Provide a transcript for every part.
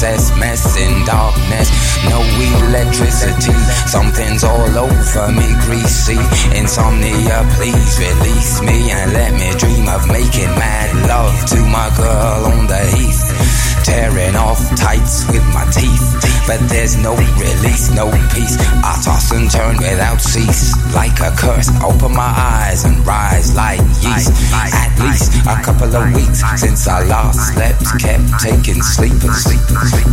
excess mess in darkness. No electricity, something's all over me, greasy. Insomnia, please release me and let me dream of making mad love to my girl on the heath. Tearing off tights with my teeth, but there's no release, no peace. I toss and turn without cease, like a curse. Open my eyes and rise like yeast. At least a couple of weeks since I last slept, kept taking sleepers.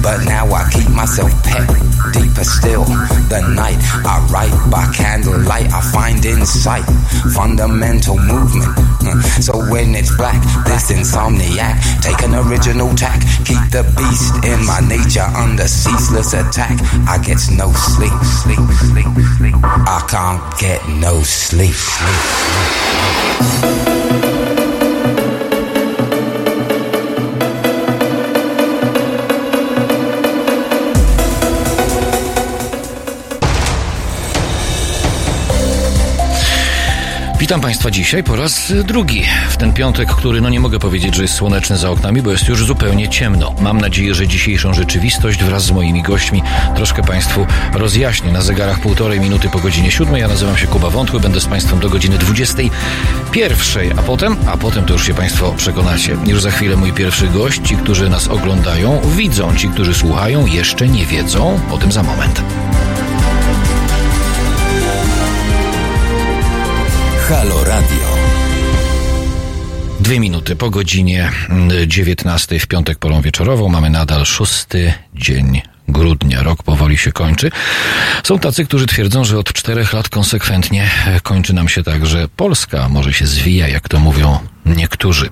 But now I keep myself pet deeper still. The night I write by candlelight, I find insight, fundamental movement. Hmm. So when it's black, this insomniac, take an original tack, keep the beast in my nature under ceaseless attack. I get no sleep, sleep, sleep, sleep. I can't get no sleep, sleep, sleep. Witam Państwa dzisiaj po raz drugi. W ten piątek, który no nie mogę powiedzieć, że jest słoneczny za oknami, bo jest już zupełnie ciemno. Mam nadzieję, że dzisiejszą rzeczywistość wraz z moimi gośćmi troszkę Państwu rozjaśnię. Na zegarach półtorej minuty po godzinie siódmej. Ja nazywam się Kuba Wątły, będę z Państwem do godziny dwudziestej pierwszej. A potem, a potem to już się Państwo przekonacie. Już za chwilę mój pierwszy gość. Ci, którzy nas oglądają, widzą. Ci, którzy słuchają, jeszcze nie wiedzą. O tym za moment. Halo Radio. Dwie minuty po godzinie 19 w piątek porą wieczorową. Mamy nadal szósty dzień grudnia. Rok powoli się kończy. Są tacy, którzy twierdzą, że od czterech lat konsekwentnie kończy nam się tak, że Polska może się zwija, jak to mówią niektórzy.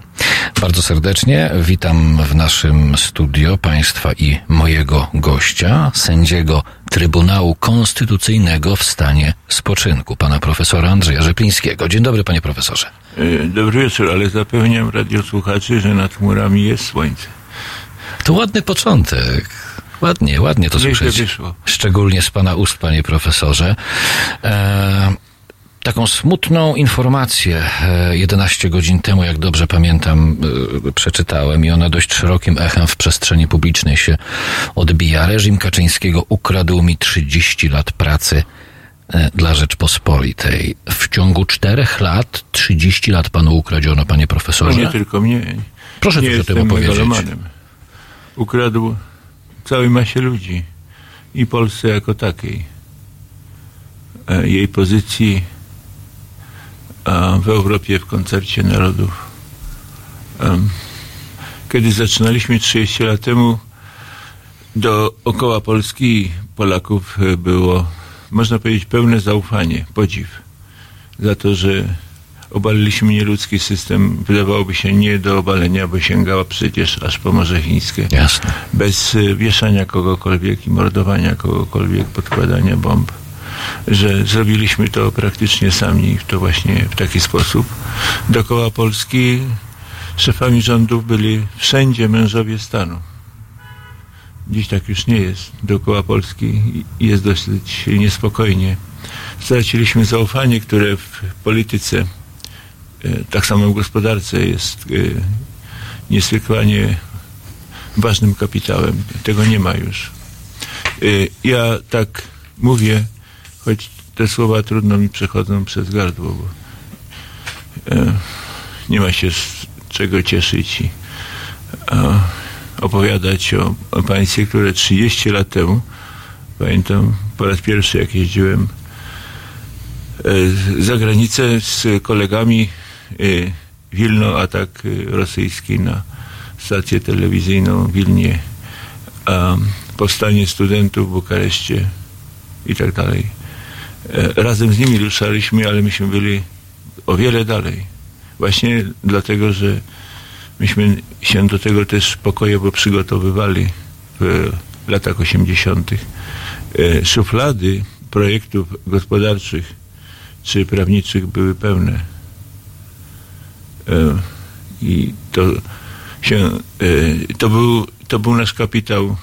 Bardzo serdecznie witam w naszym studio Państwa i mojego gościa, sędziego Trybunału Konstytucyjnego w stanie spoczynku, pana profesora Andrzeja Rzeplińskiego. Dzień dobry, panie profesorze. Dobry wieczór, ale zapewniam radiosłuchaczy, że nad chmurami jest słońce. To ładny początek. Ładnie, ładnie to słyszeć. wyszło. Szczególnie z pana ust, panie profesorze. E, taką smutną informację e, 11 godzin temu, jak dobrze pamiętam, e, przeczytałem i ona dość szerokim echem w przestrzeni publicznej się odbija. Reżim Kaczyńskiego ukradł mi 30 lat pracy e, dla Rzeczpospolitej. W ciągu czterech lat 30 lat panu ukradziono, panie No profesorze. nie tylko mnie. Proszę nie coś o tym opowiedzieć. megalomanem. Ukradł całej masie ludzi i Polsce jako takiej. E, Jej pozycji e, w Europie w koncercie narodów. Kiedy zaczynaliśmy 30 lat temu, dookoła Polski Polaków e, było, można powiedzieć, pełne zaufanie, podziw za to, że obaliliśmy nieludzki system, wydawałoby się nie do obalenia, bo sięgała przecież aż po Morze Chińskie. Jasne. Bez y, wieszania kogokolwiek i mordowania kogokolwiek, podkładania bomb. Że zrobiliśmy to praktycznie sami, to właśnie w taki sposób. Dookoła Polski szefami rządów byli wszędzie mężowie stanu. Dziś tak już nie jest. Dookoła Polski jest dosyć niespokojnie. Straciliśmy zaufanie, które w polityce, e, tak samo w gospodarce jest e, niesłychanie ważnym kapitałem. Tego nie ma już. E, Ja tak mówię, choć te słowa trudno mi przechodzą przez gardło, bo e, nie ma się z czego cieszyć i e, opowiadać o, państwie, które 30 lat temu, pamiętam po raz pierwszy jak jeździłem e, za granicę z kolegami e, Wilno, atak e, rosyjski na stację telewizyjną w Wilnie, powstanie studentów w Bukareszcie i tak dalej. E, Razem z nimi ruszaliśmy, ale myśmy byli o wiele dalej. Właśnie dlatego, że myśmy się do tego też pokojowo przygotowywali w latach 80. E, Szuflady projektów gospodarczych czy prawniczych były pełne. E, I to się, e, to był, to był nasz kapitał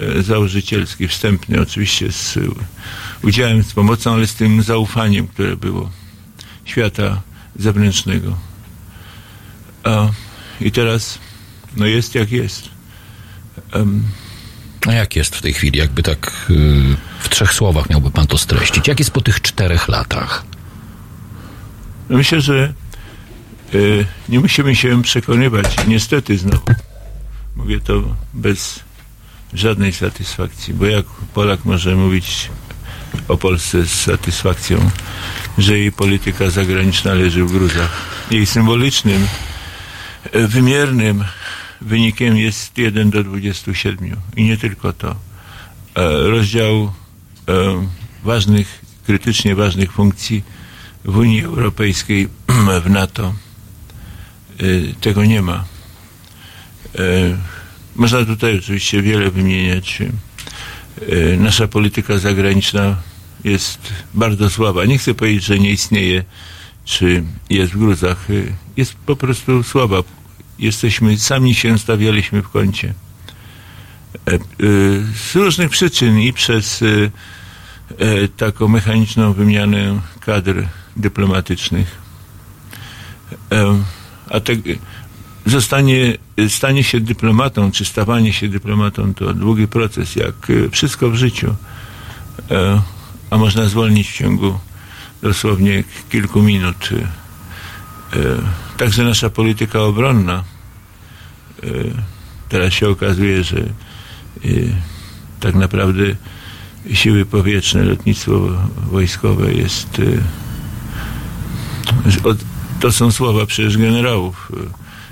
e, założycielski, wstępny, oczywiście z udziałem, z pomocą, ale z tym zaufaniem, które było świata zewnętrznego. A I teraz, no jest jak jest. Um, A jak jest w tej chwili? Jakby tak y, w trzech słowach miałby pan to streścić. Jak jest po tych czterech latach? no myślę, że y, nie musimy się przekonywać, niestety znowu. Mówię to bez żadnej satysfakcji, bo jak Polak może mówić o Polsce z satysfakcją, że jej polityka zagraniczna leży w gruzach. Jej symbolicznym, wymiernym wynikiem jest 1 do 27 i nie tylko to. E, Rozdział e, ważnych, krytycznie ważnych funkcji w Unii Europejskiej, w NATO. E, Tego nie ma. E, Można tutaj oczywiście wiele wymieniać. E, Nasza polityka zagraniczna jest bardzo słaba. Nie chcę powiedzieć, że nie istnieje, czy jest w gruzach. Jest po prostu słaba. Jesteśmy, sami się stawialiśmy w kącie. Z różnych przyczyn i przez taką mechaniczną wymianę kadr dyplomatycznych. A te, zostanie, stanie się dyplomatą, czy stawanie się dyplomatą to długi proces, jak e, wszystko w życiu. E, A można zwolnić w ciągu dosłownie kilku minut. E, Także nasza polityka obronna. Teraz się okazuje, że tak naprawdę siły powietrzne, lotnictwo wojskowe jest. od- To są słowa przecież generałów.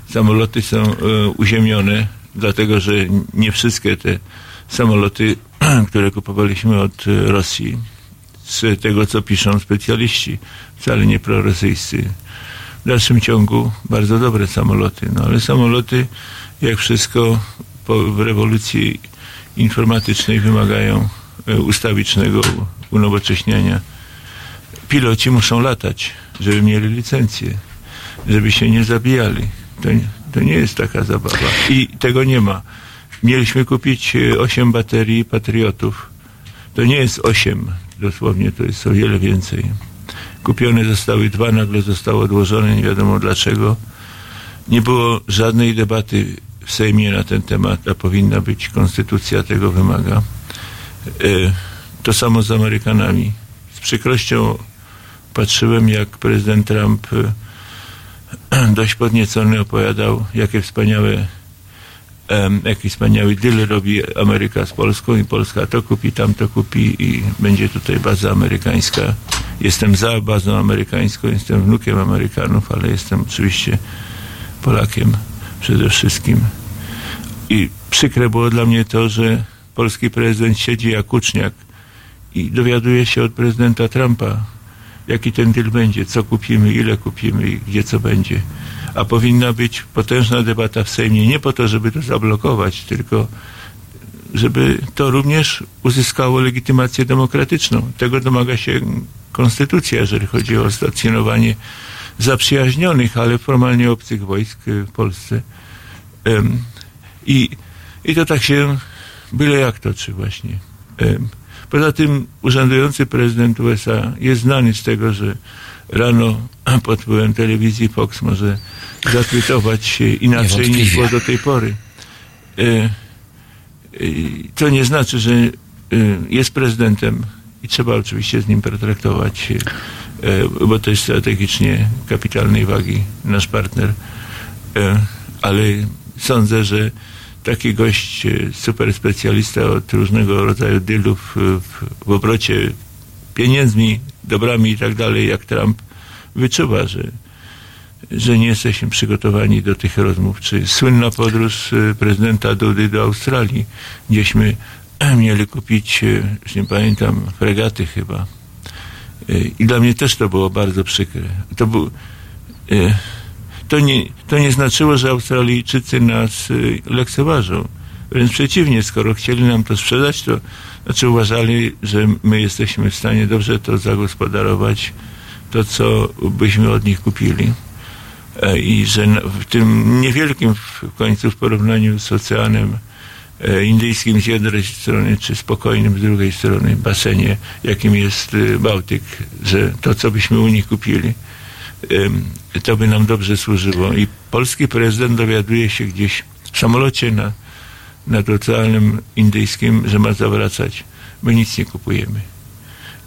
Samoloty są e, uziemione, dlatego że nie wszystkie te samoloty, które kupowaliśmy od Rosji, z tego co piszą specjaliści, wcale nie prorosyjscy. W dalszym ciągu bardzo dobre samoloty, no ale samoloty, jak wszystko po, w rewolucji informatycznej wymagają e, ustawicznego unowocześniania. Piloci muszą latać, żeby mieli licencję, żeby się nie zabijali. To, nie- to nie jest taka zabawa. I tego nie ma. Mieliśmy kupić 8 baterii patriotów. To nie jest 8, dosłownie to jest o wiele więcej. Kupione zostały dwa, nagle zostało odłożone, nie wiadomo dlaczego. Nie było żadnej debaty w Sejmie na ten temat, a powinna być, konstytucja tego wymaga. E, To samo z Amerykanami. Z przykrością patrzyłem, jak prezydent Trump e, dość podniecony opowiadał, jakie wspaniałe jaki wspaniały deal robi Ameryka z Polską i Polska to kupi, tamto kupi i będzie tutaj baza amerykańska. Jestem za bazą amerykańską, jestem wnukiem Amerykanów, ale jestem oczywiście Polakiem przede wszystkim. I przykre było dla mnie to, że polski prezydent siedzi jak uczniak i dowiaduje się od prezydenta Trumpa, jaki ten deal będzie, co kupimy, ile kupimy i gdzie co będzie. A powinna być potężna debata w Sejmie, nie po to, żeby to zablokować, tylko żeby to również uzyskało legitymację demokratyczną. Tego domaga się konstytucja, jeżeli chodzi o stacjonowanie zaprzyjaźnionych, ale formalnie obcych wojsk w Polsce. I, I to tak się byle jak toczy właśnie. Poza tym urzędujący prezydent USA jest znany z tego, że rano pod wpływem telewizji Fox może zatwitować inaczej niż było do tej pory. E, e, To nie znaczy, że e, jest prezydentem i trzeba oczywiście z nim pertraktować, e, bo to jest strategicznie kapitalnej wagi nasz partner. Ale sądzę, że taki gość, e, super specjalista od różnego rodzaju dealów e, w, w obrocie pieniędzmi, dobrami i tak dalej, jak Trump, wyczuwa, że, że nie jesteśmy przygotowani do tych rozmów. Czy słynna podróż e, prezydenta Dudy do Australii, gdzieśmy mieli kupić, już nie pamiętam, fregaty chyba. I dla mnie też to było bardzo przykre. To był... to nie, to nie znaczyło, że Australijczycy nas y, lekceważą. Wręcz przeciwnie, skoro chcieli nam to sprzedać, to znaczy uważali, że my jesteśmy w stanie dobrze to zagospodarować, to co byśmy od nich kupili. E, I że w tym niewielkim w końcu w porównaniu z oceanem e, indyjskim z jednej strony, czy spokojnym z drugiej strony basenie, jakim jest y, Bałtyk, że to, co byśmy u nich kupili, to by nam dobrze służyło. I polski prezydent dowiaduje się gdzieś w samolocie na, nad Oceanem Indyjskim, że ma zawracać. My nic nie kupujemy.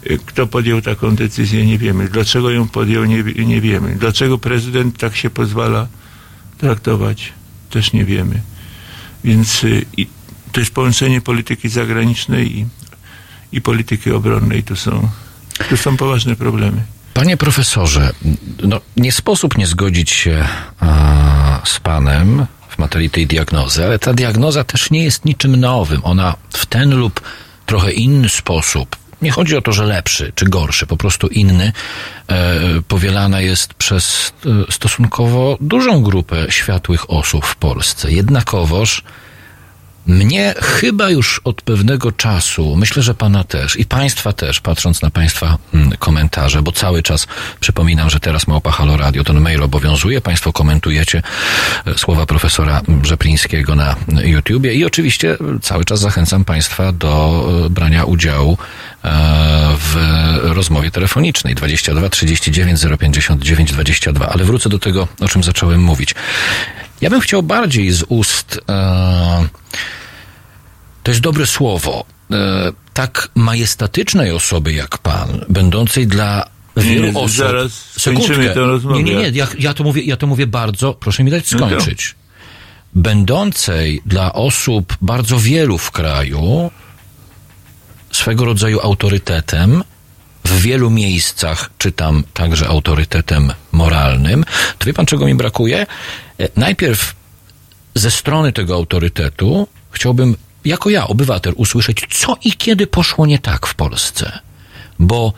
Y, Kto podjął taką decyzję, nie wiemy. Dlaczego ją podjął, nie, nie wiemy. Dlaczego prezydent tak się pozwala traktować, też nie wiemy. Więc y, to jest połączenie polityki zagranicznej i, i polityki obronnej. Tu są, tu są poważne problemy. Panie profesorze, no, nie sposób nie zgodzić się a, z panem w materii tej diagnozy, ale ta diagnoza też nie jest niczym nowym. Ona w ten lub trochę inny sposób, nie chodzi o to, że lepszy czy gorszy, po prostu inny, e, powielana jest przez e, stosunkowo dużą grupę światłych osób w Polsce. Jednakowoż mnie chyba już od pewnego czasu, myślę, że pana też i państwa też, patrząc na państwa mm, komentarze, bo cały czas przypominam, że teraz Małpa Halo Radio, ten mail obowiązuje, państwo komentujecie e, słowa profesora Brzeplińskiego na YouTubie i oczywiście e, cały czas zachęcam państwa do e, brania udziału e, w rozmowie telefonicznej. 22 39 059 22, ale wrócę do tego, o czym zacząłem mówić. Ja bym chciał bardziej z ust e, to jest dobre słowo. E, tak majestatycznej osoby jak pan, będącej dla wielu Nie, osób. zaraz skończymy tę rozmowę. Nie, nie, nie. Ja, ja, to mówię, ja to mówię bardzo. Proszę mi dać No skończyć. Będącej dla osób bardzo wielu w kraju swego rodzaju autorytetem, w wielu miejscach czytam także autorytetem moralnym. To wie pan, czego mi brakuje? E, Najpierw ze strony tego autorytetu chciałbym, jako ja, obywatel, usłyszeć, co i kiedy poszło nie tak w Polsce. Bo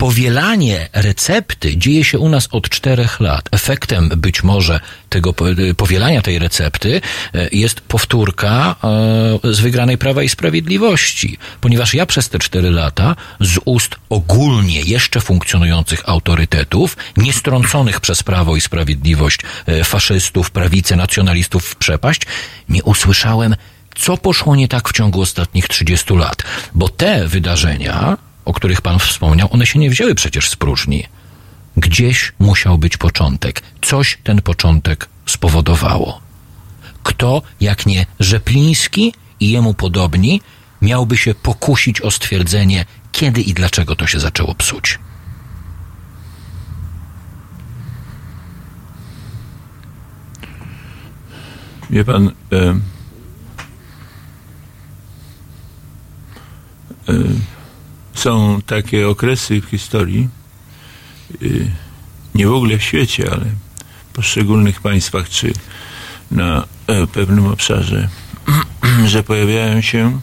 powielanie recepty dzieje się u nas od czterech lat. Efektem być może tego po- powielania tej recepty e, jest powtórka e, z wygranej Prawa i Sprawiedliwości. Ponieważ ja przez te cztery lata z ust ogólnie jeszcze funkcjonujących autorytetów, niestrąconych przez Prawo i Sprawiedliwość faszystów, prawicę, nacjonalistów w przepaść, nie usłyszałem, co poszło nie tak w ciągu ostatnich 30 lat. Bo te wydarzenia, o których pan wspomniał, one się nie wzięły przecież z próżni. Gdzieś musiał być początek. Coś ten początek spowodowało. Kto, jak nie Rzepliński i jemu podobni, miałby się pokusić o stwierdzenie, kiedy i dlaczego to się zaczęło psuć? Wie pan, e, są takie okresy w historii, e, nie w ogóle w świecie, ale w poszczególnych państwach czy na e, pewnym obszarze, że pojawiają się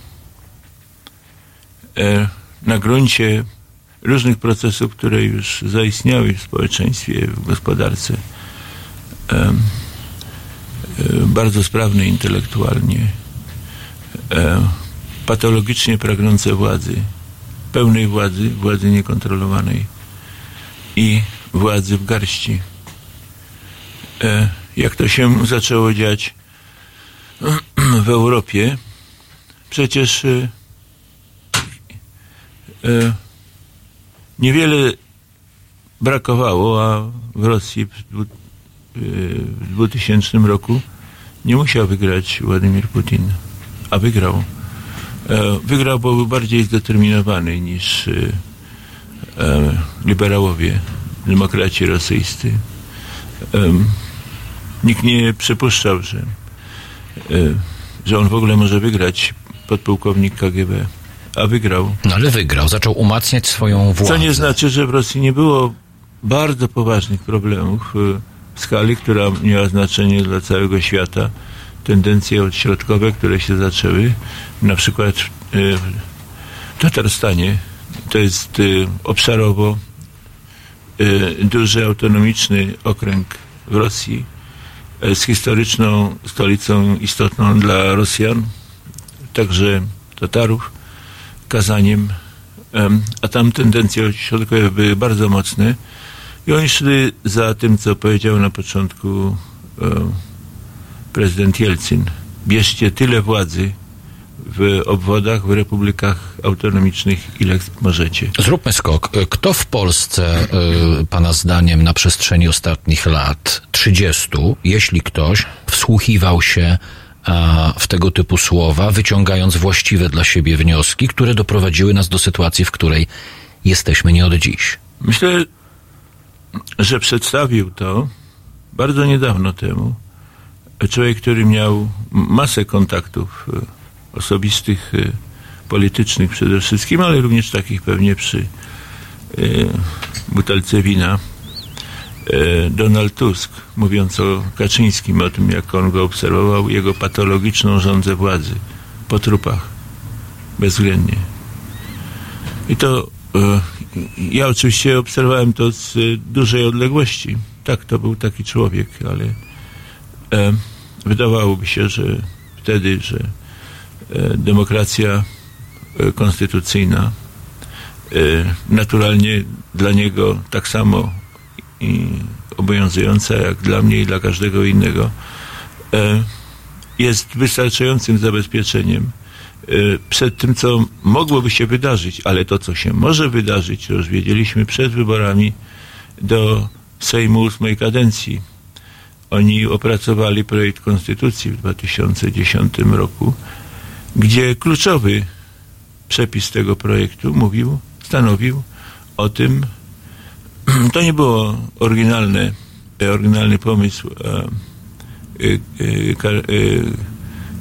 e, na gruncie różnych procesów, które już zaistniały w społeczeństwie, w gospodarce. e, bardzo sprawne intelektualnie, patologicznie pragnące władzy, pełnej władzy, władzy niekontrolowanej i władzy w garści. E, jak to się zaczęło dziać w Europie, przecież e, e, niewiele brakowało, a w Rosji w dwu- w 2000 roku nie musiał wygrać Władimir Putin, a wygrał. E, Wygrał, bo był bardziej zdeterminowany niż e, e, liberałowie, demokraci rosyjscy. Nikt nie przypuszczał, że, że on w ogóle może wygrać podpułkownik KGB, a wygrał. No ale wygrał, zaczął umacniać swoją władzę. Co nie znaczy, że w Rosji nie było bardzo poważnych problemów w skali, która miała znaczenie dla całego świata. Tendencje odśrodkowe, które się zaczęły, na przykład y, w Tatarstanie, to jest y, obszarowo y, duży autonomiczny okręg w Rosji z historyczną stolicą istotną dla Rosjan, także Tatarów, Kazaniem, Em, a tam tendencje środkowe były bardzo mocne i oni szli za tym, co powiedział na początku e, prezydent Jelcyn. Bierzcie tyle władzy w obwodach, w republikach autonomicznych, ile możecie. Zróbmy skok. Kto w Polsce, y, Pana zdaniem, na przestrzeni ostatnich lat 30, jeśli ktoś wsłuchiwał się w tego typu słowa, wyciągając właściwe dla siebie wnioski, które doprowadziły nas do sytuacji, w której jesteśmy nie od dziś? Myślę, że przedstawił to bardzo niedawno temu człowiek, który miał masę kontaktów y, osobistych, y, politycznych przede wszystkim, ale również takich pewnie przy y, butelce wina. Donald Tusk, mówiąc o Kaczyńskim, o tym, jak on go obserwował, jego patologiczną rządzę władzy po trupach, bezwzględnie. I to ja oczywiście obserwowałem to z dużej odległości. Tak, to był taki człowiek, ale e, wydawałoby się, że wtedy, że e, demokracja e, konstytucyjna e, naturalnie dla niego tak samo obowiązująca jak dla mnie i dla każdego innego e, jest wystarczającym zabezpieczeniem e, przed tym, co mogłoby się wydarzyć, ale to, co się może wydarzyć, to już wiedzieliśmy przed wyborami do Sejmu ósmej kadencji. Oni opracowali projekt konstytucji w 2010 roku, gdzie kluczowy przepis tego projektu mówił, stanowił o tym, to nie było oryginalne, oryginalny pomysł e, e, e,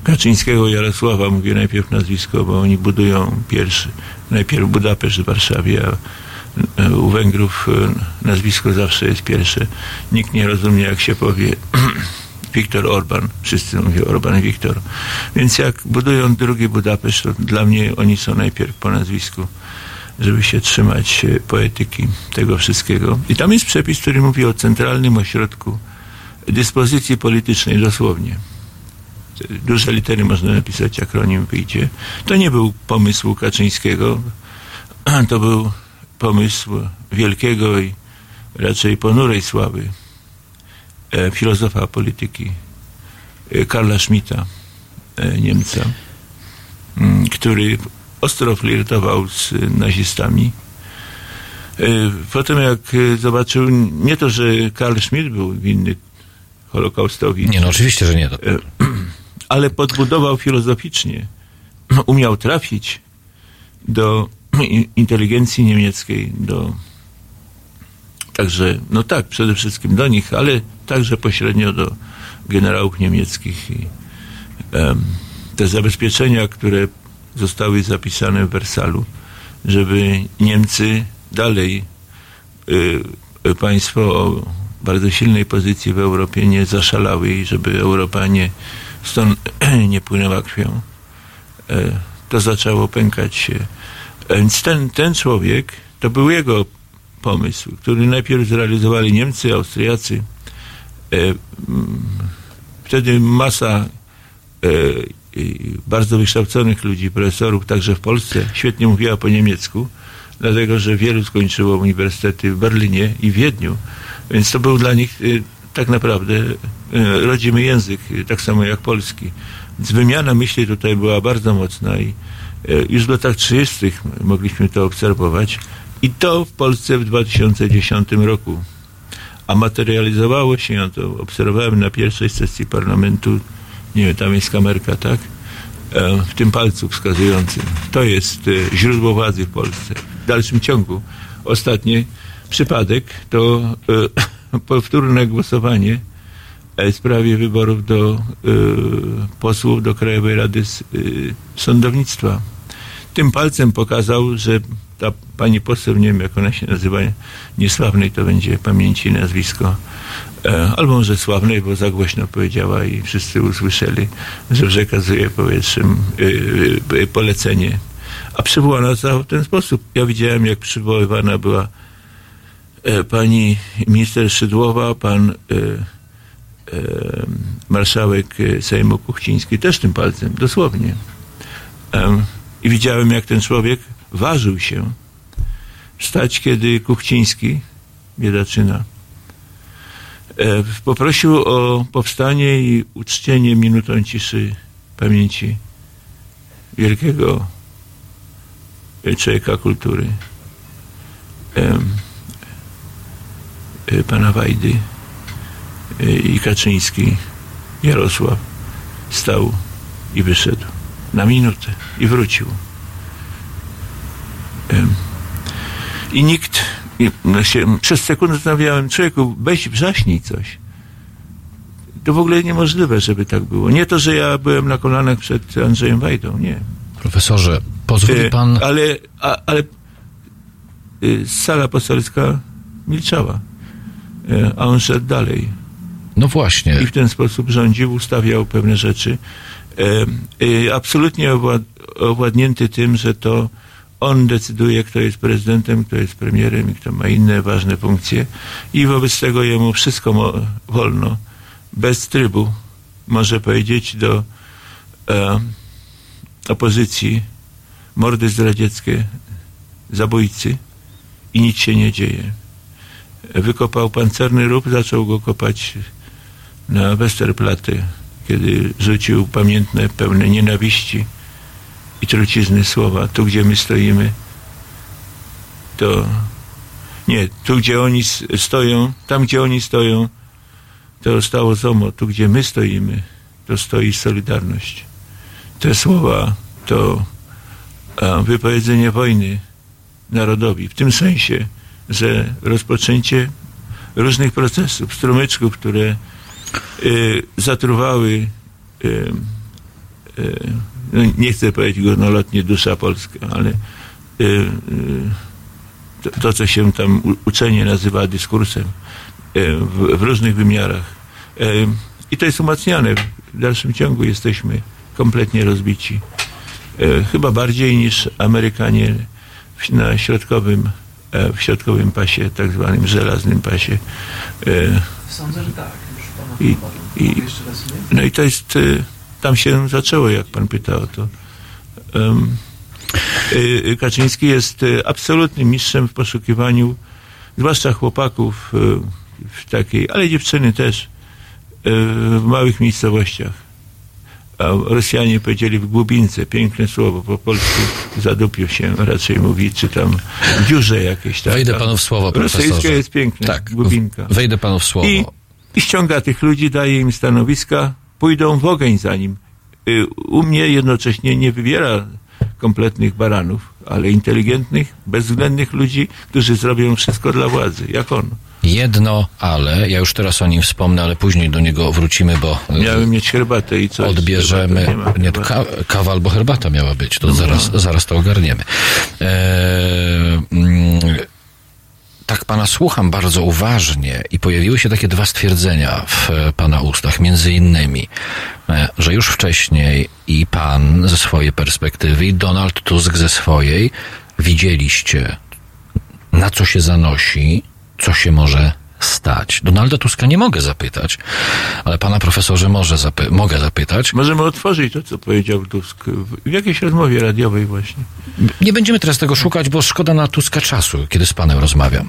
Kaczyńskiego Jarosława, mówię najpierw nazwisko, bo oni budują pierwszy, najpierw Budapeszt w Warszawie, a u Węgrów e, nazwisko zawsze jest pierwsze. Nikt nie rozumie, jak się powie Viktor Orban. Wszyscy mówią Orban Viktor. Więc jak budują drugi Budapeszt, to dla mnie oni są najpierw po nazwisku, żeby się trzymać e, poetyki tego wszystkiego. I tam jest przepis, który mówi o centralnym ośrodku dyspozycji politycznej, dosłownie. Duże litery można napisać, akronim wyjdzie. To nie był pomysł Kaczyńskiego, to był pomysł wielkiego i raczej ponurej sławy e, filozofa polityki e, Karla Schmidta, e, Niemca, m, który ostro flirtował z nazistami. Potem jak zobaczył, nie to, że Karl Schmidt był winny Holokaustowi. Nie, no oczywiście, że nie. To... Ale podbudował filozoficznie. Umiał trafić do inteligencji niemieckiej, do także, no tak, przede wszystkim do nich, ale także pośrednio do generałów niemieckich. I, um, te zabezpieczenia, które zostały zapisane w Wersalu, żeby Niemcy dalej y, państwo o bardzo silnej pozycji w Europie nie zaszalały i żeby Europa nie, stąd nie płynęła krwią. Y, to zaczęło pękać się więc ten, ten człowiek, to był jego pomysł, który najpierw zrealizowali Niemcy, Austriacy. E, wtedy masa e, bardzo wykształconych ludzi, profesorów, także w Polsce, świetnie mówiła po niemiecku, dlatego że wielu skończyło uniwersytety w Berlinie i Wiedniu. Więc to był dla nich e, tak naprawdę e, rodzimy język, tak samo jak polski. Więc wymiana myśli tutaj była bardzo mocna i E, już w latach 30. mogliśmy to obserwować i to w Polsce w 2010 roku. A materializowało się, ja to obserwowałem na pierwszej sesji parlamentu, nie wiem, tam jest kamerka, tak? E, w tym palcu wskazującym. To jest e, źródło władzy w Polsce. W dalszym ciągu. Ostatni przypadek to powtórne głosowanie w sprawie wyborów do posłów do Krajowej Rady Sądownictwa tym palcem pokazał, że ta pani poseł, nie wiem jak ona się nazywa, niesławnej to będzie pamięci nazwisko, e, albo może sławnej, bo za głośno powiedziała i wszyscy usłyszeli, że przekazuje powietrzem e, e, polecenie. A przywołano to w ten sposób. Ja widziałem, jak przywoływana była pani minister Szydłowa, pan marszałek Sejmu Kuchciński też tym palcem, dosłownie. I widziałem, jak ten człowiek ważył się. Wstać, kiedy Kuchciński, biedaczyna, e, poprosił o powstanie i uczczenie minutą ciszy pamięci wielkiego e, człowieka kultury, e, pana Wajdy i Kaczyński, Jarosław stał i wyszedł na minutę i wrócił. I nikt, no się, przez sekundę zastanawiałem, człowieku, weź wrzaśnij coś. To w ogóle niemożliwe, żeby tak było. Nie to, że ja byłem na kolanach przed Andrzejem Wajdą, nie. Profesorze, pozwoli E, pan... Ale, a, ale y, sala poselska milczała. E, A on szedł dalej No właśnie. i w ten sposób rządził, ustawiał pewne rzeczy. E, e, Absolutnie owład, owładnięty tym, że to on decyduje, kto jest prezydentem, kto jest premierem i kto ma inne ważne funkcje. I wobec tego jemu wszystko wolno, bez trybu, może powiedzieć do e, opozycji mordy zdradzieckie, zabójcy i nic się nie dzieje. Wykopał pancerny rów, zaczął go kopać na Westerplatte, kiedy rzucił pamiętne, pełne nienawiści i trucizny słowa. Tu, gdzie my stoimy, to nie, tu, gdzie oni stoją, tam, gdzie oni stoją, to stało ZOMO. Tu, gdzie my stoimy, to stoi Solidarność. Te słowa to a, wypowiedzenie wojny narodowi. W tym sensie, że rozpoczęcie różnych procesów, strumyczków, które zatruwały y, y, no nie chcę powiedzieć górnolotnie dusza polska, ale y, y, to, to, co się tam uczenie nazywa dyskursem y, w, w różnych wymiarach. Y, I to jest umacniane. W dalszym ciągu jesteśmy kompletnie rozbici. Y, Chyba bardziej niż Amerykanie na środkowym, e, w środkowym pasie, tak zwanym żelaznym pasie. Y, Sądzę, że tak. I- i- no i to jest, y, tam się zaczęło, jak pan pytał o to. Um, y, Kaczyński jest y, absolutnym mistrzem w poszukiwaniu, zwłaszcza chłopaków y, w takiej, ale dziewczyny też, y, w małych miejscowościach. A Rosjanie powiedzieli w głubince, piękne słowo, po polsku zadupił się raczej mówi, czy tam w dziurze jakieś. Tak, Wejdę panu w słowo, Rosyjskie profesorze. jest piękne, Tak, głubinka. wejdę panu w słowo. I, I ściąga tych ludzi, daje im stanowiska, pójdą w ogień za nim. Y, U mnie jednocześnie nie wybiera kompletnych baranów, ale inteligentnych, bezwzględnych ludzi, którzy zrobią wszystko dla władzy, jak on. Jedno ale, ja już teraz o nim wspomnę, ale później do niego wrócimy, bo e, Miałem mieć herbatę i coś. odbierzemy. Nie, chyba. ka, kawa albo herbata miała być, to zaraz, zaraz to ogarniemy. Eee, mm, tak pana słucham bardzo uważnie i pojawiły się takie dwa stwierdzenia w e, pana ustach, między innymi, e, że już wcześniej i pan ze swojej perspektywy i Donald Tusk ze swojej widzieliście, na co się zanosi, co się może stać. Donalda Tuska nie mogę zapytać, ale pana profesorze może zapy- mogę zapytać. Możemy otworzyć to, co powiedział Tusk w, jakiejś rozmowie radiowej właśnie. Nie będziemy teraz tego szukać, bo szkoda na Tuska czasu, kiedy z panem rozmawiam.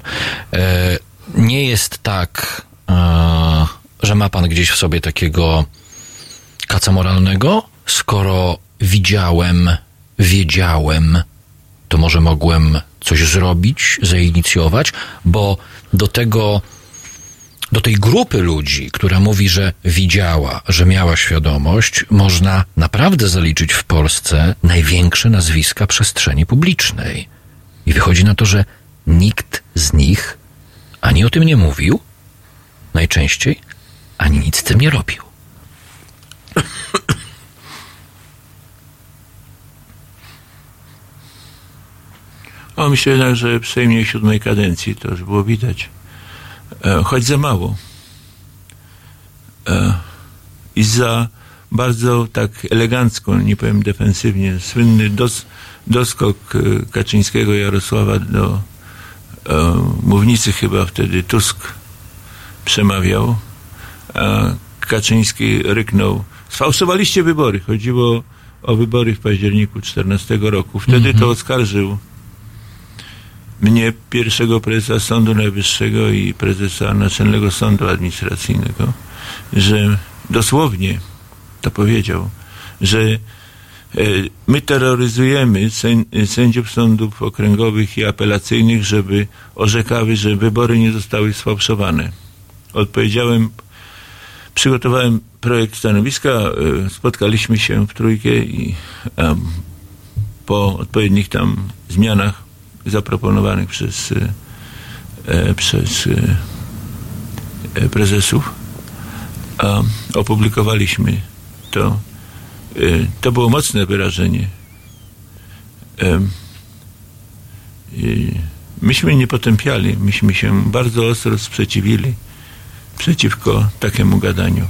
E, nie jest tak, e, że ma pan gdzieś w sobie takiego kaca moralnego, skoro widziałem, wiedziałem, to może mogłem coś zrobić, zainicjować, bo do tego, do tej grupy ludzi, która mówi, że widziała, że miała świadomość, można naprawdę zaliczyć w Polsce największe nazwiska przestrzeni publicznej. I wychodzi na to, że nikt z nich ani o tym nie mówił, najczęściej, ani nic z tym nie robił. O, myślę jednak, że w siódmej kadencji to już było widać. E, choć za mało. E, I za bardzo tak elegancko, nie powiem defensywnie, słynny dos, doskok e, Kaczyńskiego Jarosława do mównicy chyba wtedy Tusk przemawiał, a Kaczyński ryknął, sfałszowaliście wybory. Chodziło o wybory w październiku 14 roku. Wtedy to oskarżył mnie, pierwszego prezesa Sądu Najwyższego i prezesa Naczelnego Sądu Administracyjnego, że dosłownie to powiedział, że E, My terroryzujemy sęd- sędziów sądów okręgowych i apelacyjnych, żeby orzekały, że wybory nie zostały sfałszowane. Odpowiedziałem, przygotowałem projekt stanowiska, e, spotkaliśmy się w trójkę i po odpowiednich tam zmianach zaproponowanych przez, e, e, przez e, e, prezesów opublikowaliśmy to. E, To było mocne wyrażenie. Myśmy nie potępiali, myśmy się bardzo ostro sprzeciwili przeciwko takiemu gadaniu.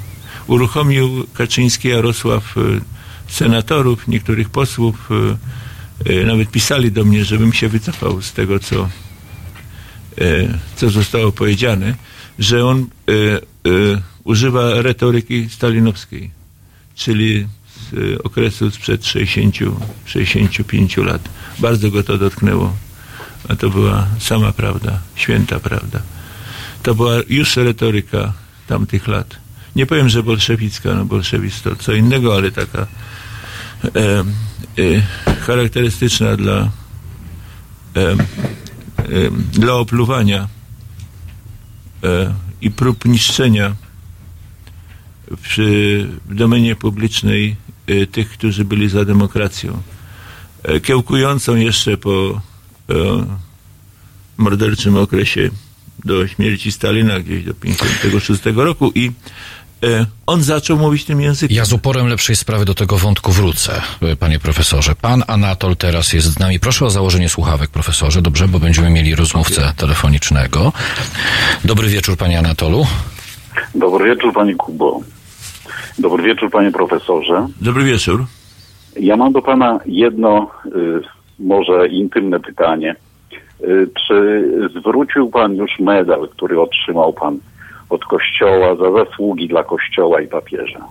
Uruchomił Kaczyński Jarosław senatorów, niektórych posłów, nawet pisali do mnie, żebym się wycofał z tego, co, e, co zostało powiedziane, że on e, e, używa retoryki stalinowskiej, czyli z e, okresu sprzed 60, 65 lat. Bardzo go to dotknęło. A to była sama prawda, święta prawda. To była już retoryka tamtych lat. Nie powiem, że bolszewicka, no bolszewizm to co innego, ale taka e, e, charakterystyczna dla, e, dla opluwania i prób niszczenia przy, w domenie publicznej tych, którzy byli za demokracją. Kiełkującą jeszcze po morderczym okresie do śmierci Stalina gdzieś do 56 roku i on zaczął mówić tym językiem. Ja z uporem lepszej sprawy do tego wątku wrócę, e, panie profesorze. Pan Anatol teraz jest z nami. Proszę o założenie słuchawek, profesorze, dobrze, bo będziemy mieli rozmówcę telefonicznego. Dobry wieczór, panie Anatolu. Dobry wieczór, panie Kubo. Dobry wieczór, panie profesorze. Dobry wieczór. Ja mam do pana jedno, y, może intymne pytanie. Y, czy zwrócił pan już medal, który otrzymał pan od Kościoła za zasługi dla Kościoła i papieża?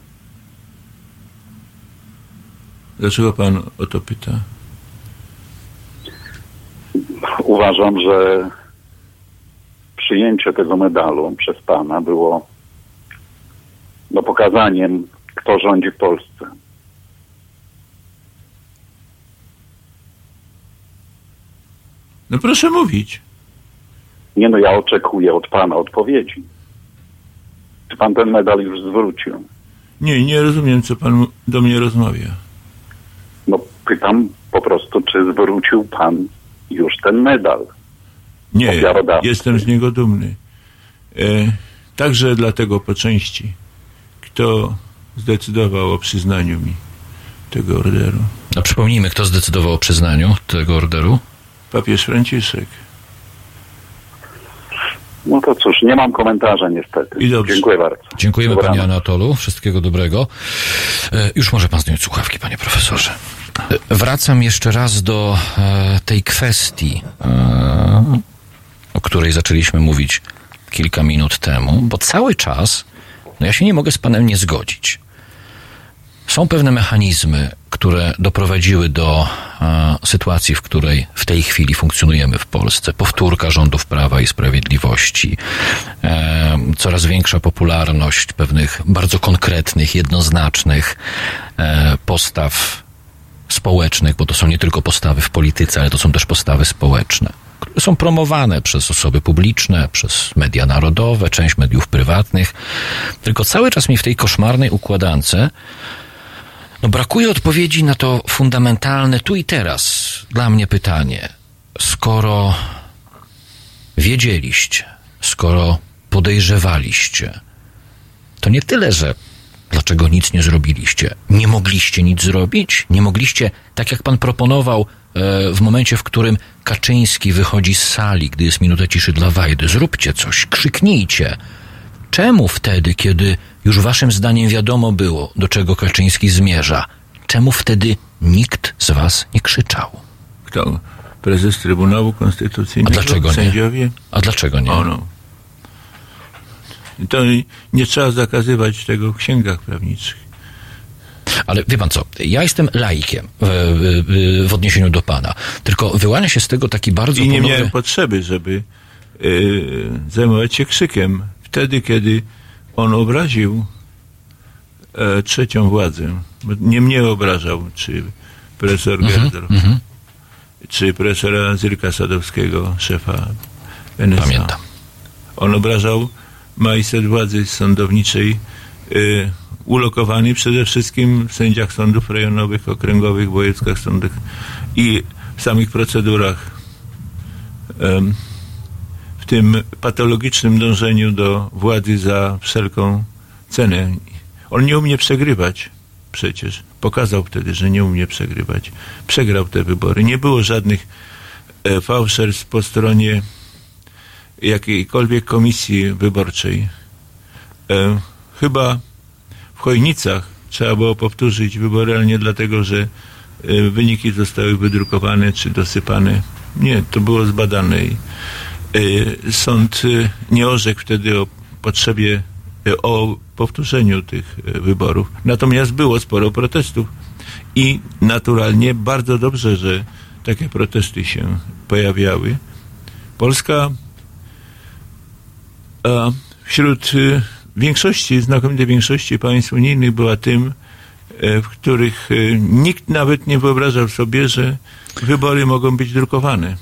Dlaczego pan o to pyta? Uważam, że przyjęcie tego medalu przez pana było no, pokazaniem, kto rządzi w Polsce. No proszę mówić. Nie no, ja oczekuję od pana odpowiedzi. Czy pan ten medal już zwrócił? Nie, nie rozumiem, co pan do mnie rozmawia. No pytam po prostu, czy zwrócił pan już ten medal? Nie, jestem z niego dumny. E, także dlatego po części, kto zdecydował o przyznaniu mi tego orderu. No, przypomnijmy, kto zdecydował o przyznaniu tego orderu. Papież Franciszek. No to cóż, nie mam komentarza niestety. Dziękuję bardzo. Dziękujemy Dobranoc. panie Anatolu. Wszystkiego dobrego. E, Już może pan zdjąć słuchawki, panie profesorze. E, Wracam jeszcze raz do e, tej kwestii, o której zaczęliśmy mówić kilka minut temu, bo cały czas, no ja się nie mogę z panem nie zgodzić. Są pewne mechanizmy, które doprowadziły do e, sytuacji, w której w tej chwili funkcjonujemy w Polsce. Powtórka rządów Prawa i Sprawiedliwości, e, coraz większa popularność pewnych bardzo konkretnych, jednoznacznych e, postaw społecznych, bo to są nie tylko postawy w polityce, ale to są też postawy społeczne, są promowane przez osoby publiczne, przez media narodowe, część mediów prywatnych. Tylko cały czas mi w tej koszmarnej układance no brakuje odpowiedzi na to fundamentalne tu i teraz dla mnie pytanie. Skoro wiedzieliście, skoro podejrzewaliście, to nie tyle, że dlaczego nic nie zrobiliście. Nie mogliście nic zrobić? Nie mogliście, tak jak pan proponował e, w momencie, w którym Kaczyński wychodzi z sali, gdy jest minuta ciszy dla Wajdy. Zróbcie coś, krzyknijcie. Czemu wtedy, kiedy już waszym zdaniem wiadomo było, do czego Kaczyński zmierza, czemu wtedy nikt z was nie krzyczał? Kto? Prezes Trybunału Konstytucyjnego? A dlaczego nie? Sędziowie? A dlaczego nie? O, no. To nie trzeba zakazywać tego w księgach prawniczych. Ale wie pan co, ja jestem laikiem w, w, w odniesieniu do pana. Tylko wyłania się z tego taki bardzo I nie ponowny- miałem potrzeby, żeby y, zajmować się krzykiem. Wtedy, kiedy on obraził e, trzecią władzę. Nie mnie obrażał, czy profesor Mhm, Gerdorf, czy profesora Zyrka Sadowskiego, szefa NSA. Pamiętam. On obrażał majestat władzy sądowniczej, y, ulokowany przede wszystkim w sędziach sądów rejonowych, okręgowych, wojewódzkich sądach i w samych procedurach, tym patologicznym dążeniu do władzy za wszelką cenę. On nie umie przegrywać przecież. Pokazał wtedy, że nie umie przegrywać. Przegrał te wybory. Nie było żadnych e, fałszerstw po stronie jakiejkolwiek komisji wyborczej. E, chyba w Chojnicach trzeba było powtórzyć wybory, ale nie dlatego, że e, wyniki zostały wydrukowane czy dosypane. Nie, to było zbadane. Sąd e, nie orzekł wtedy o potrzebie, e, o powtórzeniu tych wyborów. Natomiast było sporo protestów i naturalnie bardzo dobrze, że takie protesty się pojawiały. Polska wśród y, większości, znakomitej większości państw unijnych była tym, w których y, nikt nawet nie wyobrażał sobie, że wybory mogą być drukowane.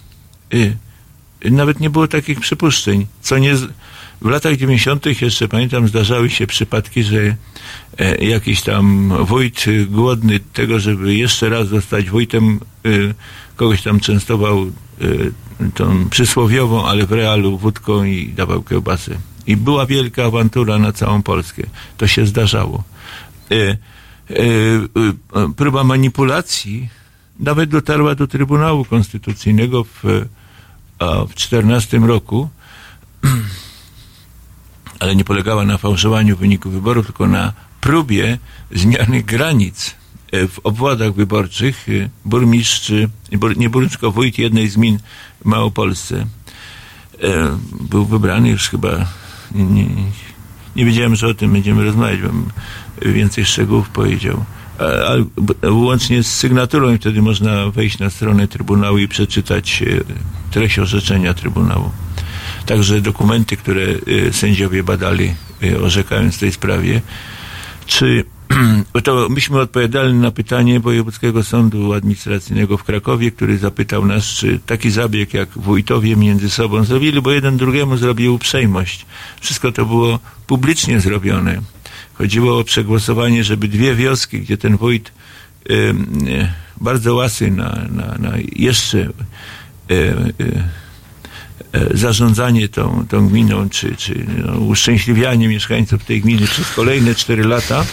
Nawet nie było takich przypuszczeń, co nie... W latach 90. jeszcze pamiętam, zdarzały się przypadki, że e, jakiś tam wójt głodny tego, żeby jeszcze raz zostać wójtem, y, kogoś tam częstował y, tą przysłowiową, ale w realu wódką i dawał kiełbasę. I była wielka awantura na całą Polskę. To się zdarzało. E, e, e, próba manipulacji nawet dotarła do Trybunału Konstytucyjnego w, w 14 roku, ale nie polegała na fałszowaniu wyników wyborów, tylko na próbie zmiany granic e, w obwodach wyborczych. e, Burmistrz, e, nie burmistrz, tylko wójt jednej z gmin w Małopolsce był wybrany już chyba nie, nie wiedziałem, że o tym będziemy rozmawiać, bym więcej szczegółów powiedział. B- łącznie z sygnaturą i wtedy można wejść na stronę Trybunału i przeczytać e, treść orzeczenia Trybunału. Także dokumenty, które e, sędziowie badali, e, orzekając w tej sprawie. Czy to myśmy odpowiadali na pytanie Wojewódzkiego Sądu Administracyjnego w Krakowie, który zapytał nas, czy taki zabieg jak wójtowie między sobą zrobili, bo jeden drugiemu zrobił uprzejmość. Wszystko to było publicznie zrobione. Chodziło o przegłosowanie, żeby dwie wioski, gdzie ten wójt e, bardzo łasy na, na, na jeszcze e, e, zarządzanie tą, tą gminą, czy, czy no, uszczęśliwianie mieszkańców tej gminy przez kolejne cztery lata,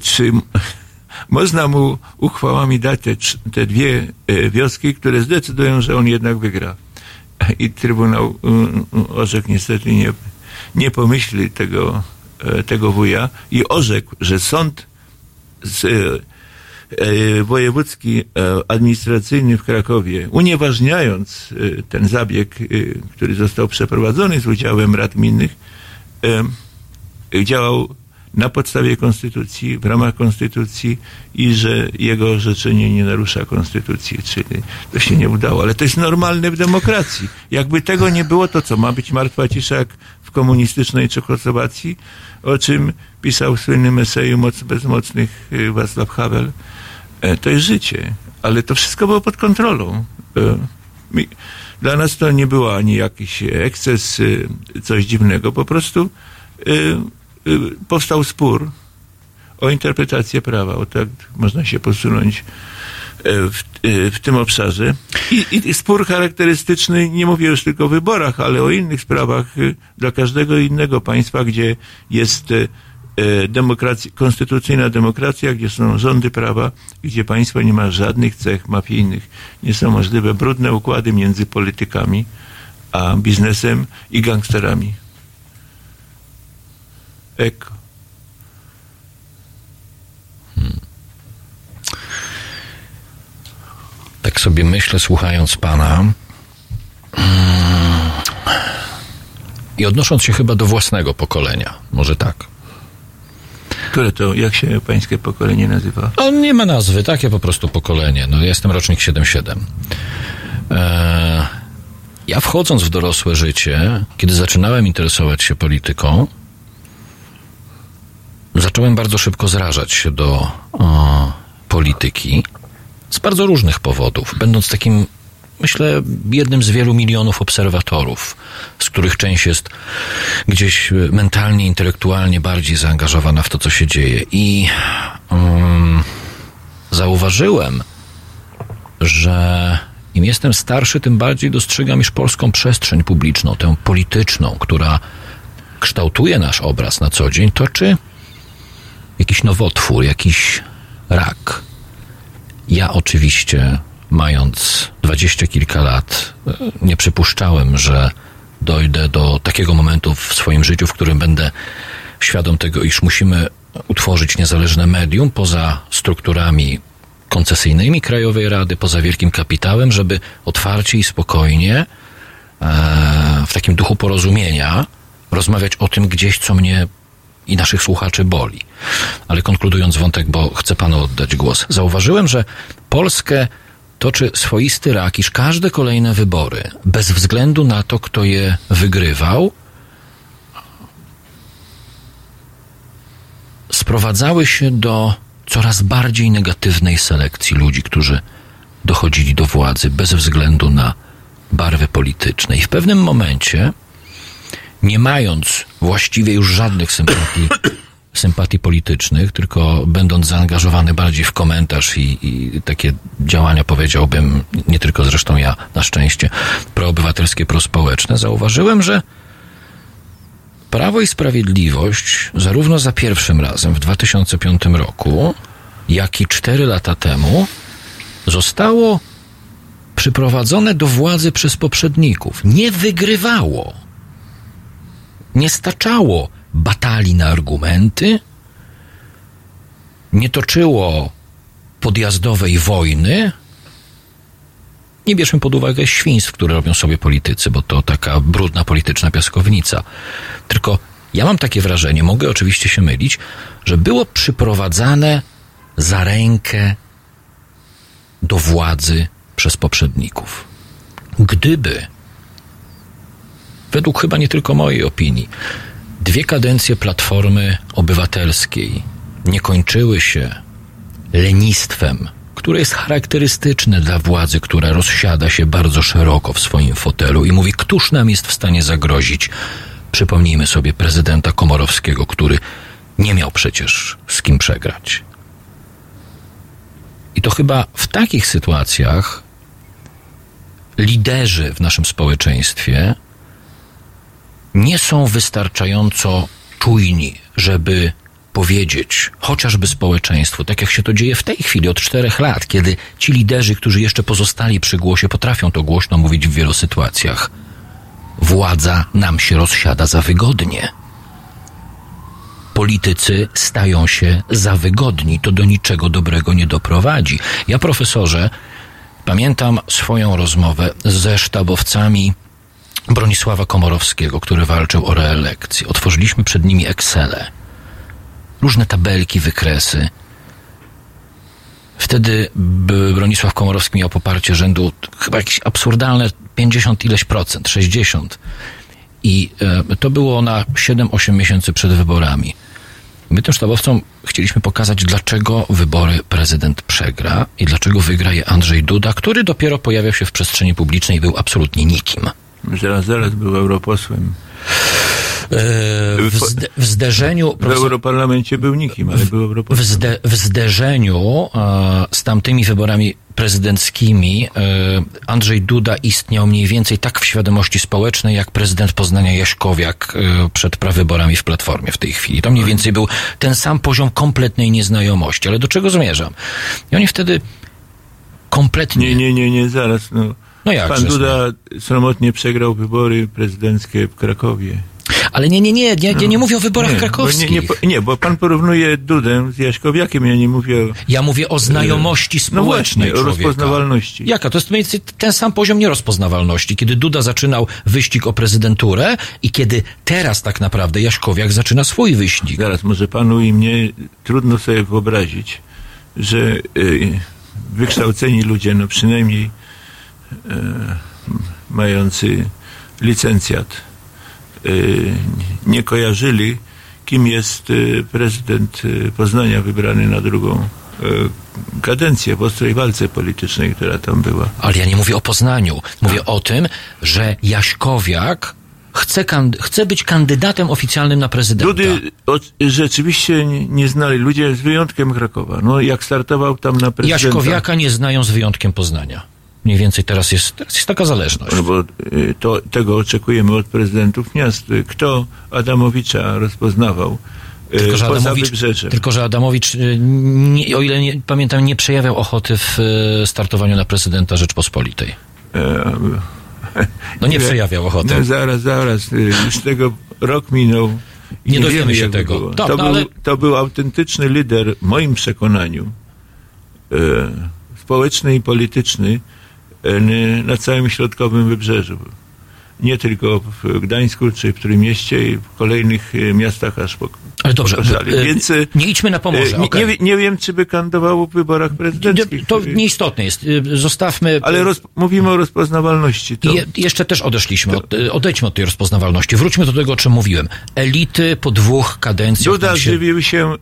czy można mu uchwałami dać te, te dwie wioski, które zdecydują, że on jednak wygra. I Trybunał orzekł niestety nie, nie pomyśli tego, e, tego wuja i orzekł, że sąd z, e, e, wojewódzki administracyjny w Krakowie, unieważniając ten zabieg, który został przeprowadzony z udziałem rad gminnych, działał na podstawie konstytucji, w ramach konstytucji i że jego orzeczenie nie narusza konstytucji, czyli to się nie udało. Ale to jest normalne w demokracji. Jakby tego nie było, to co, ma być martwa cisza jak komunistycznej Czechosłowacji, o czym pisał w słynnym eseju Moc bezmocnych y, Václav Havel. E, To jest życie, ale to wszystko było pod kontrolą. E, Dla nas to nie było ani jakiś eksces, y, coś dziwnego, po prostu y, powstał spór o interpretację prawa. O tak można się posunąć w, e, w tym obszarze. I, I spór charakterystyczny, nie mówię już tylko o wyborach, ale o innych sprawach y, dla każdego innego państwa, gdzie jest e, e, konstytucyjna demokracja, gdzie są rządy prawa, gdzie państwo nie ma żadnych cech mafijnych, nie są możliwe brudne układy między politykami a biznesem i gangsterami. Eko. Tak sobie myślę, słuchając pana mm, i odnosząc się chyba do własnego pokolenia, może tak. Które to, jak się pańskie pokolenie nazywa? On nie ma nazwy, takie po prostu pokolenie. No, ja jestem rocznik 77. E, ja wchodząc w dorosłe życie, kiedy zaczynałem interesować się polityką, zacząłem bardzo szybko zrażać się do o, polityki z bardzo różnych powodów, będąc takim, myślę, jednym z wielu milionów obserwatorów, z których część jest gdzieś mentalnie, intelektualnie bardziej zaangażowana w to, co się dzieje. I um, zauważyłem, że im jestem starszy, tym bardziej dostrzegam, iż polską przestrzeń publiczną, tę polityczną, która kształtuje nasz obraz na co dzień, toczy jakiś nowotwór, jakiś rak. Ja oczywiście, mając dwadzieścia kilka lat, nie przypuszczałem, że dojdę do takiego momentu w swoim życiu, w którym będę świadom tego, iż musimy utworzyć niezależne medium poza strukturami koncesyjnymi Krajowej Rady, poza wielkim kapitałem, żeby otwarcie i spokojnie, e, w takim duchu porozumienia, rozmawiać o tym gdzieś, co mnie i naszych słuchaczy boli. Ale konkludując wątek, bo chcę panu oddać głos, zauważyłem, że Polskę toczy swoisty rak, iż każde kolejne wybory, bez względu na to, kto je wygrywał, sprowadzały się do coraz bardziej negatywnej selekcji ludzi, którzy dochodzili do władzy bez względu na barwy polityczne. I w pewnym momencie, nie mając właściwie już żadnych sympatii, sympatii politycznych, tylko będąc zaangażowany bardziej w komentarz i, i takie działania, powiedziałbym, nie tylko zresztą ja, na szczęście, proobywatelskie, prospołeczne, zauważyłem, że Prawo i Sprawiedliwość, zarówno za pierwszym razem w 2005 roku, jak i cztery lata temu, zostało przyprowadzone do władzy przez poprzedników. Nie wygrywało. Nie staczało batalii na argumenty, nie toczyło podjazdowej wojny. Nie bierzmy pod uwagę świństw, które robią sobie politycy, bo to taka brudna polityczna piaskownica. Tylko ja mam takie wrażenie, mogę oczywiście się mylić, że było przyprowadzane za rękę do władzy przez poprzedników. Gdyby, według chyba nie tylko mojej opinii, dwie kadencje Platformy Obywatelskiej nie kończyły się lenistwem, które jest charakterystyczne dla władzy, która rozsiada się bardzo szeroko w swoim fotelu i mówi, któż nam jest w stanie zagrozić. Przypomnijmy sobie prezydenta Komorowskiego, który nie miał przecież z kim przegrać. I to chyba w takich sytuacjach liderzy w naszym społeczeństwie nie są wystarczająco czujni, żeby powiedzieć chociażby społeczeństwu, tak jak się to dzieje w tej chwili od czterech lat, kiedy ci liderzy, którzy jeszcze pozostali przy głosie, potrafią to głośno mówić w wielu sytuacjach. Władza nam się rozsiada za wygodnie. Politycy stają się za wygodni, to do niczego dobrego nie doprowadzi. Ja, profesorze, pamiętam swoją rozmowę ze sztabowcami Bronisława Komorowskiego, który walczył o reelekcję. Otworzyliśmy przed nimi Excele różne tabelki, wykresy. Wtedy Bronisław Komorowski miał poparcie rzędu chyba jakieś absurdalne 50 ileś procent, 60. I e, to było na 7-8 miesięcy przed wyborami. My tym sztabowcom chcieliśmy pokazać, dlaczego wybory prezydent przegra i dlaczego wygra je Andrzej Duda, który dopiero pojawiał się w przestrzeni publicznej i był absolutnie nikim. Zaraz, zaraz był europosłem. W, zde, w zderzeniu. W Europarlamencie był nikim, ale był europosłem. W, zde, w zderzeniu e, z tamtymi wyborami prezydenckimi e, Andrzej Duda istniał mniej więcej tak w świadomości społecznej, jak prezydent Poznania Jaśkowiak e, przed prawyborami w Platformie w tej chwili. To mniej więcej był ten sam poziom kompletnej nieznajomości. Ale do czego zmierzam? I oni wtedy kompletnie... Nie, nie, nie, nie, zaraz. No. No jak, Pan Duda sromotnie przegrał wybory prezydenckie w Krakowie. Ale nie, nie, nie, ja nie, nie, nie mówię o wyborach nie, krakowskich. Nie, nie, nie, bo pan porównuje Dudę z Jaśkowiakiem, ja nie mówię o... Ja mówię o znajomości No społecznej właśnie, o rozpoznawalności. Jaka? To jest mniej więcej ten sam poziom nierozpoznawalności, kiedy Duda zaczynał wyścig o prezydenturę i kiedy teraz tak naprawdę Jaśkowiak zaczyna swój wyścig. Zaraz, może panu i mnie trudno sobie wyobrazić, że y, wykształceni ludzie, no przynajmniej mający licencjat, y, nie kojarzyli, kim jest y, prezydent Poznania wybrany na drugą kadencję w ostrej walce politycznej, która tam była. Ale ja nie mówię o Poznaniu. Mówię o tym, że Jaśkowiak chce, chce być kandydatem oficjalnym na prezydenta. Ludy rzeczywiście nie, nie znali, ludzie z wyjątkiem Krakowa. No jak startował tam na prezydenta... Jaśkowiaka nie znają z wyjątkiem Poznania. Mniej więcej teraz jest, teraz jest taka zależność. No bo y, to, tego oczekujemy od prezydentów miast. Y, Kto Adamowicza rozpoznawał y, Tylko że, Adamowicz, tylko, że Adamowicz, nie, o ile nie, pamiętam, nie przejawiał ochoty w startowaniu na prezydenta Rzeczpospolitej. E, No nie wie- przejawiał ochoty. No zaraz, zaraz. Już tego rok minął. i Nie dowiemy wiemy, się tego. Tak, to, no był, ale- to był autentyczny lider, w moim przekonaniu, e, społeczny i polityczny e, na całym środkowym wybrzeżu. Nie tylko w Gdańsku, czy w Trójmieście i w kolejnych e, miastach aż po, Ale dobrze, Koszali. y, Więc e, nie idźmy na Pomorze. e, nie, nie, wie- nie wiem, czy by kandydował w wyborach prezydenckich. To nieistotne jest. Zostawmy. Ale roz, mówimy o rozpoznawalności. To, Je, jeszcze też odeszliśmy. Od, odejdźmy od tej rozpoznawalności. Wróćmy do tego, o czym mówiłem. Elity po dwóch kadencjach. Duda się- żywił się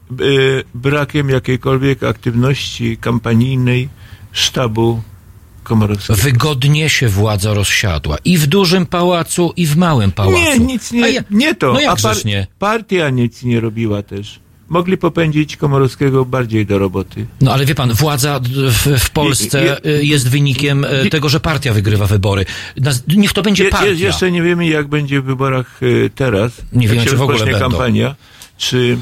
brakiem jakiejkolwiek aktywności kampanijnej sztabu komorowskiego. Wygodnie się władza rozsiadła. I w dużym pałacu, i w małym pałacu. Nie, nic nie, ja- nie to. No A jakżeż nie? Partia nic nie robiła też. Mogli popędzić Komorowskiego bardziej do roboty. No ale wie pan, władza w, w Polsce Je- je- y, jest wynikiem y, tego, że partia wygrywa wybory. Niech to będzie Je, partia. je, jeszcze nie wiemy, jak będzie w wyborach y, teraz. Nie jak wiemy, czy w ogóle będą. kampania. Czy,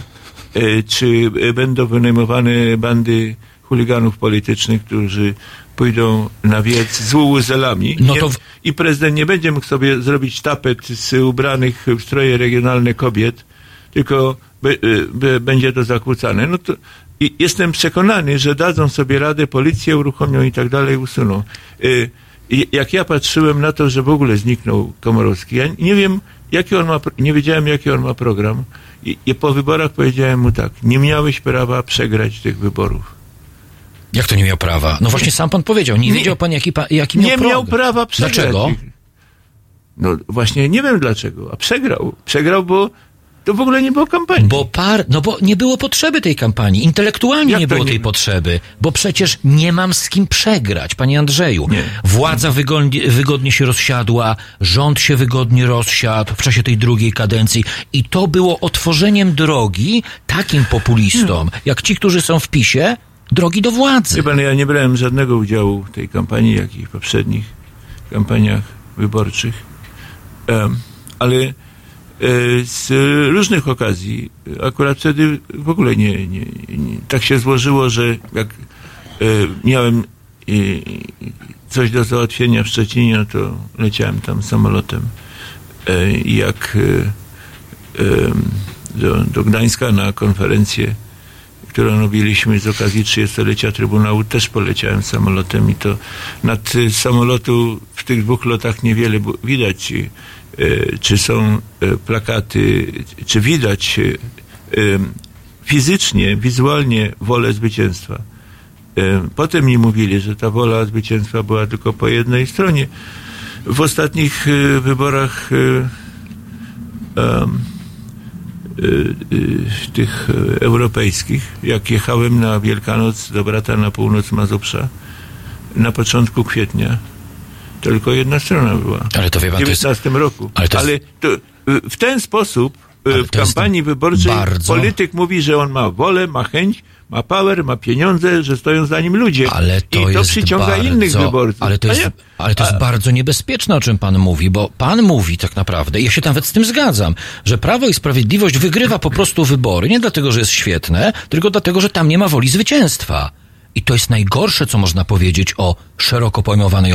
czy będą wynajmowane bandy chuliganów politycznych, którzy pójdą na wiec z łuzelami. No to I prezydent nie będzie mógł sobie zrobić tapet z ubranych w stroje regionalne kobiet, tylko be, y, be, będzie to zakłócane. No to jestem przekonany, że dadzą sobie radę, policję uruchomią i tak dalej, usuną. Y, jak ja patrzyłem na to, że w ogóle zniknął Komorowski, ja nie wiem, jaki on ma, nie wiedziałem, jaki on ma program. I, I po wyborach powiedziałem mu tak, nie miałeś prawa przegrać tych wyborów. Jak to nie miał prawa? No właśnie sam pan powiedział, nie, Nie- wiedział pan, jaki, pa, jaki miał nie miał prawa przegrać. Dlaczego? No właśnie nie wiem dlaczego, a przegrał. Przegrał, bo to w ogóle nie było kampanii. Bo par, no bo nie było potrzeby tej kampanii. Intelektualnie Jak nie było nie- tej potrzeby. Bo przecież nie mam z kim przegrać, panie Andrzeju. Nie. Władza wygodnie, wygodnie się rozsiadła, rząd się wygodnie rozsiadł w czasie tej drugiej kadencji i to było otworzeniem drogi takim populistom, jak ci, którzy są w PiSie, drogi do władzy. Wie pan, ja nie brałem żadnego udziału w tej kampanii, jak i w poprzednich kampaniach wyborczych. Ale e, z różnych okazji, akurat wtedy w ogóle nie, nie, nie tak się złożyło, że jak e, miałem e, coś do załatwienia w Szczecinie, no to leciałem tam samolotem. I jak do, do Gdańska na konferencję którą robiliśmy z okazji 30-lecia Trybunału, też poleciałem samolotem i to nad y, samolotu w tych dwóch lotach niewiele widać, y, czy są y, plakaty, czy widać fizycznie, wizualnie wolę zwycięstwa. Potem mi mówili, że ta wola zwycięstwa była tylko po jednej stronie. W ostatnich wyborach tych y, europejskich, jak jechałem na Wielkanoc do brata na północ Mazowsza na początku kwietnia, to tylko jedna strona była. Ale to wie W pan, to jest, 19 roku. ale to jest- to, y, w ten sposób y, Ale w to jest kampanii wyborczej bardzo- polityk mówi, że on ma wolę, ma chęć, ma power, ma pieniądze, że stoją za nim ludzie. Ale to I to jest przyciąga bardzo, innych wyborców. Ale to jest, ja- ale to jest a- bardzo niebezpieczne, o czym pan mówi, bo pan mówi tak naprawdę, i ja się nawet z tym zgadzam, że Prawo i Sprawiedliwość wygrywa po prostu wybory, nie dlatego, że jest świetne, tylko dlatego, że tam nie ma woli zwycięstwa. I to jest najgorsze, co można powiedzieć o szeroko pojmowanej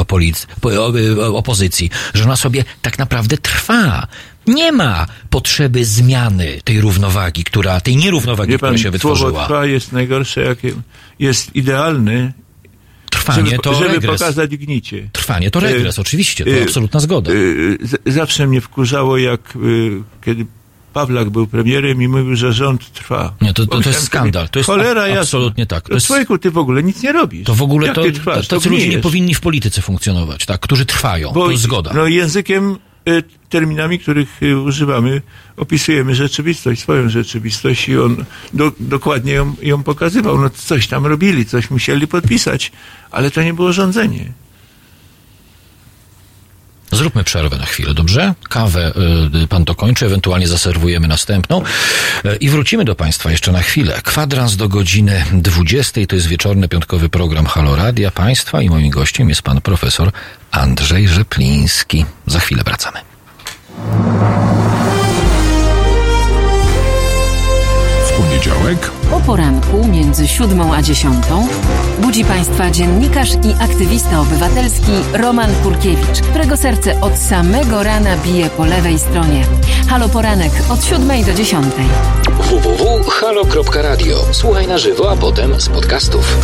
opozycji, że ona sobie tak naprawdę trwa. Nie ma potrzeby zmiany tej równowagi, która, tej nierównowagi, Wie która pan, się słowo wytworzyła. trwa jest najgorsze, jakie jest idealne, Trwanie żeby, to żeby regres. pokazać gnicie. Trwanie to regres, Y, oczywiście, to y, absolutna zgoda. Z- Zawsze mnie wkurzało, jak y, kiedy Pawlak był premierem i mówił, że rząd trwa. Nie, to- to- to jest skandal. To jest cholera a- jasna. absolutnie tak. To To jest- Człowieku, ty w ogóle nic nie robisz. To w ogóle Jak to, trwasz? tacy ludzie nie powinni w polityce funkcjonować, tak, którzy trwają. Bo, to jest zgoda. No językiem Y, terminami, których y, używamy, opisujemy rzeczywistość, swoją rzeczywistość i on do, dokładnie ją, ją pokazywał. No coś tam robili, coś musieli podpisać, ale to nie było rządzenie. Zróbmy przerwę na chwilę, dobrze? Kawę y, y, pan dokończy, ewentualnie zaserwujemy następną y, i wrócimy do państwa jeszcze na chwilę. Kwadrans do godziny 20 to jest wieczorny piątkowy program Halo Radia Państwa i moim gościem jest pan profesor Andrzej Rzepliński. Za chwilę wracamy. W poniedziałek o poranku między siódmą a dziesiątą budzi Państwa dziennikarz i aktywista obywatelski Roman Kurkiewicz, którego serce od samego rana bije po lewej stronie. Halo Poranek od siódmej do dziesiątej. www.halo.radio. Słuchaj na żywo, a potem z podcastów.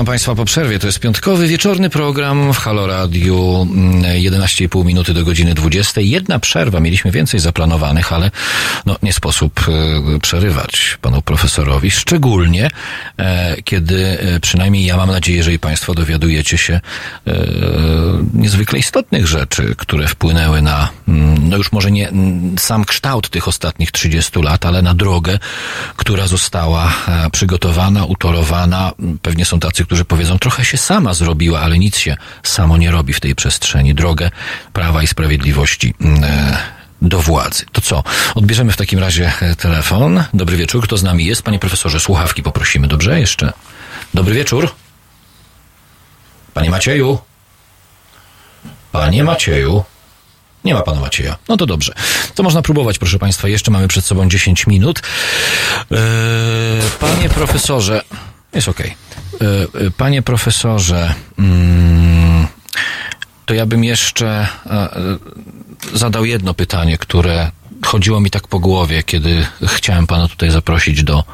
Witam Państwa po przerwie. To jest piątkowy wieczorny program w Halo Radio. 11,5 mm, minuty do godziny 20. Jedna przerwa. Mieliśmy więcej zaplanowanych, ale no, nie sposób e, przerywać panu profesorowi. Szczególnie, e, kiedy e, przynajmniej ja mam nadzieję, że i Państwo dowiadujecie się niezwykle istotnych rzeczy, które wpłynęły na, mm, no już może nie mm, sam kształt tych ostatnich 30 lat, ale na drogę, która została przygotowana, utorowana. Pewnie są tacy, którzy powiedzą, trochę się sama zrobiła, ale nic się samo nie robi w tej przestrzeni. Drogę Prawa i Sprawiedliwości mm, e, do władzy. To co? Odbierzemy w takim razie e, telefon. Dobry wieczór. Kto z nami jest? Panie profesorze, słuchawki poprosimy. Dobrze? Jeszcze. Dobry wieczór. Panie Macieju. Panie Macieju. Nie ma pana Macieja. No to dobrze. To można próbować, proszę państwa. Jeszcze mamy przed sobą 10 minut. Eee, panie profesorze. Jest okej. Okay. Panie profesorze, mm, to ja bym jeszcze e, e, zadał jedno pytanie, które chodziło mi tak po głowie, kiedy chciałem pana tutaj zaprosić do,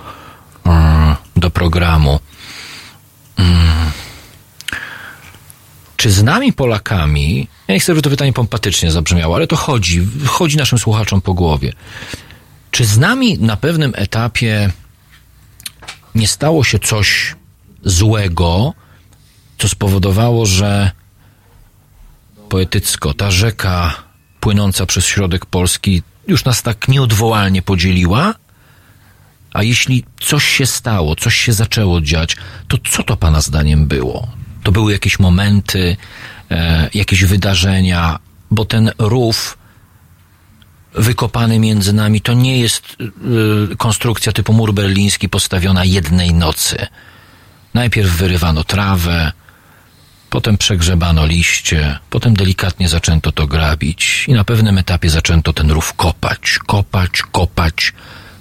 mm, do programu. Mm. Czy z nami Polakami, ja nie chcę, żeby to pytanie pompatycznie zabrzmiało, ale to chodzi, chodzi naszym słuchaczom po głowie. Czy z nami na pewnym etapie nie stało się coś złego, co spowodowało, że poetycko ta rzeka płynąca przez środek Polski już nas tak nieodwołalnie podzieliła? A jeśli coś się stało, coś się zaczęło dziać, to co to Pana zdaniem było? To były jakieś momenty, e, jakieś wydarzenia, bo ten rów wykopany między nami to nie jest y, konstrukcja typu mur berliński postawiona jednej nocy. Najpierw wyrywano trawę, potem przegrzebano liście, potem delikatnie zaczęto to grabić i na pewnym etapie zaczęto ten rów kopać, kopać, kopać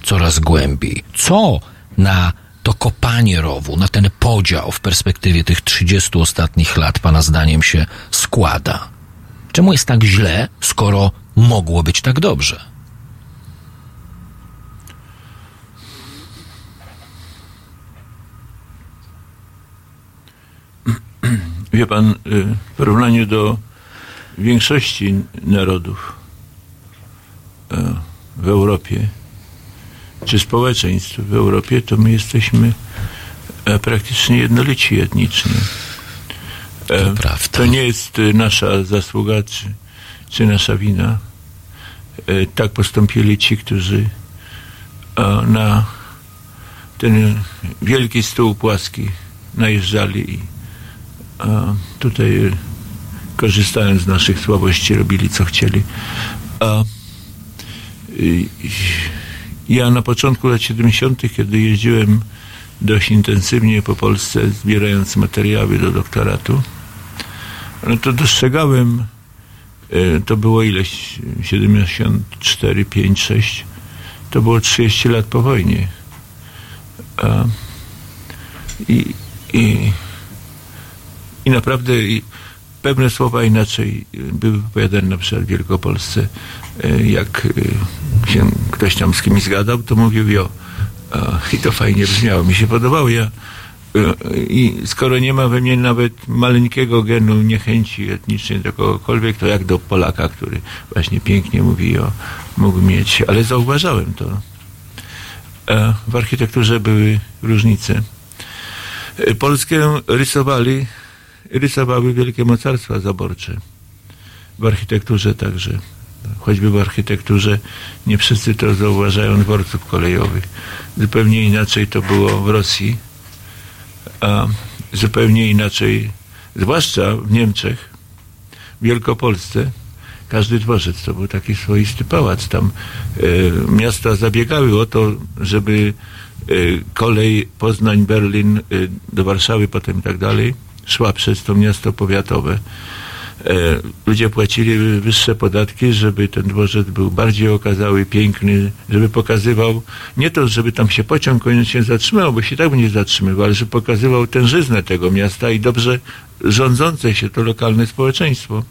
coraz głębiej. Co na to kopanie rowu, na ten podział w perspektywie tych 30 ostatnich lat, Pana zdaniem, się składa? Czemu jest tak źle, skoro mogło być tak dobrze? Wie pan, y, w porównaniu do większości narodów y, w Europie, czy społeczeństw w Europie, to my jesteśmy e, praktycznie jednolici etnicznie. To, E, prawda. to nie jest e, nasza zasługa czy, czy nasza wina. E, Tak postąpili ci, którzy e, na ten wielki stół płaski najeżdżali i e, tutaj korzystając z naszych słabości robili co chcieli. A ja na początku lat 70., kiedy jeździłem dość intensywnie po Polsce, zbierając materiały do doktoratu, no to dostrzegałem, to było ileś, 74, 5, 6, to było 30 lat po wojnie. I, i, I naprawdę pewne słowa inaczej były wypowiadane na przykład w Wielkopolsce. E, Jak e, się ktoś tam z kimś zgadał, to mówił jo. I to fajnie brzmiało. Mi się podobało. Ja, e, I skoro nie ma we mnie nawet maleńkiego genu niechęci etnicznej do kogokolwiek, to jak do Polaka, który właśnie pięknie mówi o, mógł mieć. Ale zauważałem to. E, W architekturze były różnice. E, Polskę rysowali, rysowały wielkie mocarstwa zaborcze. W architekturze także. Choćby w architekturze nie wszyscy to zauważają dworców kolejowych. Zupełnie inaczej to było w Rosji, a zupełnie inaczej, zwłaszcza w Niemczech, w Wielkopolsce, każdy dworzec to był taki swoisty pałac. Tam e, miasta zabiegały o to, żeby e, kolej Poznań-Berlin e, do Warszawy, potem i tak dalej, szła przez to miasto powiatowe. E, ludzie płacili wyższe podatki, żeby ten dworzec był bardziej okazały, piękny, żeby pokazywał, nie to, żeby tam się pociąg koniecznie zatrzymał, bo się tak by nie zatrzymywał, ale żeby pokazywał tężyznę tego miasta i dobrze rządzące się to lokalne społeczeństwo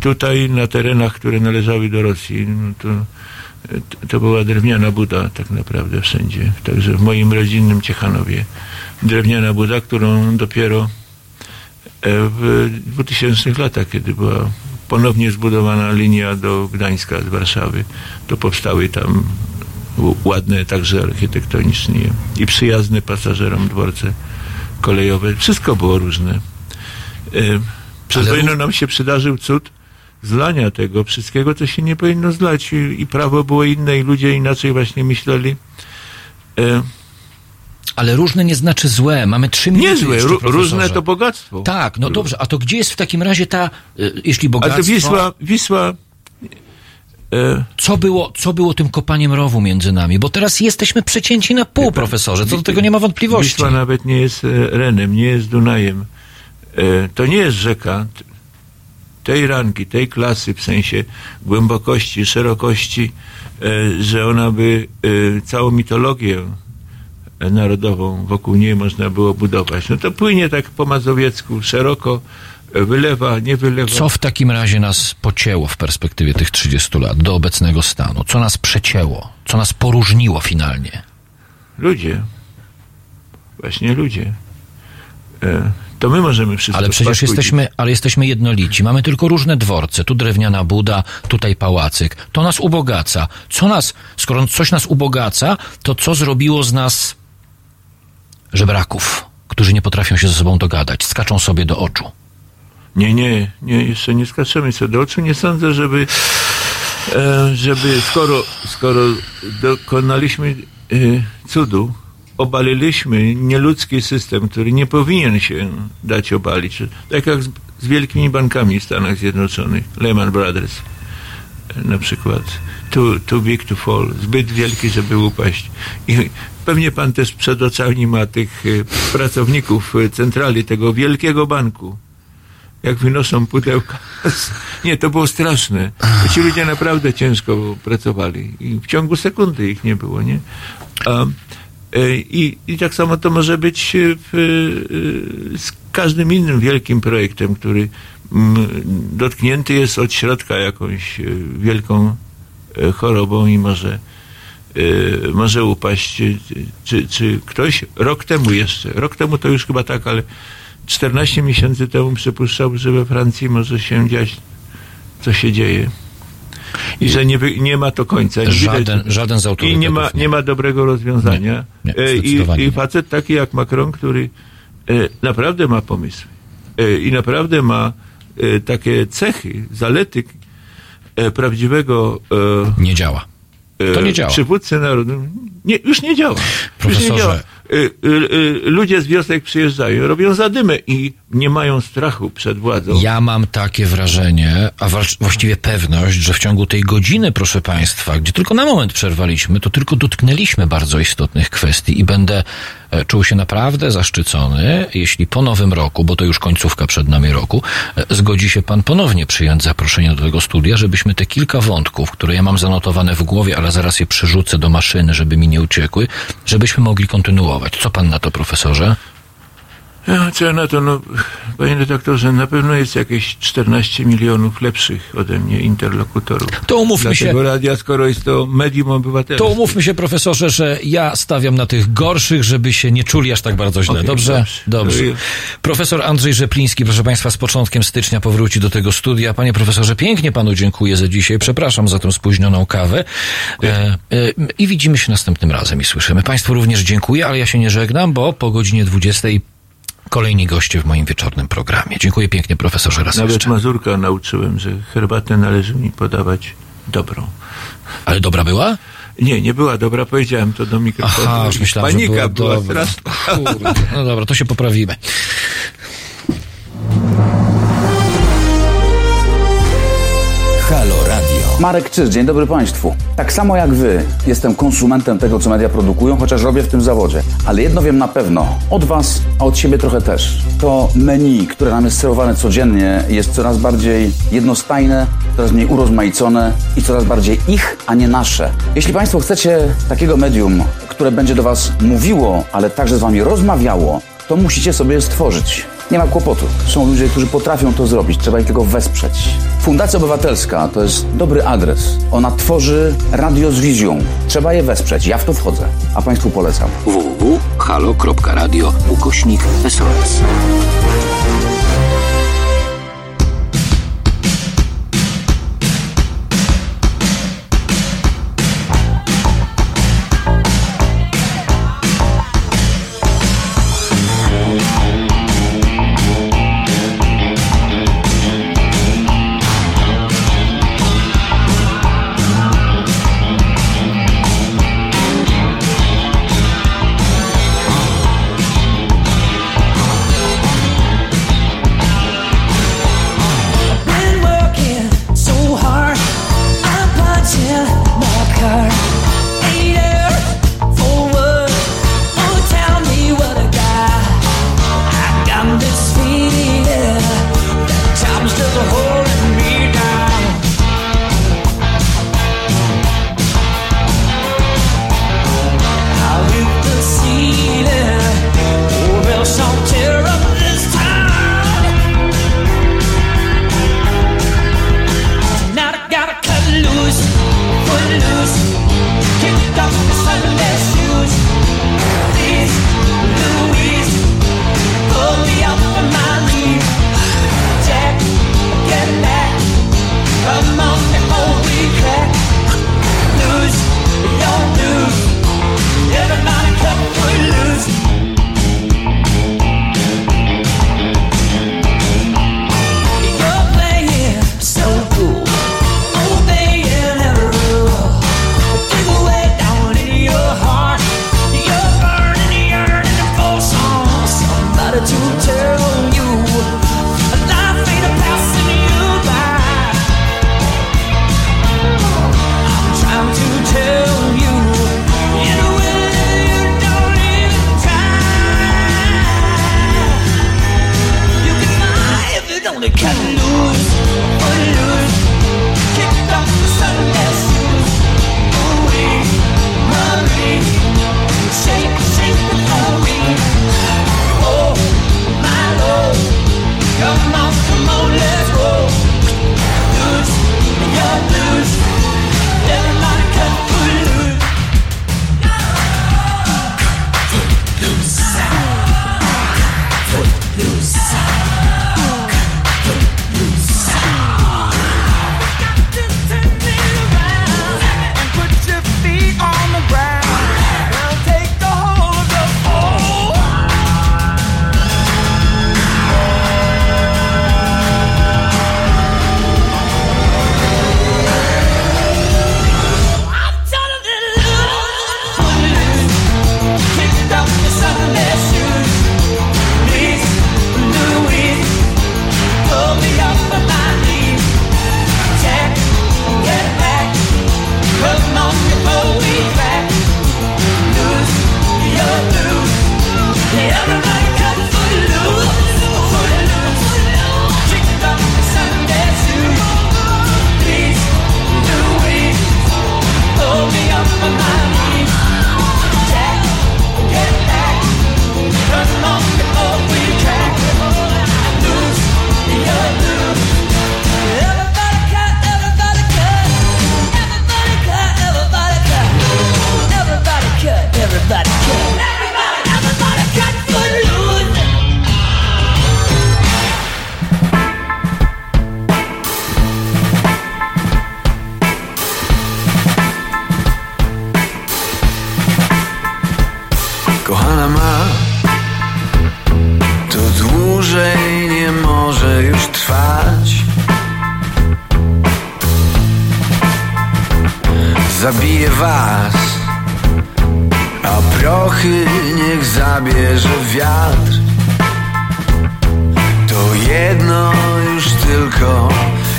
tutaj na terenach, które należały do Rosji, no to to była drewniana buda tak naprawdę wszędzie. Także w moim rodzinnym Ciechanowie drewniana buda, którą dopiero w 2000 latach, kiedy była ponownie zbudowana linia do Gdańska z Warszawy, to powstały tam ładne także architektonicznie i przyjazne pasażerom dworce kolejowe. Wszystko było różne. E, Przed Ale wojną ró- nam się przydarzył cud zlania tego wszystkiego, co się nie powinno zlać i, i prawo było inne i ludzie inaczej właśnie myśleli. E, Ale różne nie znaczy złe. Mamy trzy minuty niezłe, jeszcze, różne to bogactwo. Tak, no dobrze, a to gdzie jest w takim razie ta, y, jeśli A bogactwo... to Wisła, Wisła e, Co było, co było tym kopaniem rowu między nami? Bo teraz jesteśmy przecięci na pół, profesorze, co do tego nie ma wątpliwości. Wisła nawet nie jest e, Renem, nie jest Dunajem. E, To nie jest rzeka tej rangi, tej klasy, w sensie głębokości, szerokości, e, że ona by e, całą mitologię e, narodową wokół niej można było budować. No to płynie tak po mazowiecku, szeroko, wylewa, nie wylewa. Co w takim razie nas pocięło w perspektywie tych 30 lat do obecnego stanu? Co nas przecięło? Co nas poróżniło finalnie? Ludzie. Właśnie ludzie. E, To my możemy wszystko Ale przecież jesteśmy, ale jesteśmy jednolici. Mamy tylko różne dworce. Tu drewniana buda, tutaj pałacyk. To nas ubogaca. Co nas, skoro coś nas ubogaca, to co zrobiło z nas żebraków, którzy nie potrafią się ze sobą dogadać, skaczą sobie do oczu? Nie, nie, nie, jeszcze nie skaczemy sobie do oczu. Nie sądzę, żeby, e, żeby skoro, skoro dokonaliśmy e, cudu, obaliliśmy nieludzki system, który nie powinien się dać obalić. Tak jak z, z wielkimi bankami w Stanach Zjednoczonych, Lehman Brothers na przykład. Too, too big to fall, zbyt wielki, żeby upaść. I pewnie pan też przed oczami ma tych e, pracowników e, centrali tego wielkiego banku jak wynoszą pudełka. Nie, to było straszne. Ci ludzie naprawdę ciężko pracowali i w ciągu sekundy ich nie było, nie? A, e, i, I tak samo to może być w, z każdym innym wielkim projektem, który dotknięty jest od środka jakąś e, wielką e, chorobą i może e, może upaść. Czy, czy ktoś rok temu jeszcze, rok temu to już chyba tak, ale 14 miesięcy temu przypuszczał, że we Francji może się dziać, co się dzieje. I że nie, nie ma to końca. Nie Żaden, widać- żaden z I autorytetów nie ma, nie ma dobrego rozwiązania. Nie, nie, I. I facet taki jak Macron, który naprawdę ma pomysły i naprawdę ma takie cechy, zalety e, prawdziwego e, Nie działa. e, To nie działa. przywódcy narodu. Nie, już nie działa. Już Profesorze. nie działa. Ludzie z wiosek przyjeżdżają, robią zadymę i nie mają strachu przed władzą. Ja mam takie wrażenie, a właściwie pewność, że w ciągu tej godziny, proszę Państwa, gdzie tylko na moment przerwaliśmy, to tylko dotknęliśmy bardzo istotnych kwestii i będę e, czuł się naprawdę zaszczycony, jeśli po nowym roku, bo to już końcówka przed nami roku, e, zgodzi się Pan ponownie przyjąć zaproszenie do tego studia, żebyśmy te kilka wątków, które ja mam zanotowane w głowie, ale zaraz je przerzucę do maszyny, żeby mi nie uciekły, żebyśmy mogli kontynuować. Co Pan na to, profesorze? Ja, co ja na to, no, panie redaktorze, na pewno jest jakieś 14 milionów lepszych ode mnie interlokutorów. To umówmy Dla się. radia, skoro jest to medium obywatelskie. To umówmy się, profesorze, że ja stawiam na tych gorszych, żeby się nie czuli aż tak bardzo źle. Okej, dobrze? dobrze. Dobrze. Profesor Andrzej Rzepliński, proszę Państwa, z początkiem stycznia powróci do tego studia. Panie profesorze, pięknie Panu dziękuję za dzisiaj. Przepraszam za tą spóźnioną kawę. E, e, I widzimy się następnym razem i słyszymy. Państwu również dziękuję, ale ja się nie żegnam, bo po godzinie 20 kolejni goście w moim wieczornym programie. Dziękuję pięknie, profesorze, raz Nawet jeszcze. Mazurka nauczyłem, że herbatę należy mi podawać dobrą. Ale dobra była? Nie, nie była dobra, powiedziałem to do mikrofonu. Aha, już myślałem, Panika że była, była dobra. straszna. Kurde. No dobra, to się poprawimy. Marek Czyż, dzień dobry Państwu. Tak samo jak Wy, jestem konsumentem tego, co media produkują, chociaż robię w tym zawodzie. Ale jedno wiem na pewno, od Was, a od siebie trochę też. To menu, które nam jest serwowane codziennie, jest coraz bardziej jednostajne, coraz mniej urozmaicone i coraz bardziej ich, a nie nasze. Jeśli Państwo chcecie takiego medium, które będzie do Was mówiło, ale także z Wami rozmawiało, to musicie sobie stworzyć. Nie ma kłopotu. Są ludzie, którzy potrafią to zrobić, trzeba ich tylko wesprzeć. Fundacja Obywatelska to jest dobry adres. Ona tworzy radio z wizją. Trzeba je wesprzeć. Ja w to wchodzę, a Państwu polecam. www.halo.radio ukośnik SOS.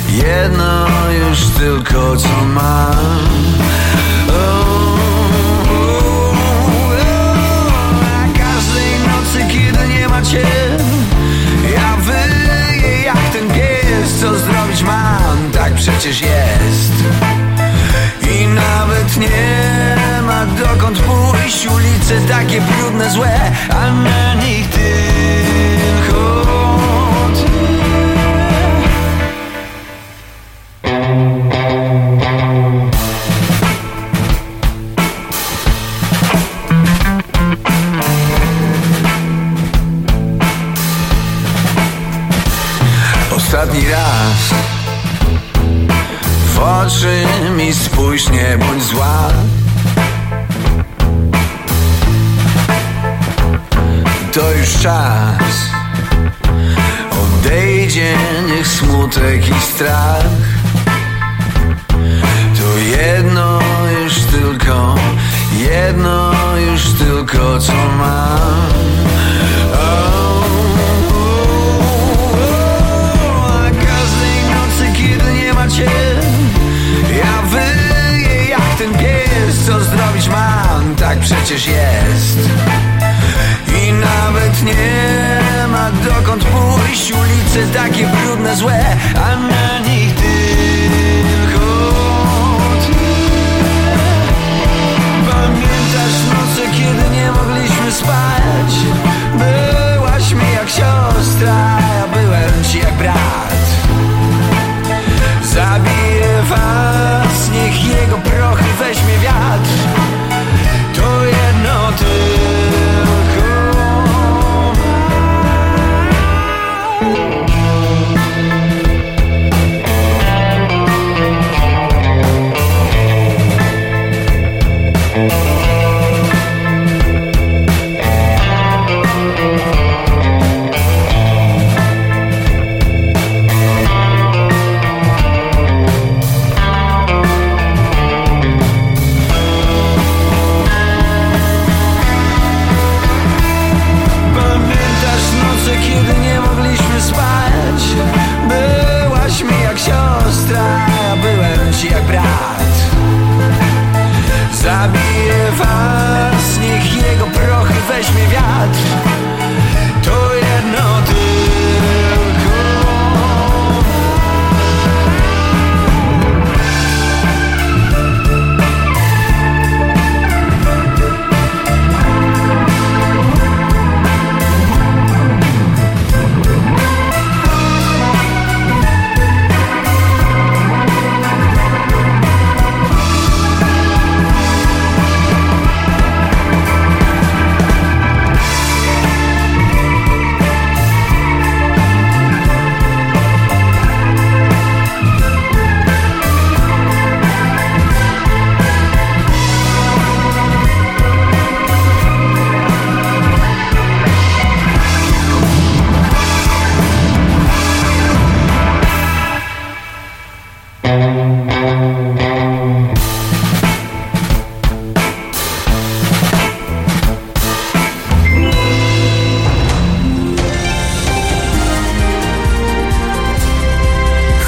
jedno już tylko co mam. Oh, oh, oh, każdej nocy kiedy nie macie Ja wyję jak ten pies co zrobić mam Tak przecież jest. I nawet nie ma dokąd pójść Ulice takie brudne, złe A na nich smutek i strach. To jedno już tylko Jedno już tylko co mam. Oh, A każdej nocy, kiedy nie ma cię Ja wyję jak ten pies Co zrobić mam, tak przecież jest. I nawet nie dokąd pójść Ulice takie brudne, złe A na nich tylko ty. Pamiętasz noce, kiedy nie mogliśmy spać? Byłaś mi jak siostra, ja byłem ci jak brat. Zabiję was,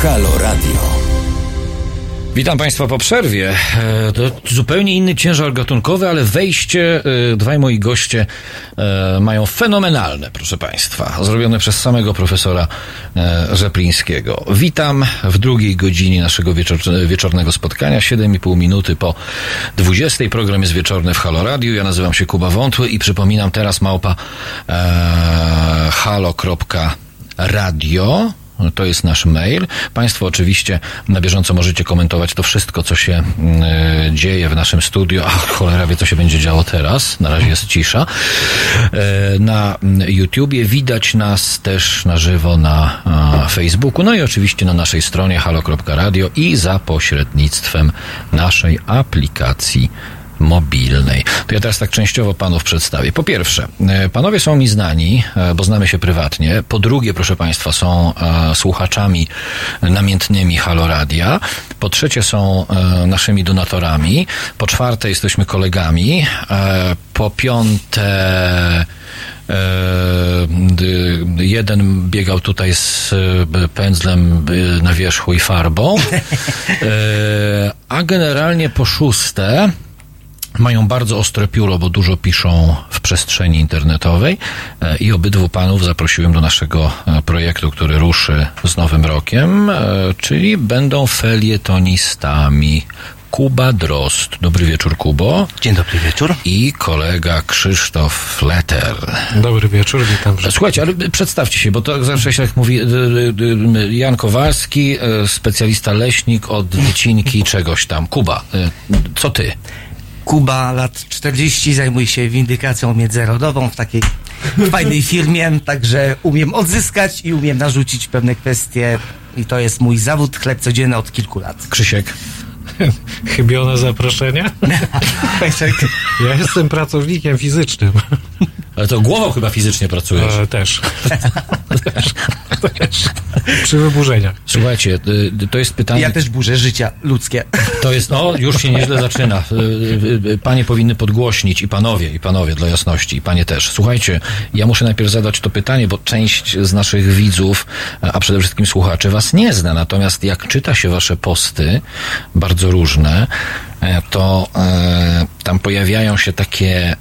Halo Radio. Witam Państwa po przerwie. E, To zupełnie inny ciężar gatunkowy, ale wejście, e, dwaj moi goście e, mają fenomenalne, proszę Państwa, zrobione przez samego profesora Rzeplińskiego. Witam w drugiej godzinie naszego wieczor, wieczornego spotkania, 7,5 minuty po 20. Program jest wieczorny w Halo Radio. Ja nazywam się Kuba Wątły i przypominam teraz małpa e, halo.radio. To jest nasz mail. Państwo oczywiście na bieżąco możecie komentować to wszystko, co się y, dzieje w naszym studiu. A cholera wie, co się będzie działo teraz. Na razie jest cisza. E, na YouTubie widać nas też na żywo na a, Facebooku, no i oczywiście na naszej stronie halo.radio i za pośrednictwem naszej aplikacji mobilnej. To ja teraz tak częściowo panów przedstawię. Po pierwsze, e, panowie są mi znani, e, bo znamy się prywatnie. Po drugie, proszę państwa, są e, słuchaczami namiętnymi Halo Radia. Po trzecie, są naszymi donatorami. Po czwarte, jesteśmy kolegami. Po piąte, jeden biegał tutaj z pędzlem na wierzchu i farbą, a generalnie po szóste mają bardzo ostre pióro, bo dużo piszą w przestrzeni internetowej e, i obydwu panów zaprosiłem do naszego e, projektu, który ruszy z nowym rokiem, e, czyli będą felietonistami. Kuba Drost. Dobry wieczór, Kubo. Dzień dobry wieczór. I kolega Krzysztof Leter. Dobry wieczór, witam. Słuchajcie, ale przedstawcie się, bo to zawsze się jak mówi y, y, y, Jan Kowalski, specjalista leśnik od wycinki czegoś tam. Kuba, co ty? Kuba, lat 40, zajmuje się windykacją międzynarodową w takiej fajnej firmie, także umiem odzyskać i umiem narzucić pewne kwestie i to jest mój zawód, chleb codzienny od kilku lat. Krzysiek. Chybione zaproszenie? Ja jestem pracownikiem fizycznym. Ale to głową chyba fizycznie pracujesz. E, też. też. Też. Przy wyburzeniach. Słuchajcie, y, to jest pytanie... Ja też burzę życia ludzkie. To jest, no, już się nieźle zaczyna. Y, y, y, Panie powinny podgłośnić i panowie, i panowie dla jasności, i panie też. Słuchajcie, ja muszę najpierw zadać to pytanie, bo część z naszych widzów, a przede wszystkim słuchaczy was nie zna. Natomiast jak czyta się wasze posty, bardzo różne, to e, tam pojawiają się takie e,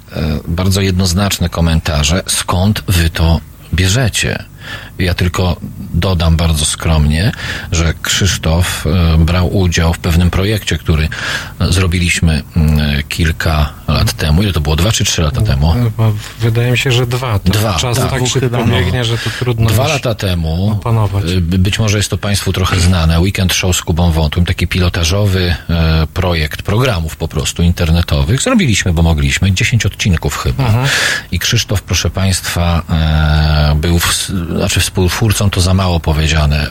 bardzo jednoznaczne komentarze, skąd wy to bierzecie. Ja tylko dodam bardzo skromnie, że Krzysztof e, brał udział w pewnym projekcie, który e, zrobiliśmy mm, kilka lat temu. Ile to było? Dwa czy trzy lata temu? Chyba Wydaje mi się, że dwa. To Dwa, Czas tak. tak, szybko no. biegnie, że to trudno Dwa lata temu, opanować. y, być może jest to Państwu trochę znane, Weekend Show z Kubą Wątłym, taki pilotażowy e, projekt programów po prostu internetowych. Zrobiliśmy, bo mogliśmy, 10 odcinków chyba. Mhm. I Krzysztof, proszę Państwa, e, był, w, znaczy współtwórcą, to za mało powiedziane,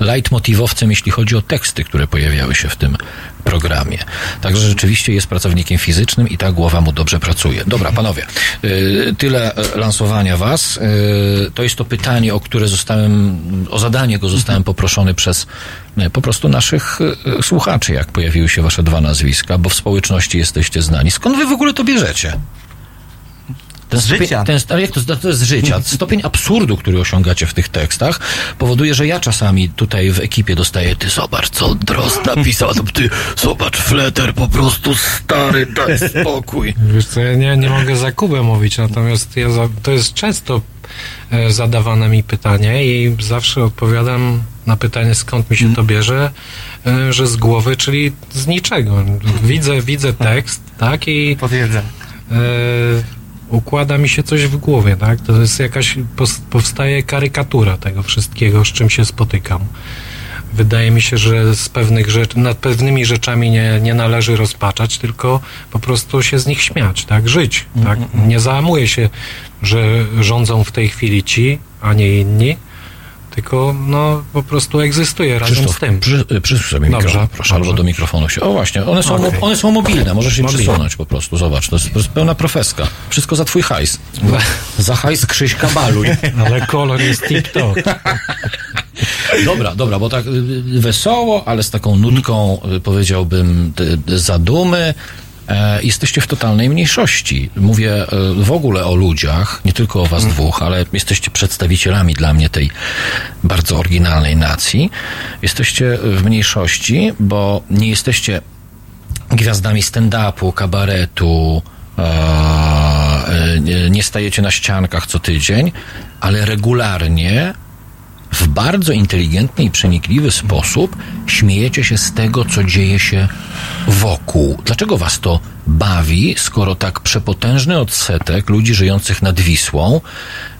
leitmotivowcem, jeśli chodzi o teksty, które pojawiały się w tym programie. Także rzeczywiście jest pracownikiem fizycznym i ta głowa mu dobrze pracuje. Dobra, panowie, y, tyle e, lansowania was. Y, To jest to pytanie, o które zostałem, o zadanie go zostałem poproszony przez e, po prostu naszych słuchaczy, jak pojawiły się wasze dwa nazwiska, bo w społeczności jesteście znani. Skąd wy w ogóle to bierzecie? Ten Z stopień, życia. Ten, ale jak to, to jest z życia? Stopień absurdu, który osiągacie w tych tekstach, powoduje, że ja czasami tutaj w ekipie dostaję, ty zobacz, co Drost napisał, a to ty zobacz, fleter, po prostu stary, daj spokój. Wiesz co, ja nie, nie mogę za Kubę mówić, natomiast ja za, to jest często e, zadawane mi pytanie i zawsze odpowiadam na pytanie, skąd mi się to bierze, e, że z głowy, czyli z niczego. Widzę, widzę tekst, tak, i Potwierdzam. e, układa mi się coś w głowie, tak? To jest jakaś, powstaje karykatura tego wszystkiego, z czym się spotykam. Wydaje mi się, że z pewnych rzeczy, nad pewnymi rzeczami nie, nie należy rozpaczać, tylko po prostu się z nich śmiać, tak? Żyć, tak? Nie załamuję się, że rządzą w tej chwili ci, a nie inni, tylko no po prostu egzystuje razem Krzysztof, z tym. Przy, y, przysuń sobie Dobrze, mikrofon, proszę, albo do mikrofonu się. O właśnie, one są, Okej. one są mobilne, możesz Mobilne. przysunąć po prostu, zobacz, to jest, to jest pełna profeska. Wszystko za twój hajs. Za hajs Krzyśka baluj. Ale kolor jest tip-top. Dobra, dobra, bo tak y, y, wesoło, ale z taką nutką, powiedziałbym, zadumy. E, jesteście w totalnej mniejszości. Mówię e, w ogóle o ludziach, nie tylko o was dwóch, ale jesteście przedstawicielami dla mnie tej bardzo oryginalnej nacji. Jesteście w mniejszości, bo nie jesteście gwiazdami stand-upu, kabaretu, e, nie stajecie na ściankach co tydzień, ale regularnie w bardzo inteligentny i przenikliwy sposób śmiejecie się z tego, co dzieje się wokół. Dlaczego was to bawi, skoro tak przepotężny odsetek ludzi żyjących nad Wisłą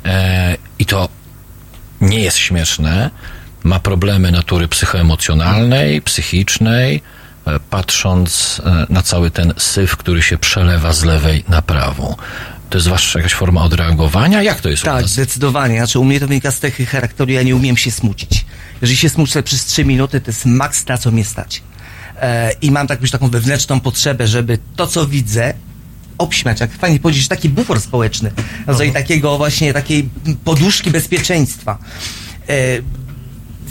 e, i to nie jest śmieszne, ma problemy natury psychoemocjonalnej, psychicznej, e, patrząc e, na cały ten syf, który się przelewa z lewej na prawą. To jest wasza jakaś forma odreagowania? Jak to jest Tak, zdecydowanie. Znaczy, u mnie to wynika z cechy charakteru, ja nie umiem się smucić. Jeżeli się smucę przez trzy minuty, to jest maks na co mnie stać. E, I mam tak, już taką wewnętrzną potrzebę, żeby to, co widzę, obśmiać, jak fajnie powiedzieć, taki bufor społeczny. Rodzaj takiego właśnie, takiej poduszki bezpieczeństwa. E,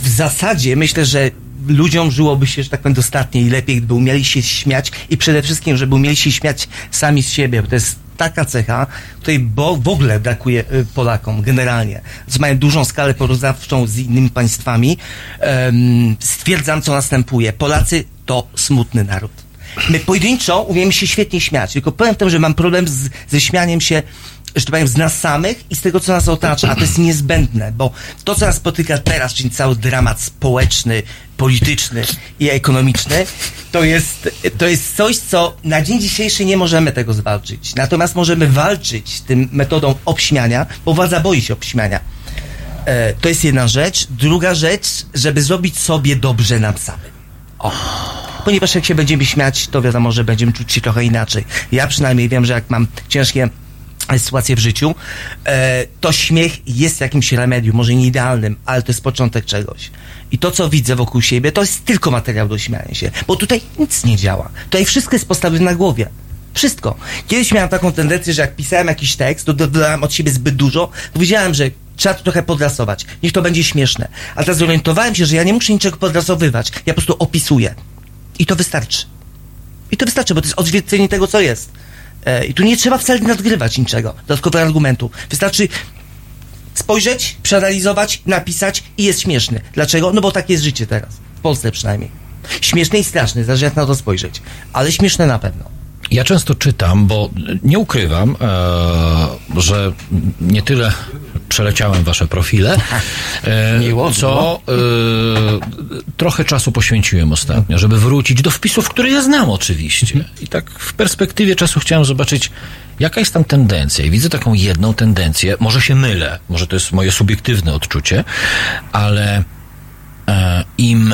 w zasadzie myślę, że ludziom żyłoby się, że tak powiem, dostatnie i lepiej, gdyby umieli się śmiać i przede wszystkim, żeby umieli się śmiać sami z siebie, bo to jest taka cecha, której bo, w ogóle brakuje y, Polakom generalnie. Mają dużą skalę porównawczą z innymi państwami. Stwierdzam, co następuje. Polacy to smutny naród. My pojedynczo umiemy się świetnie śmiać, tylko powiem tym, że mam problem z, ze śmianiem się że tak powiem, z nas samych i z tego, co nas otacza, a to jest niezbędne, bo to, co nas spotyka teraz, czyli cały dramat społeczny, polityczny i ekonomiczny, to jest, to jest coś, co na dzień dzisiejszy nie możemy tego zwalczyć. Natomiast możemy walczyć tym metodą obśmiania, bo władza boi się obśmiania. E, to jest jedna rzecz. Druga rzecz, żeby zrobić sobie dobrze nam samym. O. Ponieważ jak się będziemy śmiać, to wiadomo, że będziemy czuć się trochę inaczej. Ja przynajmniej wiem, że jak mam ciężkie sytuacje w życiu, e, to śmiech jest jakimś remedium, może nie idealnym, ale to jest początek czegoś. I to, co widzę wokół siebie, to jest tylko materiał do śmiania się, bo tutaj nic nie działa. Tutaj wszystko jest postawione na głowie. Wszystko. Kiedyś miałem taką tendencję, że jak pisałem jakiś tekst, to od siebie zbyt dużo, powiedziałem, że trzeba to trochę podrasować. Niech to będzie śmieszne. A teraz zorientowałem się, że ja nie muszę niczego podrasowywać. Ja po prostu opisuję. I to wystarczy. I to wystarczy, bo to jest odzwierciedlenie tego, co jest. E, I tu nie trzeba wcale nadgrywać niczego, dodatkowego argumentu. Wystarczy spojrzeć, przeanalizować, napisać i jest śmieszny. Dlaczego? No bo takie jest życie teraz. W Polsce przynajmniej. Śmieszne i straszne, zależy jak na to spojrzeć. Ale śmieszne na pewno. Ja często czytam, bo nie ukrywam, e, że nie tyle przeleciałem wasze profile, e, co e, trochę czasu poświęciłem ostatnio, żeby wrócić do wpisów, które ja znam oczywiście. I tak w perspektywie czasu chciałem zobaczyć, jaka jest tam tendencja. I widzę taką jedną tendencję, może się mylę, może to jest moje subiektywne odczucie, ale e, im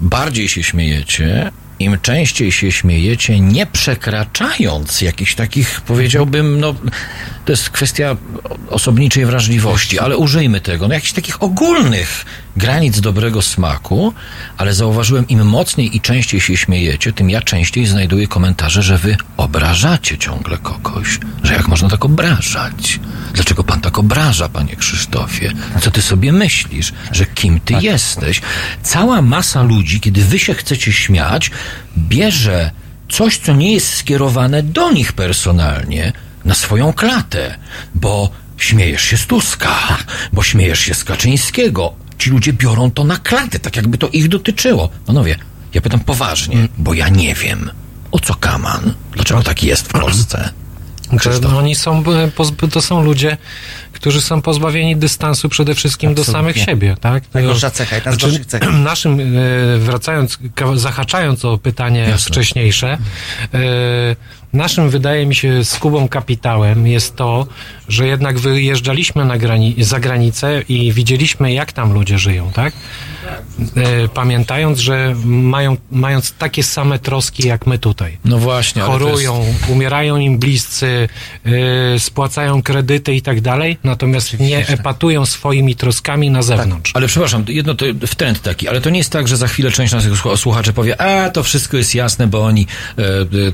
bardziej się śmiejecie, im częściej się śmiejecie, nie przekraczając jakichś takich, powiedziałbym, no, to jest kwestia osobniczej wrażliwości, ale użyjmy tego, no, jakichś takich ogólnych granic dobrego smaku, ale zauważyłem, im mocniej i częściej się śmiejecie, tym ja częściej znajduję komentarze, że wy obrażacie ciągle kogoś, że jak można tak obrażać? Dlaczego pan tak obraża, panie Krzysztofie? Co ty sobie myślisz, że kim ty jesteś? Cała masa ludzi, kiedy wy się chcecie śmiać, bierze coś, co nie jest skierowane do nich personalnie, na swoją klatę, bo śmiejesz się z Tuska, bo śmiejesz się z Kaczyńskiego. Ci ludzie biorą to na klatę, tak jakby to ich dotyczyło. Panowie, ja pytam poważnie, bo ja nie wiem. O co kaman? Dlaczego tak jest w Polsce? Że, no, oni są, e, to są ludzie, którzy są pozbawieni dystansu przede wszystkim do Absolutnie. samych siebie, tak? Najgorsza cecha, jedna z Znaczy, cech. Naszym, e, wracając, zahaczając o pytanie Jasne. wcześniejsze, e, naszym, wydaje mi się, z Kubą kapitałem jest to, że jednak wyjeżdżaliśmy na grani- za granicę i widzieliśmy, jak tam ludzie żyją, tak? E, pamiętając, że mają, mając takie same troski jak my tutaj. No właśnie, Chorują, umierają im bliscy, y, spłacają kredyty i tak dalej, natomiast nie epatują swoimi troskami na zewnątrz. Ale przepraszam, jedno to w trend taki, ale to nie jest tak, że za chwilę część naszych słucha- słuchaczy powie, a to wszystko jest jasne, bo oni e,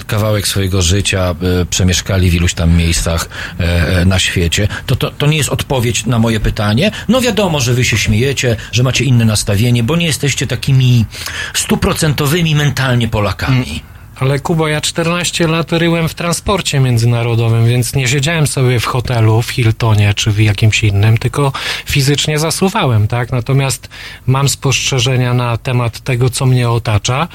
kawałek swojego życia e, przemieszkali w iluś tam miejscach e, e, na świecie. To, to, to nie jest odpowiedź na moje pytanie. No wiadomo, że wy się śmiejecie, że macie inne nastawienie, bo nie jesteście takimi stuprocentowymi mentalnie Polakami. Ale Kubo, ja 14 lat ryłem w transporcie międzynarodowym, więc nie siedziałem sobie w hotelu, w Hiltonie czy w jakimś innym, tylko fizycznie zasuwałem, tak? Natomiast mam spostrzeżenia na temat tego, co mnie otacza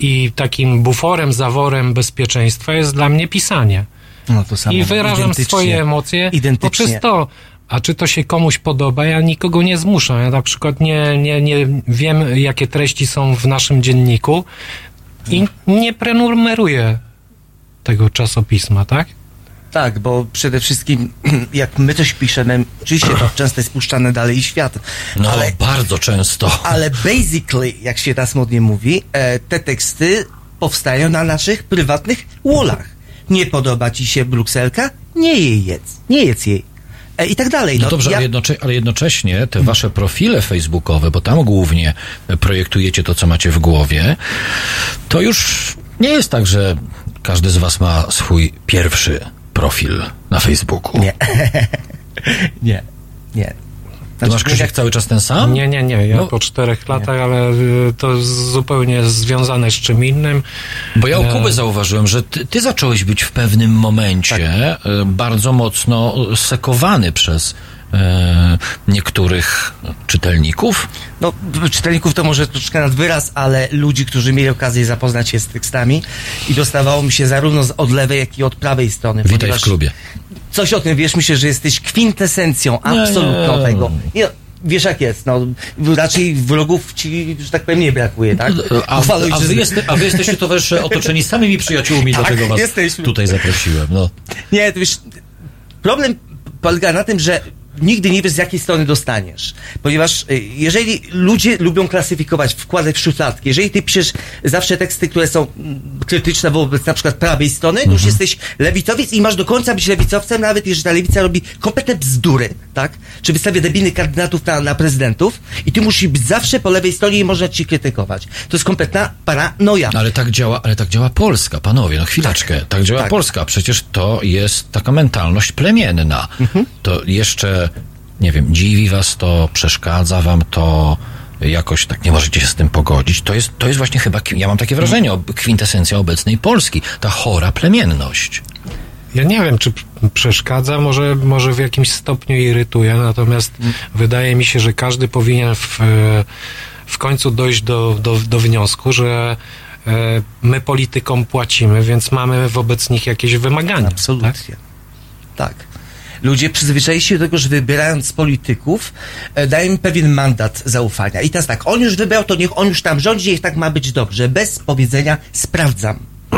i takim buforem, zaworem bezpieczeństwa jest dla mnie pisanie. No to samo. I wyrażam Identycznie. swoje emocje Identycznie. poprzez to. A czy to się komuś podoba? Ja nikogo nie zmuszam. Ja na przykład nie, nie, nie wiem, jakie treści są w naszym dzienniku i nie prenumeruję tego czasopisma, tak? Tak, bo przede wszystkim jak my coś piszemy, oczywiście to często jest puszczane dalej świat, No, ale, bardzo często. ale basically, jak się teraz modnie mówi, e, te teksty powstają na naszych prywatnych wallach. Nie podoba ci się brukselka? Nie jej jedz, nie jedz jej. E, I tak dalej. No dobrze, ja- ale, jednocze, ale jednocześnie te wasze profile facebookowe, bo tam głównie projektujecie to, co macie w głowie, to już nie jest tak, że każdy z was ma swój pierwszy profil na Facebooku. Nie. nie, nie. Ty masz Krzysiek cały czas ten sam? Nie, nie, nie. Ja No. po czterech latach, ale y, to zupełnie związane z czym innym. Bo ja u E, Kuby zauważyłem, że ty, ty zacząłeś być w pewnym momencie e, bardzo mocno sekowany przez niektórych czytelników. No, czytelników to może troszkę nad wyraz, ale ludzi, którzy mieli okazję zapoznać się z tekstami i dostawało mi się zarówno z od lewej, jak i od prawej strony. Witaj w klubie. Coś o tym wiesz, myślę, że jesteś kwintesencją absolutną tego. Nie, wiesz jak jest, no raczej wrogów ci, że tak powiem, nie brakuje, tak? A, Chwalą a, wy, jeste, a wy jesteście towarzysze otoczeni samymi przyjaciółmi, Tak, dlatego was jesteśmy. tutaj zaprosiłem. No. Nie, to wiesz, problem polega na tym, że nigdy nie wiesz, z jakiej strony dostaniesz. Ponieważ y, jeżeli ludzie lubią klasyfikować, wkładać w szufladki, jeżeli ty piszesz zawsze teksty, które są mm, krytyczne wobec na przykład prawej strony, to już jesteś lewicowiec i masz do końca być lewicowcem, nawet jeżeli ta lewica robi kompletne bzdury, tak? Czy wystawia debilnych kandydatów na, na prezydentów i ty musisz być zawsze po lewej stronie i można ci krytykować. To jest kompletna paranoja. Ale tak działa, ale tak działa Polska, panowie, no chwileczkę. Tak, działa tak. Polska. Przecież to jest taka mentalność plemienna. Mhm. To jeszcze, nie wiem, dziwi was to, przeszkadza wam to, jakoś tak nie możecie się z tym pogodzić. To jest, to jest właśnie chyba, ja mam takie wrażenie, kwintesencja obecnej Polski. Ta chora plemienność. Ja nie wiem, czy przeszkadza, może, może w jakimś stopniu irytuje, natomiast wydaje mi się, że każdy powinien w, e, w końcu dojść do, do, do wniosku, że e, my politykom płacimy, więc mamy wobec nich jakieś wymagania. Absolutnie. Tak. Ludzie przyzwyczaili się do tego, że wybierając polityków, e, dają im pewien mandat zaufania. I teraz tak, on już wybrał, to niech on już tam rządzi, niech tak ma być dobrze. Bez powiedzenia sprawdzam.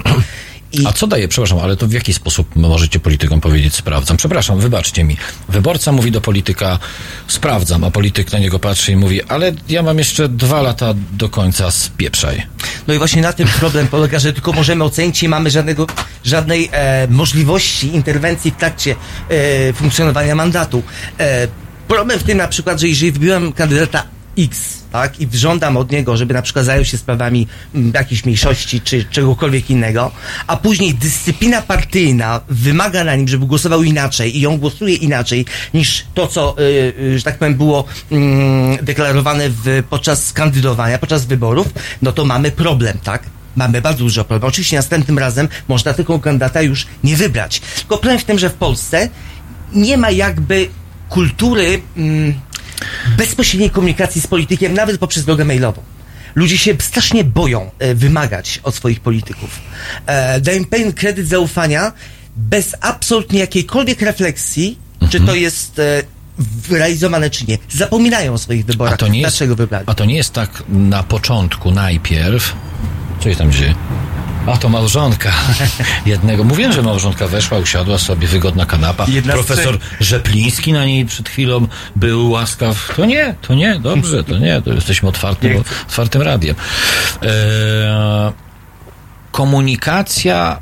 A co daje, przepraszam, ale to w jaki sposób możecie politykom powiedzieć sprawdzam? Przepraszam, wybaczcie mi. Wyborca mówi do polityka sprawdzam, a polityk na niego patrzy i mówi, ale ja mam jeszcze dwa lata do końca, spieprzaj. No i właśnie na tym problem polega, że tylko możemy ocenić, nie mamy żadnego, żadnej e, możliwości interwencji w trakcie e, funkcjonowania mandatu. E, problem w tym na przykład, że jeżeli wybiłem kandydata X, tak, i żądam od niego, żeby na przykład zajął się sprawami mm, jakiejś mniejszości czy czegokolwiek innego, a później dyscyplina partyjna wymaga na nim, żeby głosował inaczej i on głosuje inaczej niż to, co, y, y, że tak powiem, było mm, deklarowane w, podczas kandydowania, podczas wyborów, no to mamy problem, tak? Mamy bardzo dużo problemów. Oczywiście następnym razem można tylko kandydata już nie wybrać. Tylko problem w tym, że w Polsce nie ma jakby kultury mm, bezpośredniej komunikacji z politykiem, nawet poprzez drogę mailową. Ludzie się strasznie boją e, wymagać od swoich polityków. E, dają pewien kredyt zaufania bez absolutnie jakiejkolwiek refleksji, czy to jest e, realizowane, czy nie. Zapominają o swoich wyborach. A to nie jest, Dlaczego wybrali? a to nie jest tak na początku, najpierw. Co się tam dzieje? A to małżonka jednego. Mówiłem, że małżonka weszła, usiadła sobie, wygodna kanapa. Jedna Profesor Rzepliński na niej przed chwilą był łaskaw. To nie, to nie, dobrze, to nie, to jesteśmy otwartym, otwartym radiem. Eee, komunikacja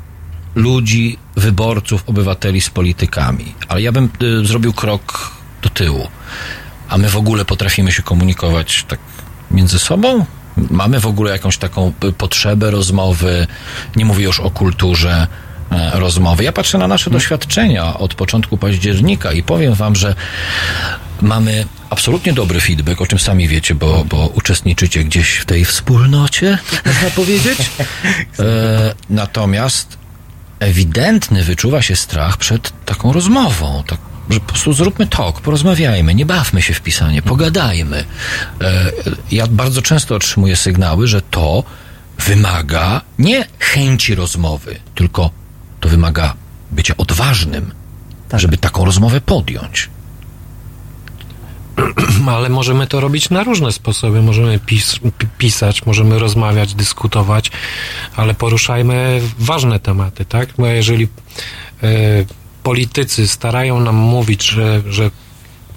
ludzi, wyborców, obywateli z politykami. Ale ja bym y, zrobił krok do tyłu. A my w ogóle potrafimy się komunikować tak między sobą? Mamy w ogóle jakąś taką potrzebę rozmowy? Nie mówię już o kulturze e, rozmowy. Ja patrzę na nasze doświadczenia od początku października i powiem wam, że mamy absolutnie dobry feedback, o czym sami wiecie, bo, bo uczestniczycie gdzieś w tej wspólnocie, można powiedzieć. E, natomiast ewidentny wyczuwa się strach przed taką rozmową. Tak, że po prostu zróbmy tok, porozmawiajmy, nie bawmy się w pisanie, pogadajmy. E, ja bardzo często otrzymuję sygnały, że to wymaga nie chęci rozmowy, tylko to wymaga bycia odważnym, żeby taką rozmowę podjąć. Ale możemy to robić na różne sposoby. Możemy pis pi- pisać, możemy rozmawiać, dyskutować, ale poruszajmy ważne tematy, tak? Bo jeżeli e, politycy starają nam mówić, że, że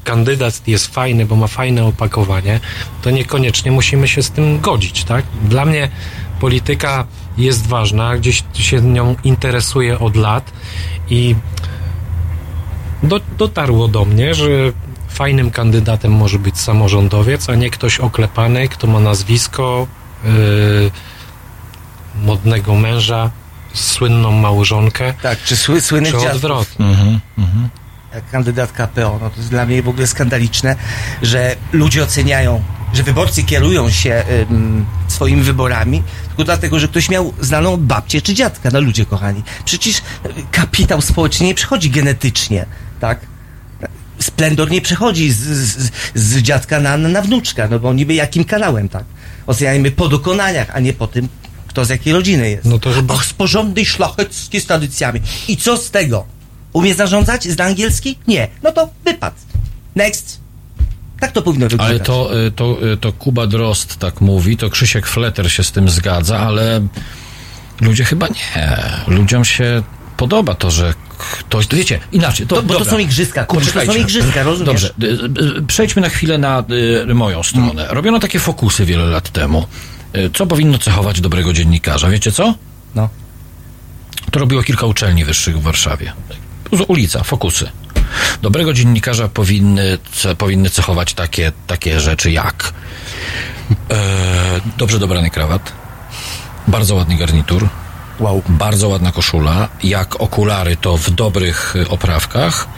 kandydat jest fajny, bo ma fajne opakowanie, to niekoniecznie musimy się z tym godzić, tak? Dla mnie polityka jest ważna, gdzieś się nią interesuję od lat i do, dotarło do mnie, że fajnym kandydatem może być samorządowiec, a nie ktoś oklepany, kto ma nazwisko yy, modnego męża, słynną małżonkę. Tak, czy sły, słynnych czy odwrotnie. jak kandydatka PO. No to jest dla mnie w ogóle skandaliczne, że ludzie oceniają, że wyborcy kierują się ym, swoimi wyborami tylko dlatego, że ktoś miał znaną babcię czy dziadka. No ludzie kochani. Przecież kapitał społeczny nie przychodzi genetycznie, tak? Splendor nie przechodzi z, z, z dziadka na, na wnuczka, no bo niby jakim kanałem, tak? Oceniajmy po dokonaniach, a nie po tym, kto z jakiej rodziny jest. No to chyba... Och, z porządnej szlacheckie z tradycjami. I co z tego? Umie zarządzać? Zna angielski? Nie. No to wypad. Next. Tak to powinno wyglądać. Ale to, y, to, y, to Kuba Drost tak mówi, to Krzysiek Fleter się z tym zgadza, ale ludzie chyba nie. Ludziom się podoba to, że ktoś, to wiecie, inaczej. To, To- bo to dobra. są igrzyska, kurczę, to są igrzyska, rozumiesz? Dobrze, y, przejdźmy na chwilę na y, moją stronę. Robiono takie fokusy wiele lat temu. Y, Co powinno cechować dobrego dziennikarza? Wiecie co? No. To robiło kilka uczelni wyższych w Warszawie. Ulica, fokusy. Dobrego dziennikarza powinny, ce, powinny cechować takie, takie rzeczy jak e, dobrze dobrany krawat, bardzo ładny garnitur, wow. bardzo ładna koszula, jak okulary to w dobrych e, oprawkach,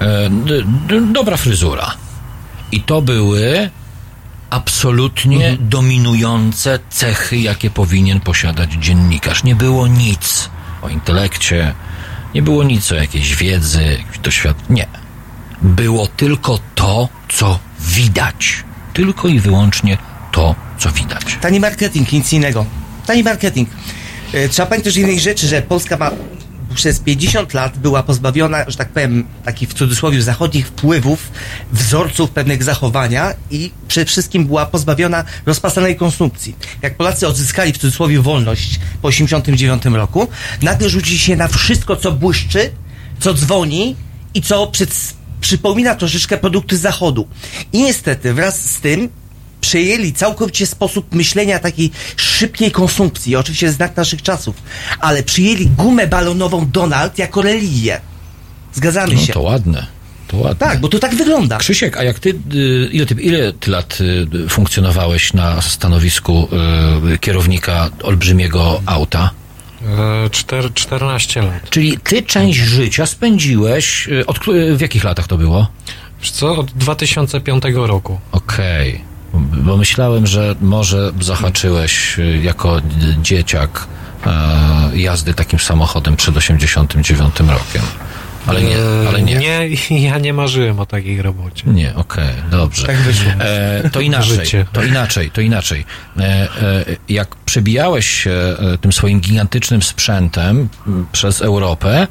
e, d, d, dobra fryzura. I to były absolutnie dominujące cechy, jakie powinien posiadać dziennikarz. Nie było nic o intelekcie, nie było nic o jakiejś wiedzy, jakimś doświadczeniu. Nie. Było tylko to, co widać. Tylko i wyłącznie to, co widać. Tani marketing, nic innego. Tani marketing. E, Trzeba pamiętać też innej rzeczy, że Polska ma przez 50 lat była pozbawiona, że tak powiem, takich w cudzysłowie zachodnich wpływów, wzorców pewnych zachowania i przede wszystkim była pozbawiona rozpasanej konsumpcji. Jak Polacy odzyskali w cudzysłowie wolność po 89 roku, nagle rzucili się na wszystko, co błyszczy, co dzwoni i co przed, przypomina troszeczkę produkty zachodu. I niestety wraz z tym przejęli całkowicie sposób myślenia takiej szybkiej konsumpcji, oczywiście znak naszych czasów, ale przyjęli gumę balonową Donald jako religię. Zgadzamy No się. to ładne. To ładne. Tak, bo to tak wygląda. Krzysiek, a jak ty, y, ile ty, ile ty lat y, funkcjonowałeś na stanowisku y, kierownika olbrzymiego auta? E, czter, 14 lat. Czyli ty część życia spędziłeś, y, od, w jakich latach to było? Wiesz co, od 2005 roku. Okej, bo myślałem, że może zahaczyłeś y, jako dzieciak e, jazdy takim samochodem przed 89 rokiem. Ale nie, E, ale nie. Nie, ja nie marzyłem o takiej robocie. Nie, okej, dobrze. Tak wyszło. E, to inaczej, Życie. to inaczej, to inaczej. E, e, jak przebijałeś się e, tym swoim gigantycznym sprzętem przez Europę,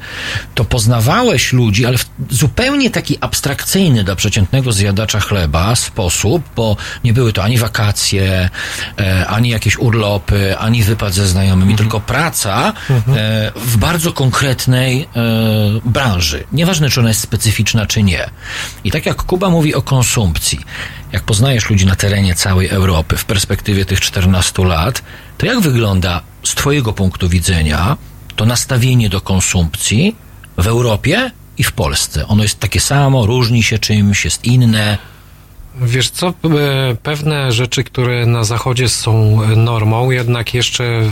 to poznawałeś ludzi, ale w zupełnie taki abstrakcyjny dla przeciętnego zjadacza chleba sposób, bo nie były to ani wakacje, e, ani jakieś urlopy, ani wypad ze znajomymi, tylko praca e, w bardzo konkretnej branży. Nieważne, czy ona jest specyficzna, czy nie. I tak jak Kuba mówi o konsumpcji, jak poznajesz ludzi na terenie całej Europy w perspektywie tych 14 lat, to jak wygląda z Twojego punktu widzenia to nastawienie do konsumpcji w Europie i w Polsce? Ono jest takie samo, różni się czymś, jest inne. Wiesz co, e, pewne rzeczy, które na zachodzie są e, normą, jednak jeszcze e,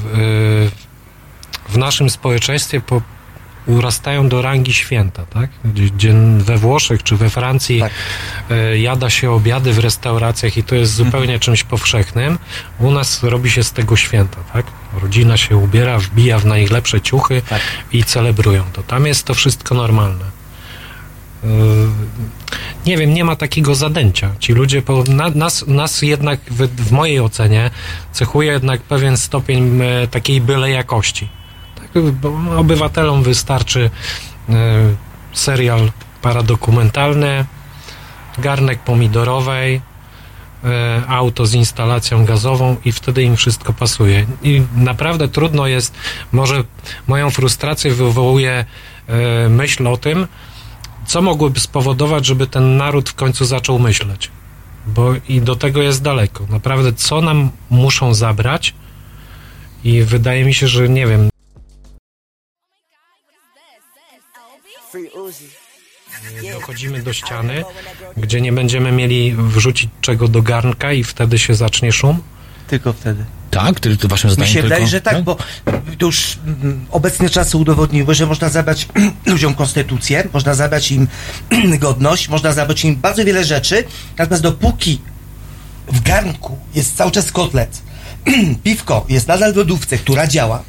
w naszym społeczeństwie po, urastają do rangi święta, tak? Gdzie, we Włoszech czy we Francji e, jada się obiady w restauracjach i to jest zupełnie czymś powszechnym. U nas robi się z tego święta, tak? Rodzina się ubiera, wbija w najlepsze ciuchy i celebrują to. Tam jest to wszystko normalne. E, nie wiem, nie ma takiego zadęcia. Ci ludzie, po, na, nas, nas jednak w, w mojej ocenie cechuje jednak pewien stopień e, takiej byle jakości. Obywatelom wystarczy e, serial paradokumentalny, garnek pomidorowej, e, auto z instalacją gazową i wtedy im wszystko pasuje. I naprawdę trudno jest, może moją frustrację wywołuje e, myśl o tym, co mogłoby spowodować, żeby ten naród w końcu zaczął myśleć. Bo i do tego jest daleko. Naprawdę, co nam muszą zabrać? I wydaje mi się, że nie wiem. Dochodzimy do ściany, gdzie nie będziemy mieli wrzucić czego do garnka i wtedy się zacznie szum. Tylko wtedy. Tak? Ty, ty waszym Mi zdaniem się tylko... wydaje, że tak, bo to już mm, obecne czasy udowodniły, że można zabrać ludziom konstytucję, można zabrać im godność, można zabrać im bardzo wiele rzeczy, natomiast dopóki w garnku jest cały czas kotlet, piwko jest nadal w lodówce, która działa,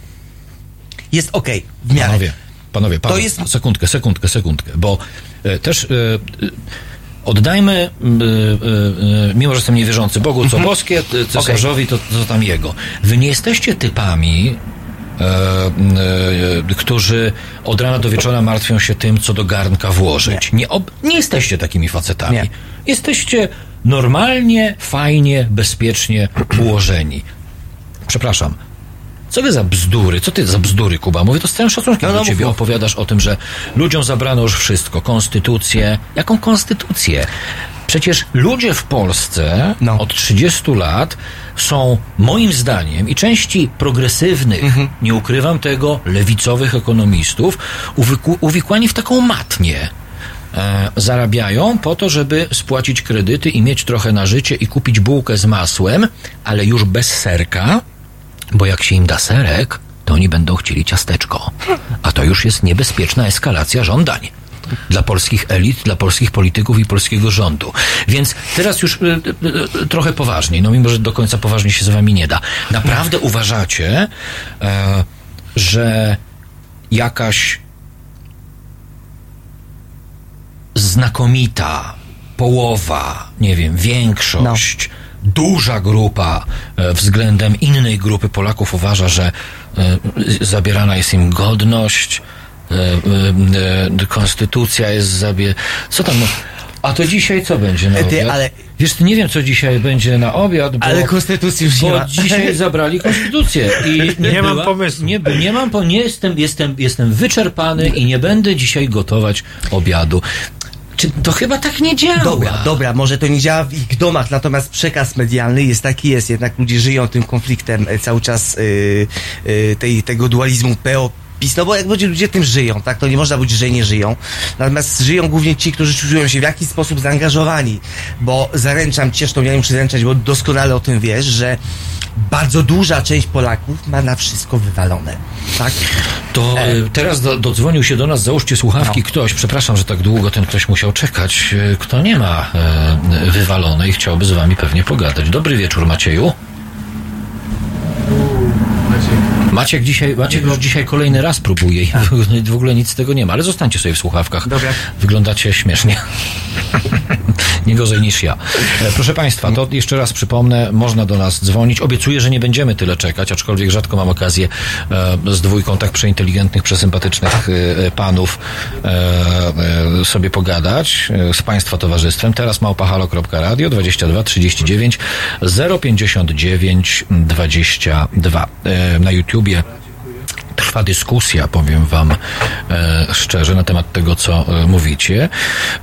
jest okej, w miarę. Panowie, panowie, Paweł, jest- sekundkę, sekundkę, sekundkę, bo e, też e, e, oddajmy, mimo że jestem niewierzący, Bogu Mhm. co boskie, t- cesarzowi to, to tam jego. Wy nie jesteście typami, którzy od rana do wieczora martwią się tym, co do garnka włożyć. Nie, ob, nie jesteście takimi facetami. Nie. Jesteście normalnie, fajnie, bezpiecznie ułożeni. Przepraszam. Co wy za bzdury? Co ty za bzdury, Kuba? Mówię to z całym szacunkiem No, no, do ciebie. Opowiadasz o tym, że ludziom zabrano już wszystko. Konstytucję. Jaką konstytucję? Przecież ludzie w Polsce No. od 30 lat są, moim zdaniem, i części progresywnych, Mhm. nie ukrywam tego, lewicowych ekonomistów, uwikłani w taką matnię. E, zarabiają po to, żeby spłacić kredyty i mieć trochę na życie i kupić bułkę z masłem, ale już bez serka, bo jak się im da serek, to oni będą chcieli ciasteczko. A to już jest niebezpieczna eskalacja żądań. Dla polskich elit, dla polskich polityków i polskiego rządu. Więc teraz już y, y, y, trochę poważniej, no mimo, że do końca poważnie się z wami nie da. Naprawdę uważacie, e, że jakaś znakomita połowa, nie wiem, większość, duża grupa e, względem innej grupy Polaków uważa, że e, zabierana jest im godność, e, konstytucja jest zabie... Co tam? No? A to dzisiaj co będzie na obiad? ale- Wiesz, ty nie wiem, co dzisiaj będzie na obiad, bo... Ale konstytucji już nie ma. dzisiaj zabrali konstytucję i nie, Nie mam była- pomysłu. Nie, nie mam, po, nie jestem, jestem, jestem wyczerpany i nie będę dzisiaj gotować obiadu. Czy to chyba tak nie działa? Dobra, dobra, może to nie działa w ich domach, natomiast przekaz medialny jest taki jest, jednak ludzie żyją tym konfliktem e, cały czas y, y, tej, tego dualizmu PO. PiS, no bo jak ludzie, ludzie tym żyją, tak? To nie można powiedzieć, że nie żyją. Natomiast żyją głównie ci, którzy czują się w jakiś sposób zaangażowani. Bo zaręczam cię, zresztą ja nie muszę zaręczać, bo doskonale o tym wiesz, że bardzo duża część Polaków ma na wszystko wywalone. Tak? To e, teraz do, dodzwonił się do nas, załóżcie słuchawki, No. ktoś, przepraszam, że tak długo ten ktoś musiał czekać, e, kto nie ma e, wywalone i chciałby z wami pewnie pogadać. Dobry wieczór, Macieju. Maciek dzisiaj, Maciek już dzisiaj kolejny raz próbuje i w- w ogóle nic z tego nie ma, ale zostańcie sobie w słuchawkach. Dobra. Wyglądacie śmiesznie. nie gorzej niż ja. E, Proszę Państwa, to jeszcze raz przypomnę, można do nas dzwonić. Obiecuję, że nie będziemy tyle czekać, aczkolwiek rzadko mam okazję e, z dwójką tak przeinteligentnych, przesympatycznych e, panów sobie pogadać z Państwa towarzystwem. Teraz małpahalo.radio 22 39 059 22. E, na Trwa dyskusja, powiem wam e, szczerze, na temat tego, co e, mówicie.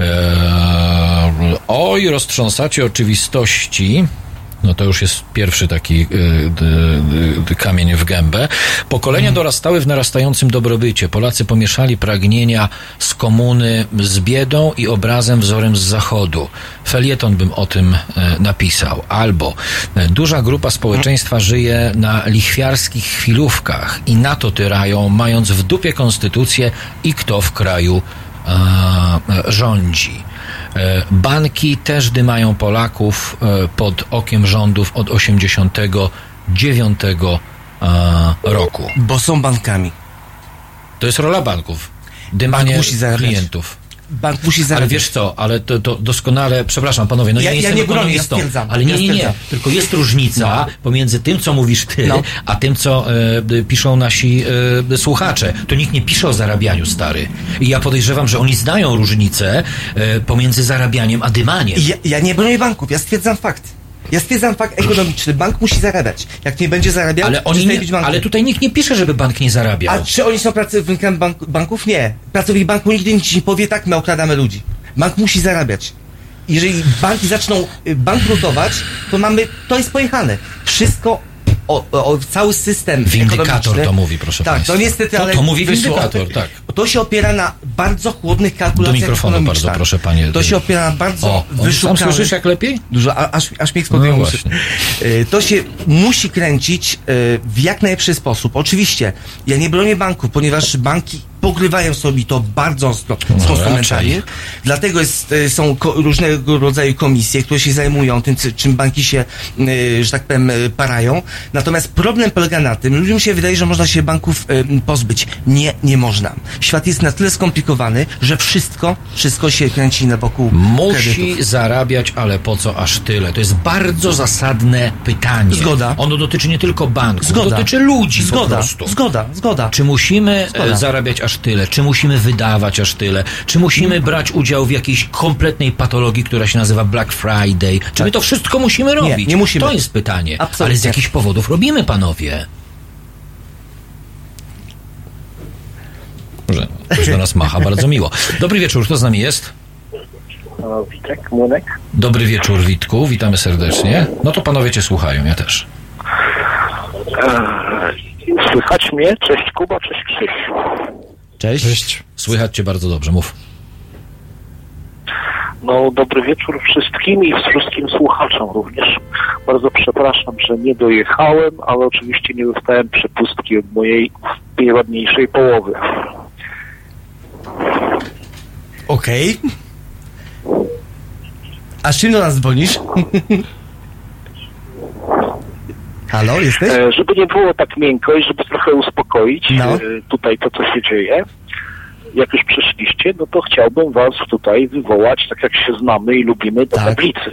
E, oj, roztrząsacie oczywistości. No to już jest pierwszy taki y, d, d, kamień w gębę. Pokolenia dorastały w narastającym dobrobycie. Polacy pomieszali pragnienia z komuny z biedą i obrazem wzorem z zachodu. Felieton bym o tym e, napisał. Albo e, duża grupa społeczeństwa żyje na lichwiarskich chwilówkach i na to tyrają, mając w dupie konstytucję i kto w kraju e, rządzi. E, Banki też dymają Polaków e, pod okiem rządów od 89 e, roku. Bo są bankami. To jest rola banków. Dymanie musi zarabiać. klientów. Bank musi Ale zarabiać. wiesz co, ale to, to doskonale, przepraszam panowie, no ja, Ja- nie ja jestem nie bronię, ja ekonomistą, stwierdzam, ale nie, ja nie, nie, tylko jest różnica pomiędzy tym, co mówisz ty, No. a tym, co e, piszą nasi e, słuchacze. To nikt nie pisze o zarabianiu, stary. I ja podejrzewam, że oni znają różnicę e, pomiędzy zarabianiem a dymaniem. Ja, ja nie bronię banków, ja stwierdzam fakt. Ja stwierdzam fakt ekonomiczny. Bank musi zarabiać. Jak nie będzie zarabiał, Ale, oni nie, ale tutaj nikt nie pisze, żeby bank nie zarabiał. A czy oni są pracownikami bank, banków? Nie. Pracownik banku nigdy nic nie powie, tak, my okradamy ludzi. Bank musi zarabiać. Jeżeli banki zaczną y, bankrutować, to mamy, to jest pojechane. Wszystko, o, o, cały system Windykator to mówi, proszę Tak, państwa. to niestety, To- ale to mówi wyszło. windykator, tak. To się opiera na bardzo chłodnych kalkulacjach Do mikrofonu bardzo proszę, panie. To się opiera na bardzo O, wyszukanych... sam słyszysz jak lepiej? Dużo, aż, aż mi eksplodują No. Y, To się musi kręcić y, w jak najlepszy sposób. Oczywiście, ja nie bronię banków, ponieważ banki pogrywają sobie to bardzo ostro z No, konsumentami. raczej. Dlatego jest, y, są różnego rodzaju komisje, które się zajmują tym, czym banki się, y, że tak powiem, y, parają. Natomiast problem polega na tym, ludziom się wydaje, że można się banków pozbyć. Nie, nie można. Świat jest na tyle skomplikowany, że wszystko, wszystko się kręci na boku kredytów. Musi zarabiać, ale po co aż tyle? To jest bardzo zasadne pytanie. Zgoda. Ono dotyczy nie tylko banków, Zgoda. dotyczy ludzi po Zgoda, prostu. zgoda, zgoda. Czy musimy Zgoda. e, zarabiać aż aż tyle, czy musimy wydawać aż tyle, czy musimy brać udział w jakiejś kompletnej patologii, która się nazywa Black Friday. Czy tak. my to wszystko musimy robić? Nie, nie musimy. To jest pytanie. Absolutnie. Ale z jakichś powodów robimy, panowie. Może ktoś do nas macha, bardzo miło. Dobry wieczór, kto z nami jest? Witek, Młonek. Dobry wieczór, Witku, witamy serdecznie. No to panowie cię słuchają, ja też. Eee, słychać mnie? Cześć Kuba, cześć Krzysiu. Cześć. Cześć. Słychać cię bardzo dobrze, mów. No, dobry wieczór wszystkim i wszystkim słuchaczom również. Bardzo przepraszam, że nie dojechałem, ale oczywiście nie dostałem przepustki od mojej najładniejszej połowy. Okej. A z czym do nas dzwonisz? Halo, jesteś? E, żeby nie było tak miękko i żeby trochę uspokoić No. e, tutaj to, co się dzieje, jak już przyszliście, no to chciałbym was tutaj wywołać, tak jak się znamy i lubimy, do tablicy.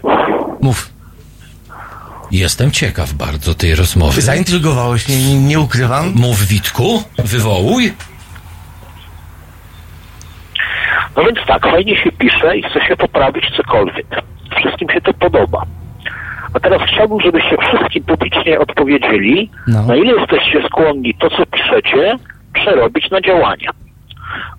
Mów. Jestem ciekaw bardzo tej rozmowy. Zaintrygowałeś mnie, nie, nie ukrywam. Mów, Witku, wywołuj. No więc tak, fajnie się pisze i chce się poprawić cokolwiek. Wszystkim się to podoba. A teraz chciałbym, żebyście wszystkim publicznie odpowiedzieli, No. na ile jesteście skłonni to, co piszecie, przerobić na działania.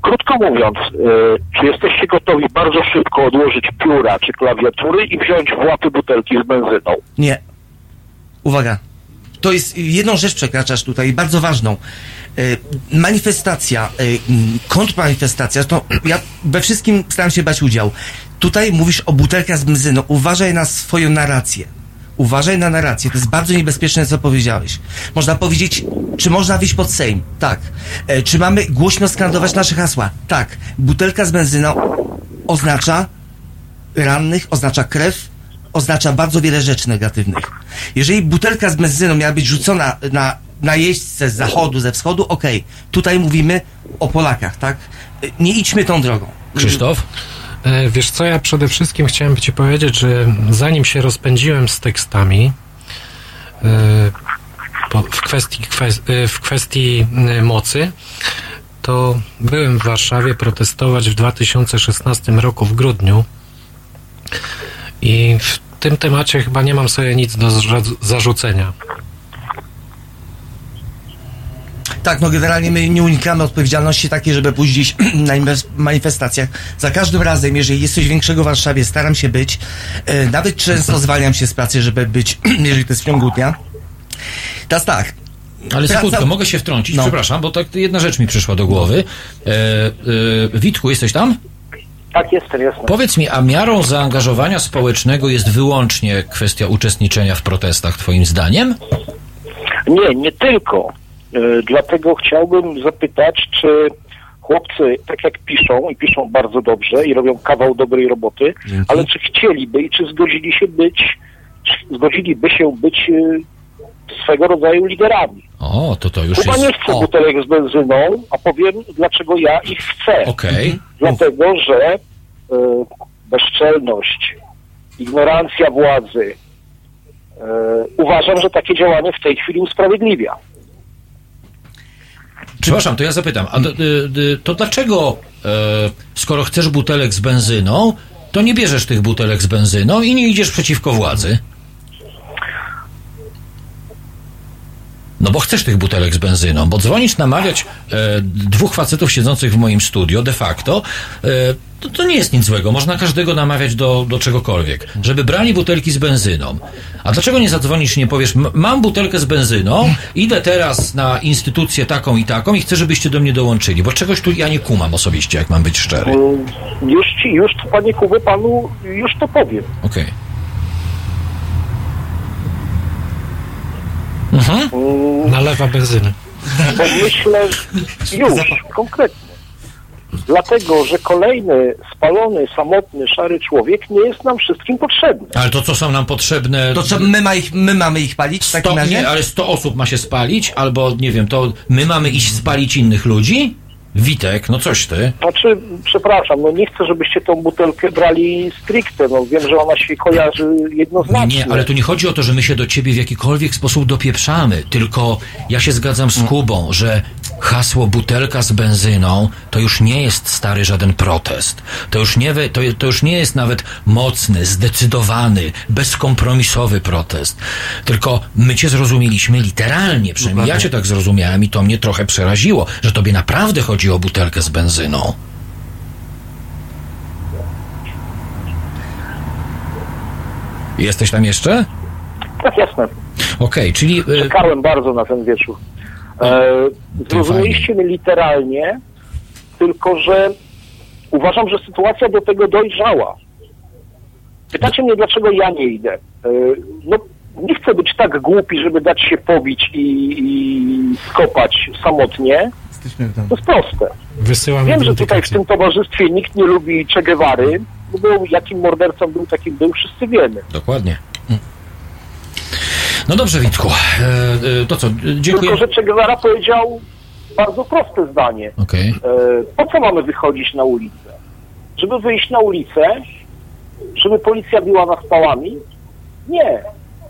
Krótko mówiąc, e, czy jesteście gotowi bardzo szybko odłożyć pióra czy klawiatury i wziąć w łapy butelki z benzyną? Nie. Uwaga. To jest jedną rzecz przekraczasz tutaj, bardzo ważną. E, manifestacja, e, kontrmanifestacja, to ja we wszystkim staram się brać udział. Tutaj mówisz o butelkach z benzyną. Uważaj na swoją narrację. Uważaj na narrację. To jest bardzo niebezpieczne, co powiedziałeś. Można powiedzieć, czy można wyjść pod Sejm? Tak. E, czy mamy głośno skandować nasze hasła? Tak. Butelka z benzyną oznacza rannych, oznacza krew, oznacza bardzo wiele rzeczy negatywnych. Jeżeli butelka z benzyną miała być rzucona na, na jeźdźce z zachodu, ze wschodu, okej. Tutaj mówimy o Polakach, tak? Y, Nie idźmy tą drogą. Krzysztof? E, Wiesz co, ja przede wszystkim chciałem Ci powiedzieć, że zanim się rozpędziłem z tekstami e, w kwestii, kwes, e, w kwestii mocy, to byłem w Warszawie protestować w 2016 roku w grudniu i w tym temacie chyba nie mam sobie nic do zarzucenia. Tak, no generalnie my nie unikamy odpowiedzialności takiej, żeby pójść gdzieś na manifestacjach. Za każdym razem, jeżeli jest coś większego w Warszawie, staram się być. E, nawet często zwalniam się z pracy, żeby być, jeżeli to jest w ciągu dnia. Teraz tak. Ale Praca- sekundkę, mogę się wtrącić, No. przepraszam, bo tak jedna rzecz mi przyszła do głowy. E, e, Witku, jesteś tam? Tak, jestem, jestem. Powiedz mi, a miarą zaangażowania społecznego jest wyłącznie kwestia uczestniczenia w protestach, twoim zdaniem? Nie, nie tylko. E, Dlatego chciałbym zapytać, czy chłopcy, tak jak piszą, i piszą bardzo dobrze i robią kawał dobrej roboty, ale czy chcieliby i czy zgodzili się być, czy zgodziliby się być e, swego rodzaju liderami? O, to to już Chyba jest... nie chcę butelek z benzyną, a powiem, dlaczego ja ich chcę. Okej. Dlatego, że e, bezczelność, ignorancja władzy, uważam, że takie działanie w tej chwili usprawiedliwia. Przepraszam, to ja zapytam, a d, d, d, to dlaczego, e, skoro chcesz butelek z benzyną, to nie bierzesz tych butelek z benzyną i nie idziesz przeciwko władzy? No bo chcesz tych butelek z benzyną, bo dzwonisz namawiać e, dwóch facetów siedzących w moim studio, de facto, e, to, to nie jest nic złego. Można każdego namawiać do, do czegokolwiek, żeby brali butelki z benzyną. A dlaczego nie zadzwonisz i nie powiesz, "M- mam butelkę z benzyną, idę teraz na instytucję taką i taką i chcę, żebyście do mnie dołączyli, bo czegoś tu ja nie kumam osobiście, jak mam być szczery. Mm, Już ci, już panie Kuby, panu już to powiem. Okej. Mhm. Nalewa benzyny. Bo myślę, już, konkretnie. Dlatego, że kolejny spalony, samotny, szary człowiek nie jest nam wszystkim potrzebny. Ale to co są nam potrzebne... To co, my, ma ich, my mamy ich palić w takim Sto, razie? nie, ale 100 osób ma się spalić, albo nie wiem, to my mamy iść spalić innych ludzi? Witek, no coś ty. Znaczy, przepraszam, no nie chcę, żebyście tą butelkę brali stricte, no wiem, że ona się kojarzy Nie, jednoznacznie. nie, ale tu nie chodzi o to, że my się do ciebie w jakikolwiek sposób dopieprzamy, tylko ja się zgadzam z Kubą, że hasło butelka z benzyną to już nie jest stary żaden protest. To już nie, we- to, to już nie jest nawet mocny, zdecydowany, bezkompromisowy protest. Tylko my cię zrozumieliśmy literalnie, przynajmniej ja cię tak zrozumiałem i to mnie trochę przeraziło, że tobie naprawdę chodzi chodzi o butelkę z benzyną. Jesteś tam jeszcze? Tak, jasne. Okej, czyli... y, Czekałem bardzo na ten wieczór. E, zrozumieliście mnie literalnie, tylko że uważam, że sytuacja do tego dojrzała. Pytacie mnie, dlaczego ja nie idę. E, no, nie chcę być tak głupi, żeby dać się pobić i, i skopać samotnie. To jest proste. Wysyłam Wiem, że tutaj w tym towarzystwie nikt nie lubi Che Guevary, bo jakim mordercą był, takim był, wszyscy wiemy. Dokładnie. No dobrze, Witku. E, e, to co, dziękuję. Tylko, że Che Guevara powiedział bardzo proste zdanie. Okej. E, po co mamy wychodzić na ulicę? Żeby wyjść na ulicę, żeby policja biła nas pałami? Nie.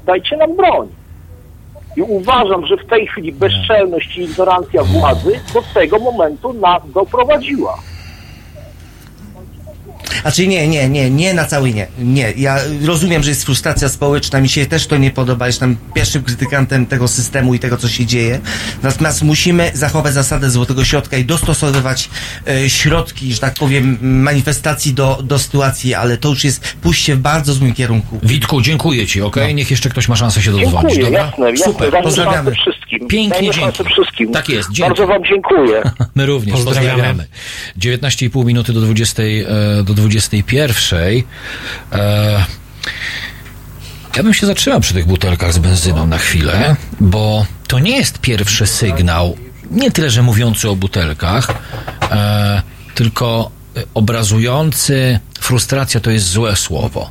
Dajcie nam broń. I uważam, że w tej chwili bezczelność i ignorancja władzy do tego momentu nas doprowadziła. Znaczy nie, nie, nie, nie na cały nie. Nie, ja rozumiem, że jest frustracja społeczna, mi się też to nie podoba, jestem pierwszym krytykantem tego systemu i tego, co się dzieje. Natomiast musimy zachować zasadę złotego środka i dostosowywać e, środki, że tak powiem, manifestacji do, do sytuacji, ale to już jest pójście w bardzo złym kierunku. Witku, dziękuję Ci, okej? Niech jeszcze ktoś ma szansę się dodzwonić, Dziękuję, dobra? jasne, jasne. Super, Dajmy pozdrawiamy. wszystkim. Pięknie, dzięki. wszystkim. Tak jest, dzięki. Bardzo Wam dziękuję. My również Pozdrawiamy. pozdrawiamy. 19,5 minuty do 20, e, do 21. E, ja bym się zatrzymał przy tych butelkach z benzyną na chwilę, bo to nie jest pierwszy sygnał, nie tyle, że mówiący o butelkach, e, tylko obrazujący frustracja to jest złe słowo.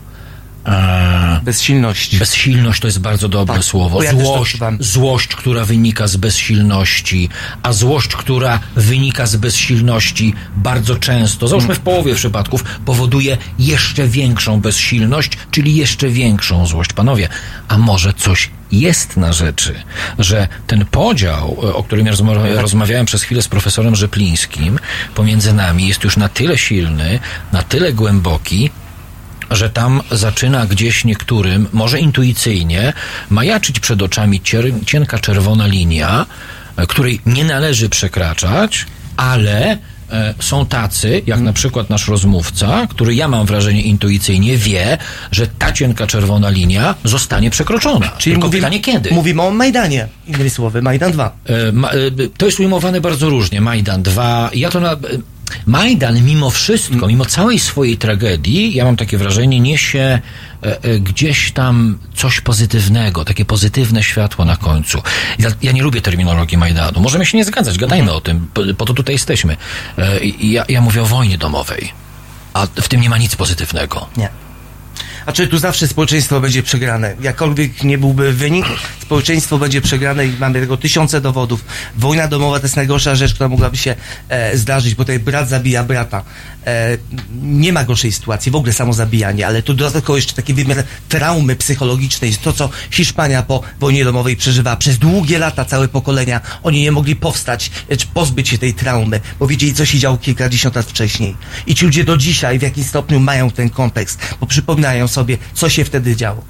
E, Bezsilność. Bezsilność to jest bardzo dobre Tak, słowo. ja Złość, złość, która wynika z bezsilności, a złość, która wynika z bezsilności bardzo często, załóżmy w połowie przypadków, powoduje jeszcze większą bezsilność, czyli jeszcze większą złość. Panowie, a może coś jest na rzeczy, że ten podział, e, o którym ja rozma- rozmawiałem przez chwilę z profesorem Rzeplińskim, pomiędzy nami jest już na tyle silny, na tyle głęboki, że tam zaczyna gdzieś niektórym, może intuicyjnie, majaczyć przed oczami cienka czerwona linia, e, której nie należy przekraczać, ale e, są tacy, jak na przykład nasz rozmówca, który ja mam wrażenie intuicyjnie wie, że ta cienka czerwona linia zostanie przekroczona. Czyli Tylko mówimy, pytanie kiedy? Mówimy o Majdanie, innymi słowy, Majdan 2. E, ma, e, to jest ujmowane bardzo różnie. Majdan 2. Ja to na. Majdan mimo wszystko, mimo całej swojej tragedii, ja mam takie wrażenie, niesie e, e, gdzieś tam coś pozytywnego, takie pozytywne światło na końcu. Ja, ja nie lubię terminologii Majdanu. Możemy się nie zgadzać, gadajmy o tym, po, po to tutaj jesteśmy. E, ja, ja mówię o wojnie domowej, a w tym nie ma nic pozytywnego. Nie. A czy tu zawsze społeczeństwo będzie przegrane? Jakkolwiek nie byłby wynik, społeczeństwo będzie przegrane i mamy tego tysiące dowodów. Wojna domowa to jest najgorsza rzecz, która mogłaby się e, zdarzyć, bo tutaj brat zabija brata. E, nie ma gorszej sytuacji, w ogóle samo zabijanie, ale tu dodatkowo jeszcze taki wymiar traumy psychologicznej, to co Hiszpania po wojnie domowej przeżywała. Przez długie lata, całe pokolenia, oni nie mogli powstać, czy pozbyć się tej traumy, bo wiedzieli, co się działo kilkadziesiąt lat wcześniej. I ci ludzie do dzisiaj w jakimś stopniu mają ten kontekst, bo przypominają sobie, co się wtedy działo.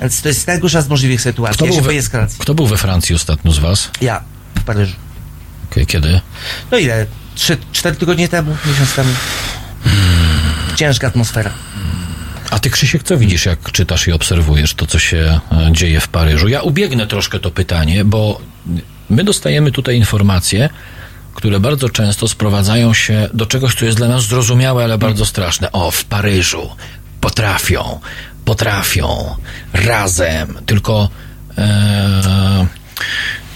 Więc to jest najgorsza z możliwych sytuacji. Kto Ja był, we, kto był we Francji ostatnio z was? Ja w Paryżu. Okej, kiedy? No ile? Trzy, cztery tygodnie temu, miesiąc temu. Ciężka atmosfera. A ty, Krzysiek, co widzisz, jak czytasz i obserwujesz to, co się e, dzieje w Paryżu? Ja ubiegnę troszkę to pytanie, bo my dostajemy tutaj informacje, które bardzo często sprowadzają się do czegoś, co jest dla nas zrozumiałe, ale bardzo straszne. O, w Paryżu potrafią, potrafią, razem, tylko e,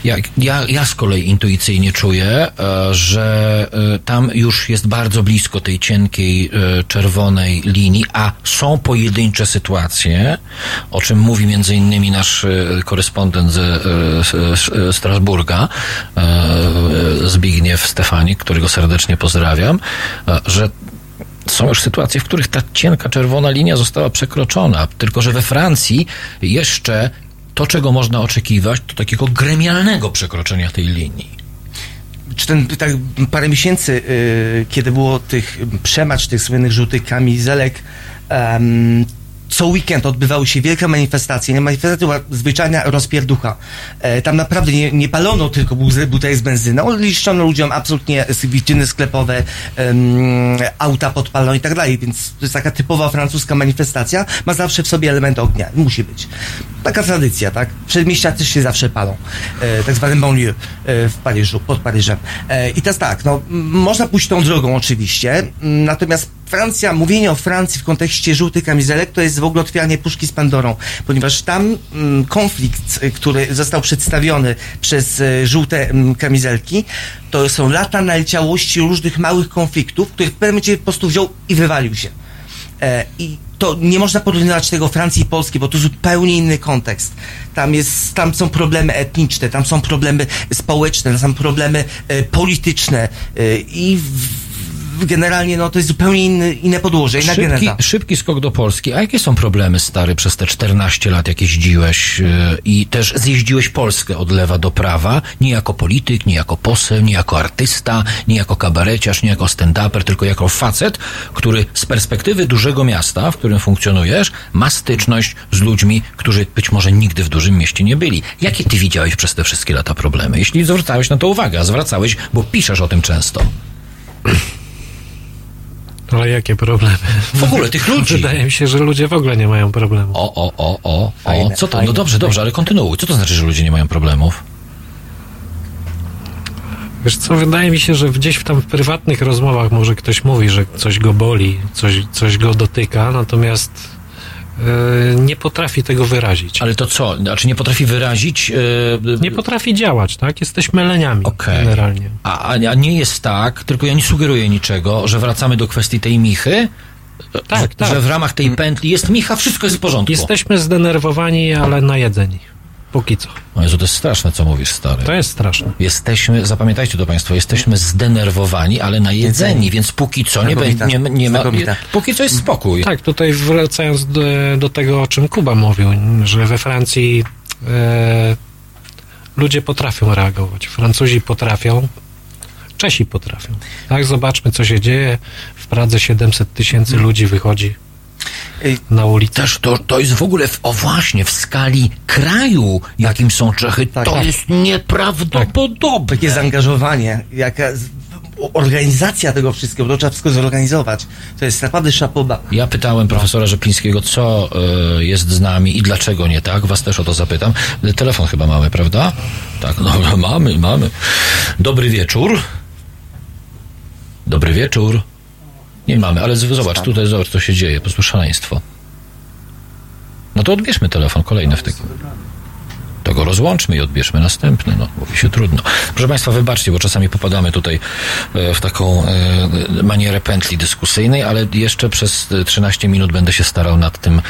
ja, ja, ja z kolei intuicyjnie czuję, e, że e, tam już jest bardzo blisko tej cienkiej czerwonej linii, a są pojedyncze sytuacje, o czym mówi między innymi nasz korespondent ze Strasburga, Zbigniew Stefanik, którego serdecznie pozdrawiam, że są już sytuacje, w których ta cienka czerwona linia została przekroczona, tylko że we Francji jeszcze to, czego można oczekiwać, to takiego gremialnego przekroczenia tej linii. Czy ten, tak parę miesięcy, y, kiedy było tych przemacz tych słynnych żółtych kamizelek, co weekend odbywały się wielkie manifestacje. Manifestacja była zwyczajna rozpierducha. E, tam naprawdę nie, nie palono tylko butelek z benzyną, liszczono ludziom absolutnie witryny sklepowe, em, auta podpalono i tak dalej, więc to jest taka typowa francuska manifestacja, ma zawsze w sobie element ognia. Musi być. Taka tradycja, tak? Przedmieścia też się zawsze palą. E, tak zwane banlieue e, w Paryżu, pod Paryżem. E, I teraz tak, no, można pójść tą drogą oczywiście, natomiast Francja, mówienie o Francji w kontekście żółtych kamizelek to jest w ogóle otwieranie puszki z Pandorą, ponieważ tam mm, konflikt, y, który został przedstawiony przez y, żółte mm, kamizelki, to są lata naleciałości różnych małych konfliktów, których w pewnym momencie po prostu wziął i wywalił się. E, I to nie można porównywać tego Francji i Polski, bo to zupełnie inny kontekst. Tam, jest, tam są problemy etniczne, tam są problemy społeczne, tam są problemy e, polityczne e, i w, generalnie no, to jest zupełnie inny, inne podłoże, inna Szybki, geneza. szybki skok do Polski. A jakie są problemy, stary, przez te 14 lat, jak jeździłeś yy, i też zjeździłeś Polskę od lewa do prawa, nie jako polityk, nie jako poseł, nie jako artysta, nie jako kabareciarz, nie jako stand-uper, tylko jako facet, który z perspektywy dużego miasta, w którym funkcjonujesz, ma styczność z ludźmi, którzy być może nigdy w dużym mieście nie byli. Jakie ty widziałeś przez te wszystkie lata problemy? Jeśli zwracałeś na to uwagę, a zwracałeś, bo piszesz o tym często. Ale jakie problemy? W ogóle tych ludzi. Wydaje mi się, że ludzie w ogóle nie mają problemu. O, o, o, o, o. Fajne, Co to? No fajne, dobrze, dobrze, ale kontynuuj. Co to znaczy, że ludzie nie mają problemów? Wiesz co, wydaje mi się, że gdzieś w tam w prywatnych rozmowach może ktoś mówi, że coś go boli, coś, coś go dotyka, natomiast nie potrafi tego wyrazić. Ale to co? Znaczy nie potrafi wyrazić... Yy, nie potrafi działać, tak? Jesteśmy leniami generalnie. A, a a nie jest tak, tylko ja nie sugeruję niczego, że wracamy do kwestii tej Michy, Tak, że, tak. że w ramach tej pętli jest Micha, wszystko jest w porządku. Jesteśmy zdenerwowani, ale najedzeni. Póki co. O Jezu, to jest straszne, co mówisz, stary. To jest straszne. Jesteśmy, zapamiętajcie to Państwo, jesteśmy zdenerwowani, ale najedzeni, Jedzeni. więc póki co nie, będzie, nie, nie ma... Póki co jest spokój. Tak, tutaj wracając do, do tego, o czym Kuba mówił, że we Francji e, ludzie potrafią reagować. Francuzi potrafią, Czesi potrafią. Tak, zobaczmy, co się dzieje. W Pradze 700 tysięcy ludzi wychodzi na ulicę. Też to, to jest w ogóle, w, o właśnie, w skali kraju, jakim są Czechy, to tak. jest nieprawdopodobne. Takie zaangażowanie, jaka organizacja tego wszystkiego, to trzeba wszystko zorganizować. To jest naprawdę szapoba. Ja pytałem profesora Rzeplińskiego, co y, jest z nami i dlaczego nie tak. Was też o to zapytam. Telefon chyba mamy, prawda? Tak, no, mamy, mamy. Dobry wieczór. Dobry wieczór. Nie mamy, ale zobacz, tutaj zobacz, co się dzieje. Po prostu szaleństwo. No to odbierzmy telefon kolejny w takim. To go rozłączmy i odbierzmy następny. No, mówi się trudno. Proszę Państwa, wybaczcie, bo czasami popadamy tutaj e, w taką e, manierę pętli dyskusyjnej, ale jeszcze przez e, 13 minut będę się starał nad tym,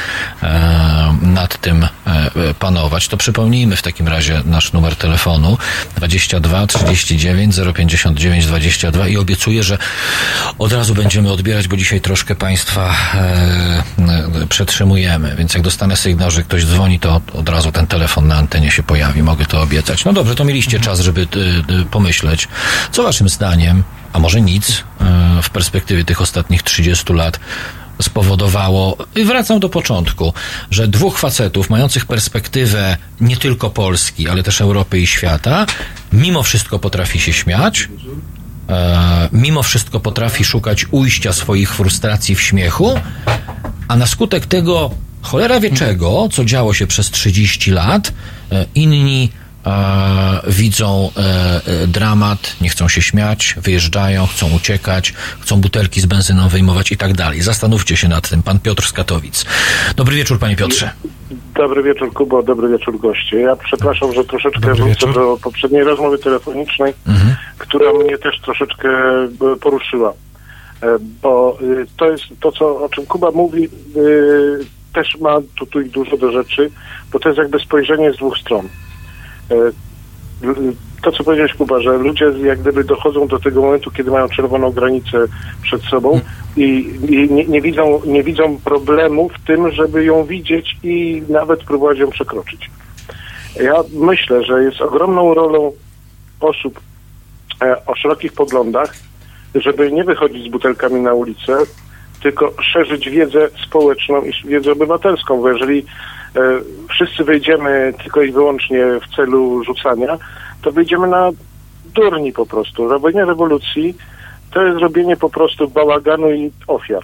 e, nad tym e, e, panować. To przypomnijmy w takim razie nasz numer telefonu 22 39 059 22 i obiecuję, że od razu będziemy odbierać, bo dzisiaj troszkę Państwa e, e, przetrzymujemy, więc jak dostanę sygnał, że ktoś dzwoni, to od razu ten telefon na antenie się pojawi, mogę to obiecać. No dobrze, to mieliście czas, żeby y, y, pomyśleć, co Waszym zdaniem, a może nic, y, w perspektywie tych ostatnich 30 lat spowodowało, i wracam do początku, że dwóch facetów mających perspektywę nie tylko Polski, ale też Europy i świata, mimo wszystko potrafi się śmiać, e, mimo wszystko potrafi szukać ujścia swoich frustracji w śmiechu, a na skutek tego cholera wie czego, co działo się przez 30 lat, e, inni e, widzą e, e, dramat, nie chcą się śmiać, wyjeżdżają, chcą uciekać, chcą butelki z benzyną wyjmować i tak dalej. Zastanówcie się nad tym. Pan Piotr z Katowic. Dobry wieczór, panie Piotrze. Dobry wieczór, Kubo, dobry wieczór, goście. Ja przepraszam, że troszeczkę Dobry wrócę wieczór. do poprzedniej rozmowy telefonicznej, która mnie też troszeczkę e, poruszyła. Bo to jest to, co, o czym Kuba mówi, też ma tu, tu i dużo do rzeczy, bo to jest jakby spojrzenie z dwóch stron. E, To, co powiedziałeś, Kuba, że ludzie jak gdyby dochodzą do tego momentu, kiedy mają czerwoną granicę przed sobą i, i nie, nie, widzą, nie widzą problemu w tym, żeby ją widzieć i nawet próbować ją przekroczyć. Ja myślę, że jest ogromną rolą osób e, o szerokich poglądach, żeby nie wychodzić z butelkami na ulicę, tylko szerzyć wiedzę społeczną i wiedzę obywatelską, bo jeżeli e, wszyscy wejdziemy tylko i wyłącznie w celu rzucania, to wyjdziemy na durni po prostu. Robienie rewolucji to jest robienie po prostu bałaganu i ofiar.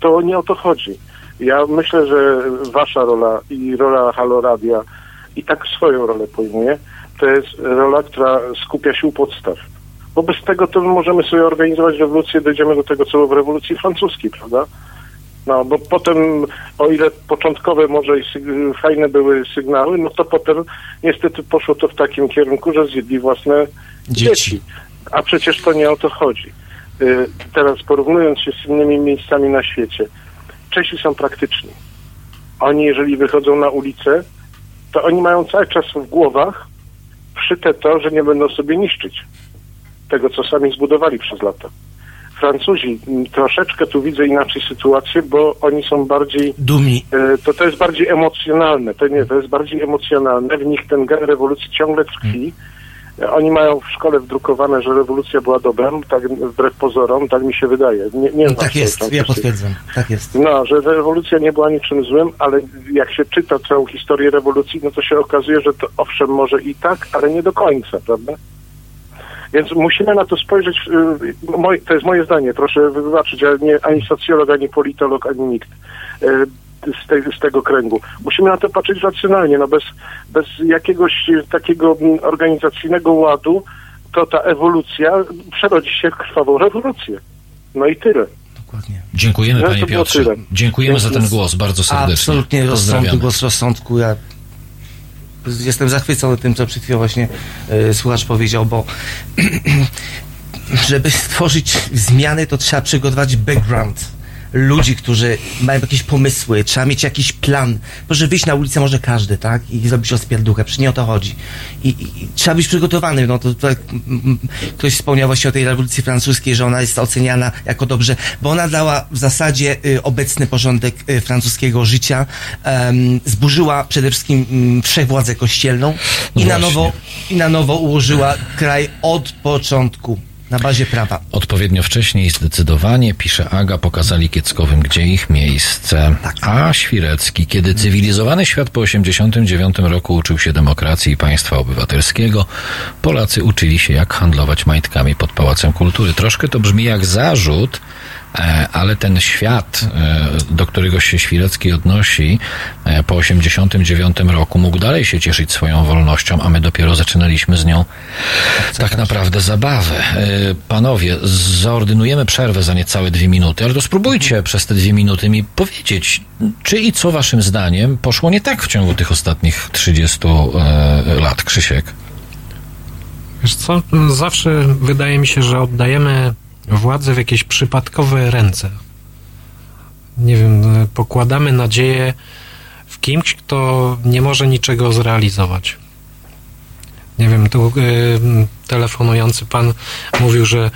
To nie o to chodzi. Ja myślę, że wasza rola i rola Halo Radia i tak swoją rolę pojmuje, to jest rola, która skupia się u podstaw. Wobec tego to my możemy sobie organizować rewolucję, dojdziemy do tego, co było w rewolucji francuskiej, prawda? No, bo potem, o ile początkowe może i fajne były sygnały, no to potem niestety poszło to w takim kierunku, że zjedli własne dzieci. A przecież to nie o to chodzi. Y, Teraz porównując się z innymi miejscami na świecie, Czesi są praktyczni. Oni, jeżeli wychodzą na ulicę, to oni mają cały czas w głowach wszyte to, że nie będą sobie niszczyć tego, co sami zbudowali przez lata. Francuzi troszeczkę tu widzę inaczej sytuację, bo oni są bardziej dumni. To, to jest bardziej emocjonalne. To nie, to jest bardziej emocjonalne. W nich ten gen rewolucji ciągle tkwi. E, Oni mają w szkole wdrukowane, że rewolucja była dobrem, tak wbrew pozorom, tak mi się wydaje. Nie, nie znam Tak jest, ja potwierdzam. Tak jest. No, że rewolucja nie była niczym złym, ale jak się czyta całą historię rewolucji, no to się okazuje, że to owszem może i tak, ale nie do końca, prawda? Więc musimy na to spojrzeć, y, to jest moje zdanie, proszę wybaczyć, ja nie, ani socjolog, ani politolog, ani nikt y, z, tej, z tego kręgu. Musimy na to patrzeć racjonalnie, no bez, bez jakiegoś y, takiego mm, organizacyjnego ładu, to ta ewolucja przerodzi się w krwawą rewolucję. No i tyle. Dziękujemy No, panie Piotrze. Dziękujemy za ten głos bardzo serdecznie. Absolutnie Pozdrawiamy. głos rozsądku. Ja jestem zachwycony tym, co przed chwilą właśnie e, słuchacz powiedział, bo żeby stworzyć zmiany, to trzeba przygotować background ludzi, którzy mają jakieś pomysły, trzeba mieć jakiś plan. Proszę wyjść na ulicę może każdy, tak? I zrobić rozpierduchę, przecież nie o to chodzi. I, i, trzeba być przygotowany, no to, mm, mm, ktoś wspomniał właśnie o tej rewolucji francuskiej, że ona jest oceniana jako dobrze, bo ona dała w zasadzie y, obecny porządek y, francuskiego życia, em, zburzyła przede wszystkim mm, wszechwładzę kościelną i No na właśnie. nowo i na nowo ułożyła kraj od początku na bazie prawa. Odpowiednio wcześniej i zdecydowanie, pisze Aga, pokazali Kieckowym, gdzie ich miejsce. A Świrecki, kiedy cywilizowany świat po 89 roku uczył się demokracji i państwa obywatelskiego, Polacy uczyli się, jak handlować majtkami pod Pałacem Kultury. Troszkę to brzmi jak zarzut, ale ten świat, e, do którego się Świrecki odnosi e, po 89 roku, mógł dalej się cieszyć swoją wolnością, a my dopiero zaczynaliśmy z nią tak naprawdę zabawę. E, Panowie, zaordynujemy przerwę za niecałe dwie minuty, ale to spróbujcie przez te dwie minuty mi powiedzieć, czy i co waszym zdaniem poszło nie tak w ciągu tych ostatnich 30 e, lat, Krzysiek? Wiesz co, zawsze wydaje mi się, że oddajemy władzę w jakieś przypadkowe ręce. Nie wiem, e, pokładamy nadzieję w kimś, kto nie może niczego zrealizować. Nie wiem, tu e, telefonujący pan mówił, że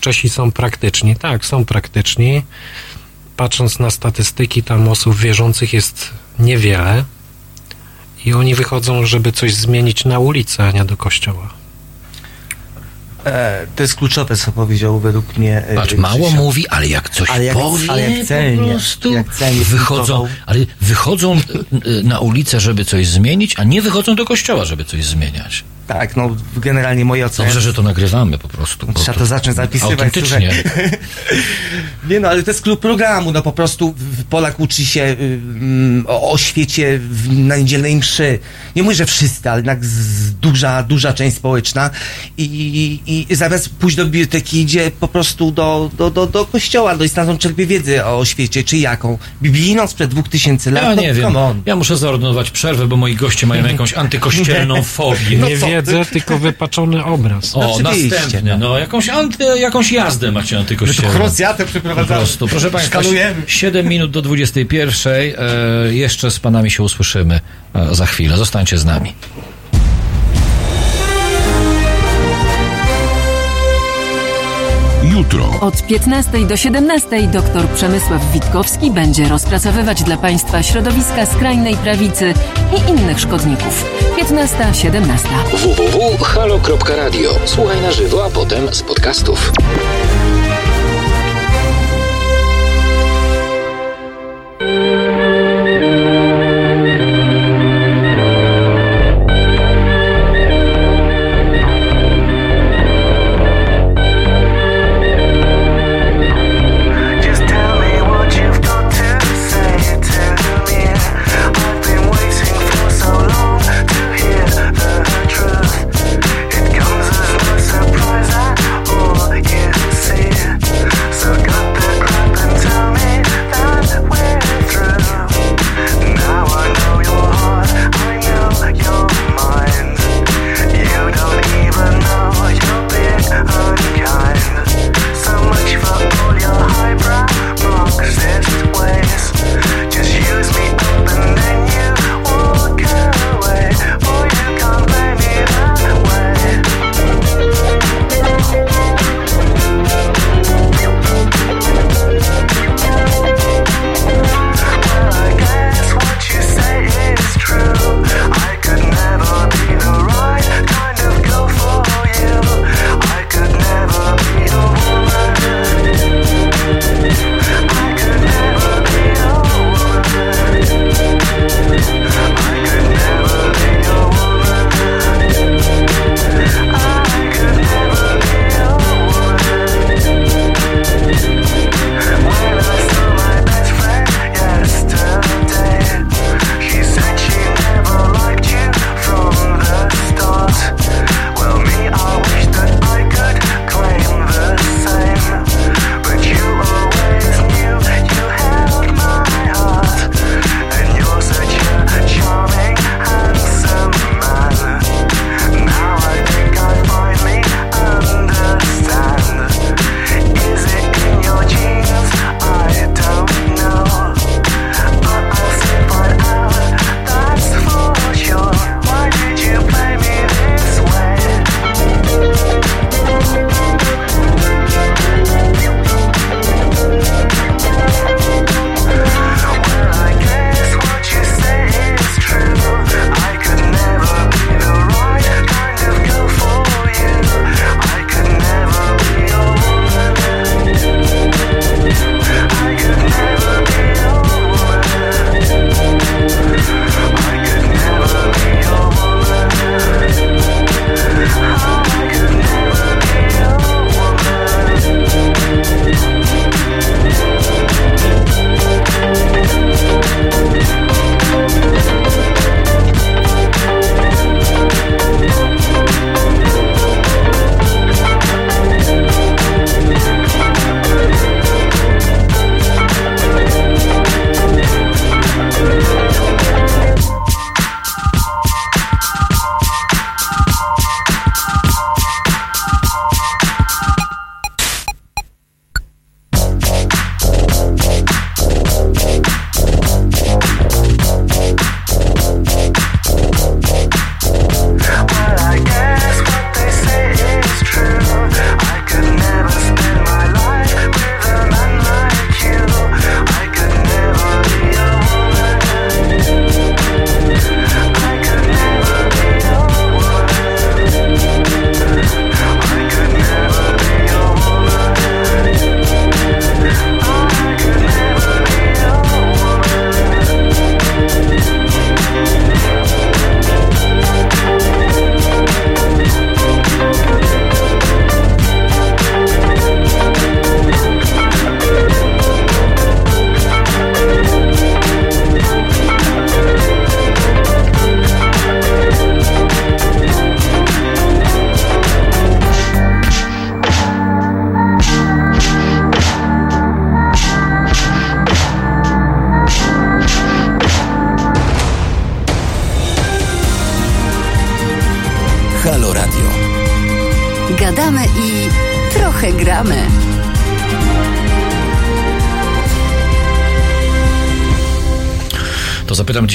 Czesi są praktyczni. Tak, są praktyczni. Patrząc na statystyki, tam osób wierzących jest niewiele. I oni wychodzą, żeby coś zmienić na ulicy, a nie do kościoła. E, to jest kluczowe, co powiedział według mnie. e, Patrz, mało mówi, ale jak coś ale jak, powie, ale jak celnie, po prostu jak celnie wychodzą, ale wychodzą e, na ulicę, żeby coś zmienić, a nie wychodzą do kościoła, żeby coś zmieniać. Tak, no generalnie moje oceny. Dobrze, że to nagrywamy po prostu. Trzeba to zacząć zapisywać. Autentycznie. Nie no, ale to jest klub programu, no po prostu Polak uczy się y, mm, o, o świecie w, na niedzielnej mszy. Nie mówię, że wszyscy, ale jednak z, duża, duża część społeczna i, i, i zamiast pójść do biblioteki idzie po prostu do, do, do, do kościoła, do i stamtąd czerpie wiedzę o świecie, czy jaką? Biblijną sprzed dwóch tysięcy lat? Ja No, nie wiem. on. Ja muszę zaordynować przerwę, bo moi goście mają jakąś antykościelną fobię. nie wiedzę, tylko wypaczony obraz. O, następny. No, jakąś, anty, jakąś jazdę macie antykościelną. My tu krucjatę Po przeprowadzamy. prostu. Proszę Państwa, Szkalujemy. 7 minut do 21. E, jeszcze z Panami się usłyszymy e, za chwilę. Zostańcie z nami. Jutro. Od 15 do 17 dr Przemysław Witkowski będzie rozpracowywać dla Państwa środowiska skrajnej prawicy i innych szkodników. 15-17. www.halo.radio. Słuchaj na żywo, a potem z podcastów.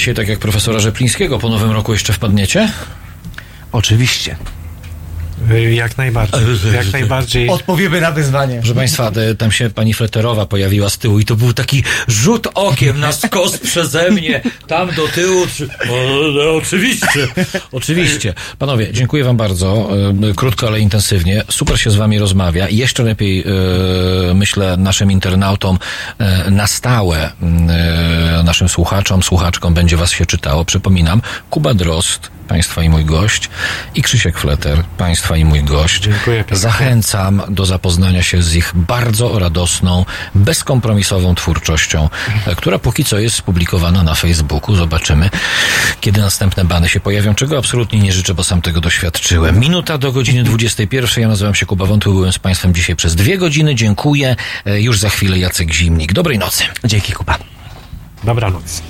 Dzisiaj tak jak profesora Rzeplińskiego, po nowym roku jeszcze wpadniecie? Oczywiście. Jak najbardziej. Jak najbardziej. Odpowiemy na wyzwanie. Proszę Państwa, tam się pani Fleterowa pojawiła z tyłu i to był taki rzut okiem na skos przeze mnie, tam do tyłu. O, no, oczywiście, oczywiście. Panowie, dziękuję Wam bardzo. E, Krótko, ale intensywnie. Super się z Wami rozmawia. I jeszcze lepiej, e, myślę, naszym internautom e, na stałe, e, naszym słuchaczom, słuchaczkom będzie Was się czytało. Przypominam, Kuba Drost, Państwa i mój gość i Krzysiek Fleter, Państwa i mój gość. Dziękuję pięknie. Zachęcam do zapoznania się z ich bardzo radosną, bezkompromisową twórczością, e, która póki co jest publikowana na Facebooku. Zobaczymy, kiedy następne bany się pojawią, czego absolutnie nie życzę, bo sam tego doświadczyłem. Minuta do godziny 21. Ja nazywam się Kuba Wątły, byłem z Państwem dzisiaj przez dwie godziny. Dziękuję. E, Już za chwilę Jacek Zimnik. Dobrej nocy. Dzięki, Kuba. Dobranoc.